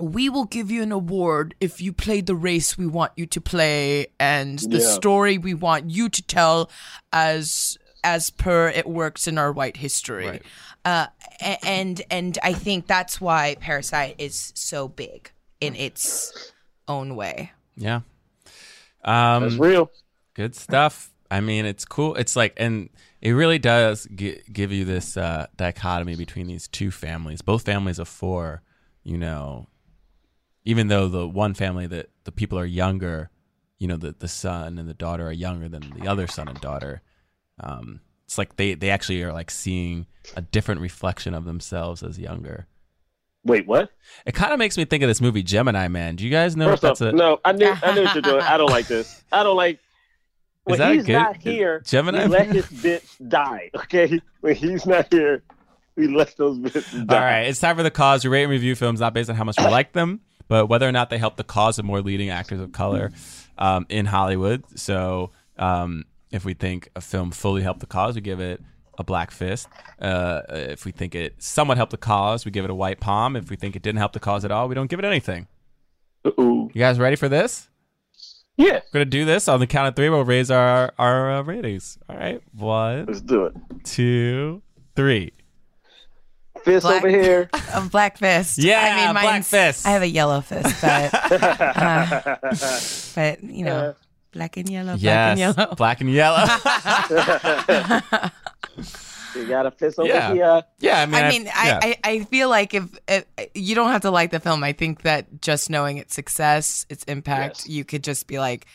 we will give you an award if you play the race we want you to play and the Yeah. story we want you to tell as as per it works in our white history uh, and and i think that's why parasite is so big in its own way Yeah. Um, That's real. Good stuff. I mean, it's cool. It's like, and it really does gi- give you this uh, dichotomy between these two families, both families of four, you know, even though the one family that the people are younger, you know, the, the son and the daughter are younger than the other son and daughter. Um, it's like they, they actually are like seeing a different reflection of themselves as younger. Wait, what? It kind of makes me think of this movie Gemini Man. Do you guys know First if that's off, a no, I knew I knew what you're doing. I don't like this. I don't like when that he's good? not here. Gemini we let his bits die. Okay, when he's not here, we let those bits die. All right, it's time for the cause. We rate and review films not based on how much we like them, but whether or not they help the cause of more leading actors of color um, in Hollywood. So, um, if we think a film fully helped the cause, we give it a black fist. Uh, if we think it somewhat helped the cause, we give it a white palm. If we think it didn't help the cause at all, we don't give it anything. Uh-oh. You guys ready for this? Yeah. We're gonna do this on the count of three. We'll raise our our uh, ratings. All right, one. Let's do it. Two, three. Fist Black- over here. a black fist Yeah, i mean black fist. i have a yellow fist but uh, but you know black and yellow black and yellow black and yellow. You got a fist over Yeah. here. Yeah, I mean, I mean, I, yeah. I, I feel like if, if you don't have to like the film, I think that just knowing its success, its impact, you could just be like,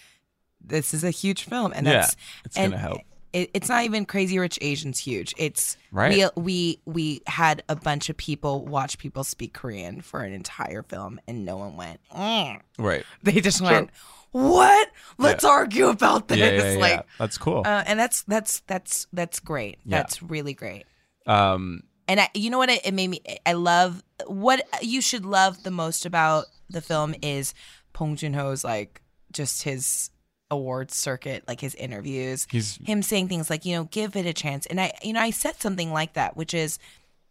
"This is a huge film," and Yeah, it's and gonna help. It, it's not even Crazy Rich Asians huge. It's Right. we we we had a bunch of people watch people speak Korean for an entire film, and no one went. "Mm." right. They just went, "What? Let's Yeah. argue about this." Yeah, yeah, yeah. Like, That's cool. uh, and that's that's that's that's great. Yeah. That's really great. um, And I, you know what? It, it made me. I love what you should love the most about the film is Bong Joon-ho's like just his awards circuit, like his interviews. He's- him saying things like, you know, give it a chance. And I, you know, I said something like that, which is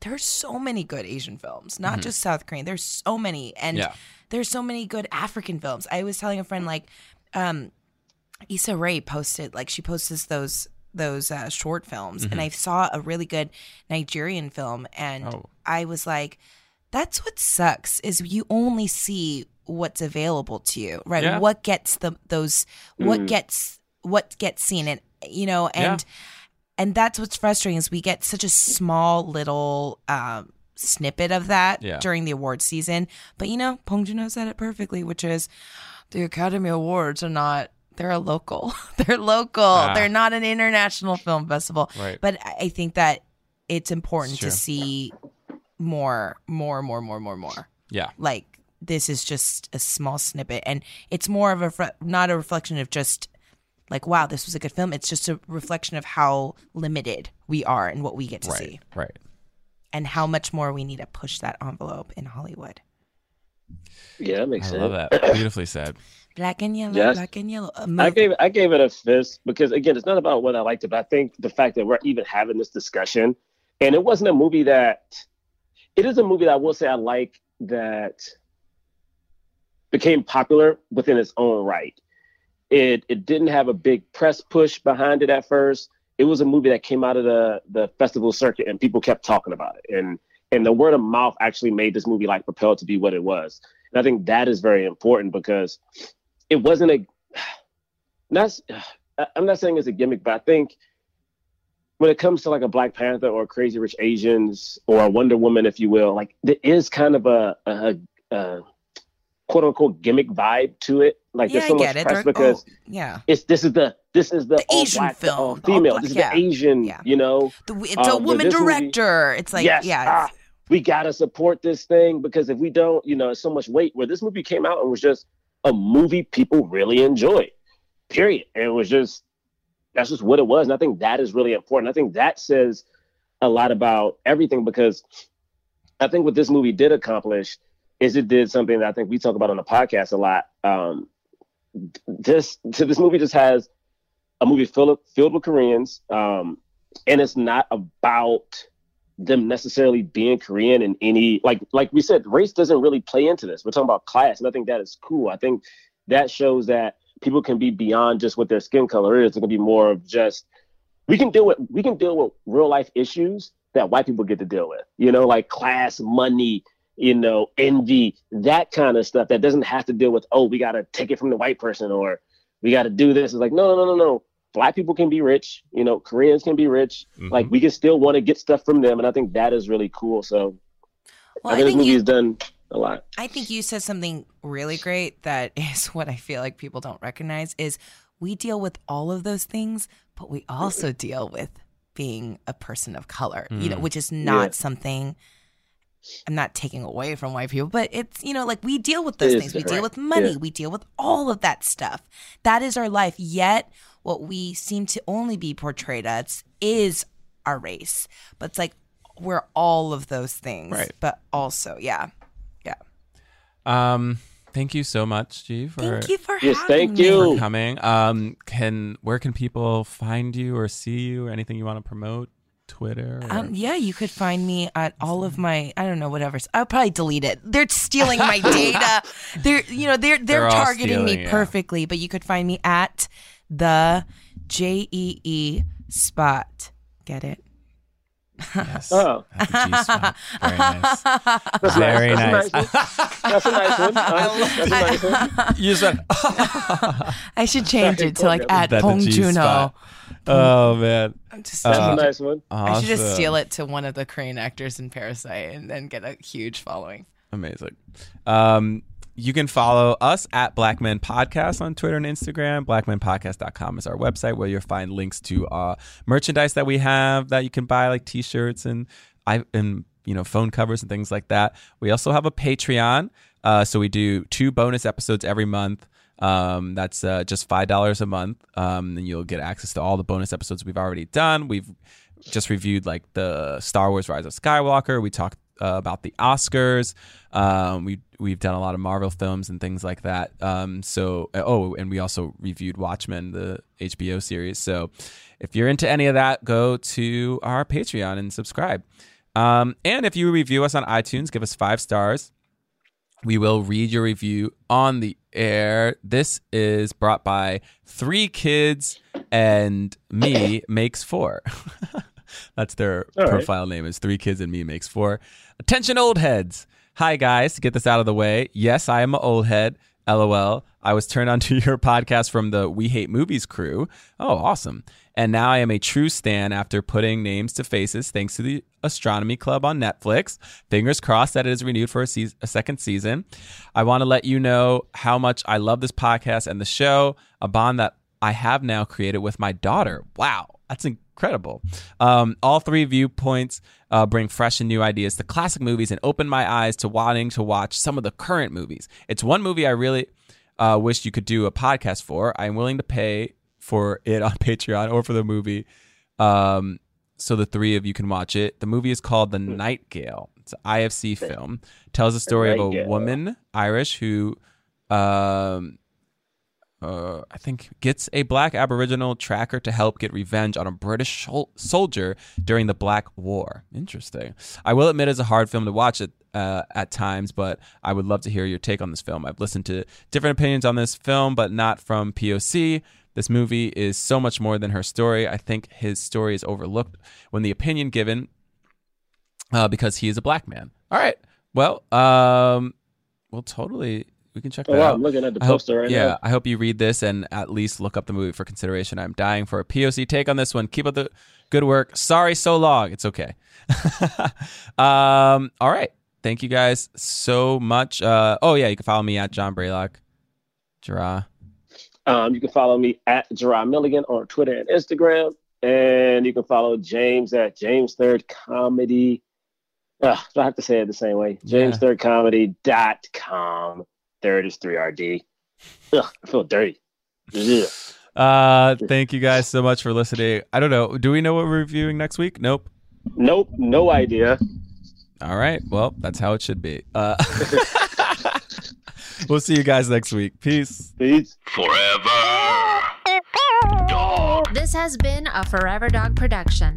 there's so many good Asian films, not Mhm. just South Korean. There's so many, and Yeah. there's so many good African films. I was telling a friend like, um, Issa Rae posted like she posts those those uh, short films, Mhm. and I saw a really good Nigerian film, and Oh. I was like, "That's what sucks is you only see what's available to you, right? Yeah. What gets the those what Mhm. gets what gets seen, and you know, and and that's what's frustrating is we get such a small little um, snippet of that Yeah. during the award season. But you know, Bong Joon-ho said it perfectly, which is the Academy Awards are not. They're a local. They're local. Ah. They're not an international film festival. Right. But I I think that it's important It's to see more, more, more, more, more, more. Yeah. Like this is just a small snippet, and it's more of a fre- not a reflection of just like wow, this was a good film. It's just a reflection of how limited we are and what we get to right. see, Right. and how much more we need to push that envelope in Hollywood. Yeah, that makes I sense. love that. Beautifully said. Black and yellow, Yes. black and yellow. A I movie- gave I gave it a fist because again, it's not about what I liked it, but I think the fact that we're even having this discussion, and it wasn't a movie that it is a movie that I will say I like that became popular within its own right. It it didn't have a big press push behind it at first. It was a movie that came out of the the festival circuit and people kept talking about it. And and the word of mouth actually made this movie like propelled to be what it was. And I think that is very important because it wasn't a not I'm not saying it's a gimmick, but I think when it comes to like a Black Panther or Crazy Rich Asians or a Wonder Woman, if you will, like there is kind of a, a, a quote unquote gimmick vibe to it. Like Yeah, there's so much it. press They're- because oh, yeah. it's this is the this is the, all Asian black, the all film, all female. black- this is yeah. the Asian, yeah. you know. The- it's a Um, but woman this movie- director. It's like yes, yeah, ah, we gotta support this thing because if we don't, you know, it's so much weight. Where this movie came out and was just a movie people really enjoyed. Period. And it was just that's just what it was. And I think that is really important. I think that says a lot about everything because I think what this movie did accomplish is it did something that I think we talk about on the podcast a lot. Um, this this movie just has a movie filled filled with Koreans, um, and it's not about them necessarily being Korean in any like like we said, race doesn't really play into this. We're talking about class, and I think that is cool. I think that shows that people can be beyond just what their skin color is. It can be more of just we can deal with we can deal with real life issues that white people get to deal with. You know, like class, money, you know, envy, that kind of stuff that doesn't have to deal with, oh, we got to take it from the white person or we got to do this. It's like, no, no, no, no, no. Black people can be rich, you know, Koreans can be rich. Mm-hmm. Like we can still want to get stuff from them. And I think that is really cool. So Well, I I think this think movie you- has done a lot. I think you said something really great that is what I feel like people don't recognize is we deal with all of those things, but we also deal with being a person of color, you know, Mm. which is not Yeah. something I'm not taking away from white people, but it's, you know, like we deal with those things. We deal with money, Yeah. we deal with all of that stuff. That is our life. Yet what we seem to only be portrayed as is our race. But it's like we're all of those things. Right. But also, yeah. Yeah. Um, thank you so much, Jee, for Thank you for Yes, having thank me. you. for coming. Um, can where can people find you or see you or anything you want to promote? Twitter. Or... Um, yeah, you could find me at all of my I don't know whatever. I'll probably delete it. They're stealing my data. They're you know they're they're, They're all targeting me stealing, yeah. perfectly. But you could find me at the J E E spot. Get it? Yes. Oh. At the G spot. Very nice. That's Very nice. nice. That's a nice one. That's a nice one. you just went. I should change it to like at Pong G Juno. Spot. Oh man, Just That's a nice one. I should just steal it to one of the Korean actors in Parasite and then get a huge following. Amazing. Um, you can follow us at Black Men Podcast on Twitter and Instagram. BlackmenPodcast.com is our website where you'll find links to uh, merchandise that we have that you can buy, like T-shirts and I and you know phone covers and things like that. We also have a Patreon, uh, so we do two bonus episodes every month. Um, that's uh, just five dollars a month, um, and you'll get access to all the bonus episodes we've already done. We've just reviewed like the Star Wars Rise of Skywalker. We talked uh, about the Oscars. Um, we we've done a lot of Marvel films and things like that. Um, so oh, and we also reviewed Watchmen, the HBO series. So if you're into any of that, go to our Patreon and subscribe. Um, and if you review us on iTunes, give us five stars. We will read your review on the air. This is brought by Three Kids and Me Makes Four. That's their All right. profile name is Three Kids and Me Makes Four. Attention, old heads. Hi, guys. To get this out of the way, yes, I am an old head. LOL. I was turned onto your podcast from the We Hate Movies crew. Oh, awesome. And now I am a true stan after putting names to faces thanks to the Astronomy Club on Netflix. Fingers crossed that it is renewed for a, seas- a second season. I want to let you know how much I love this podcast and the show, a bond that I have now created with my daughter. Wow, that's incredible. Um, all three viewpoints uh, bring fresh and new ideas to classic movies and open my eyes to wanting to watch some of the current movies. It's one movie I really uh, wish you could do a podcast for. I'm willing to pay for it on Patreon or for the movie. Um, so the three of you can watch it. The movie is called The Nightingale. It's an IFC film. Tells the story of a woman, Irish, who um, uh, I think gets a black Aboriginal tracker to help get revenge on a British soldier during the Black War. Interesting. I will admit it's a hard film to watch at, uh, at times, but I would love to hear your take on this film. I've listened to different opinions on this film, but not from POC. This movie is so much more than her story. I think his story is overlooked when the opinion given uh, because he is a black man. All right. Well, um, well, totally. We can check Oh, that wow, out. I'm looking at the I hope- poster right yeah, now. Yeah, I hope you read this and at least look up the movie for consideration. I'm dying for a POC take on this one. Keep up the good work. Sorry, so long. It's okay. um, all right. Thank you guys so much. Uh, oh yeah, you can follow me at John Braylock. Jerah. Um, you can follow me at Jerah Milligan on Twitter and Instagram. And you can follow James at James Third Comedy. Do I have to say it the same way? James Third Comedy. Third is 3RD. Ugh, I feel dirty. Ugh. Uh, thank you guys so much for listening. I don't know. Do we know what we're reviewing next week? Nope. Nope, no idea. All right. Well, that's how it should be. Uh, we'll see you guys next week. Peace. Peace. Forever. This has been a Forever Dog production.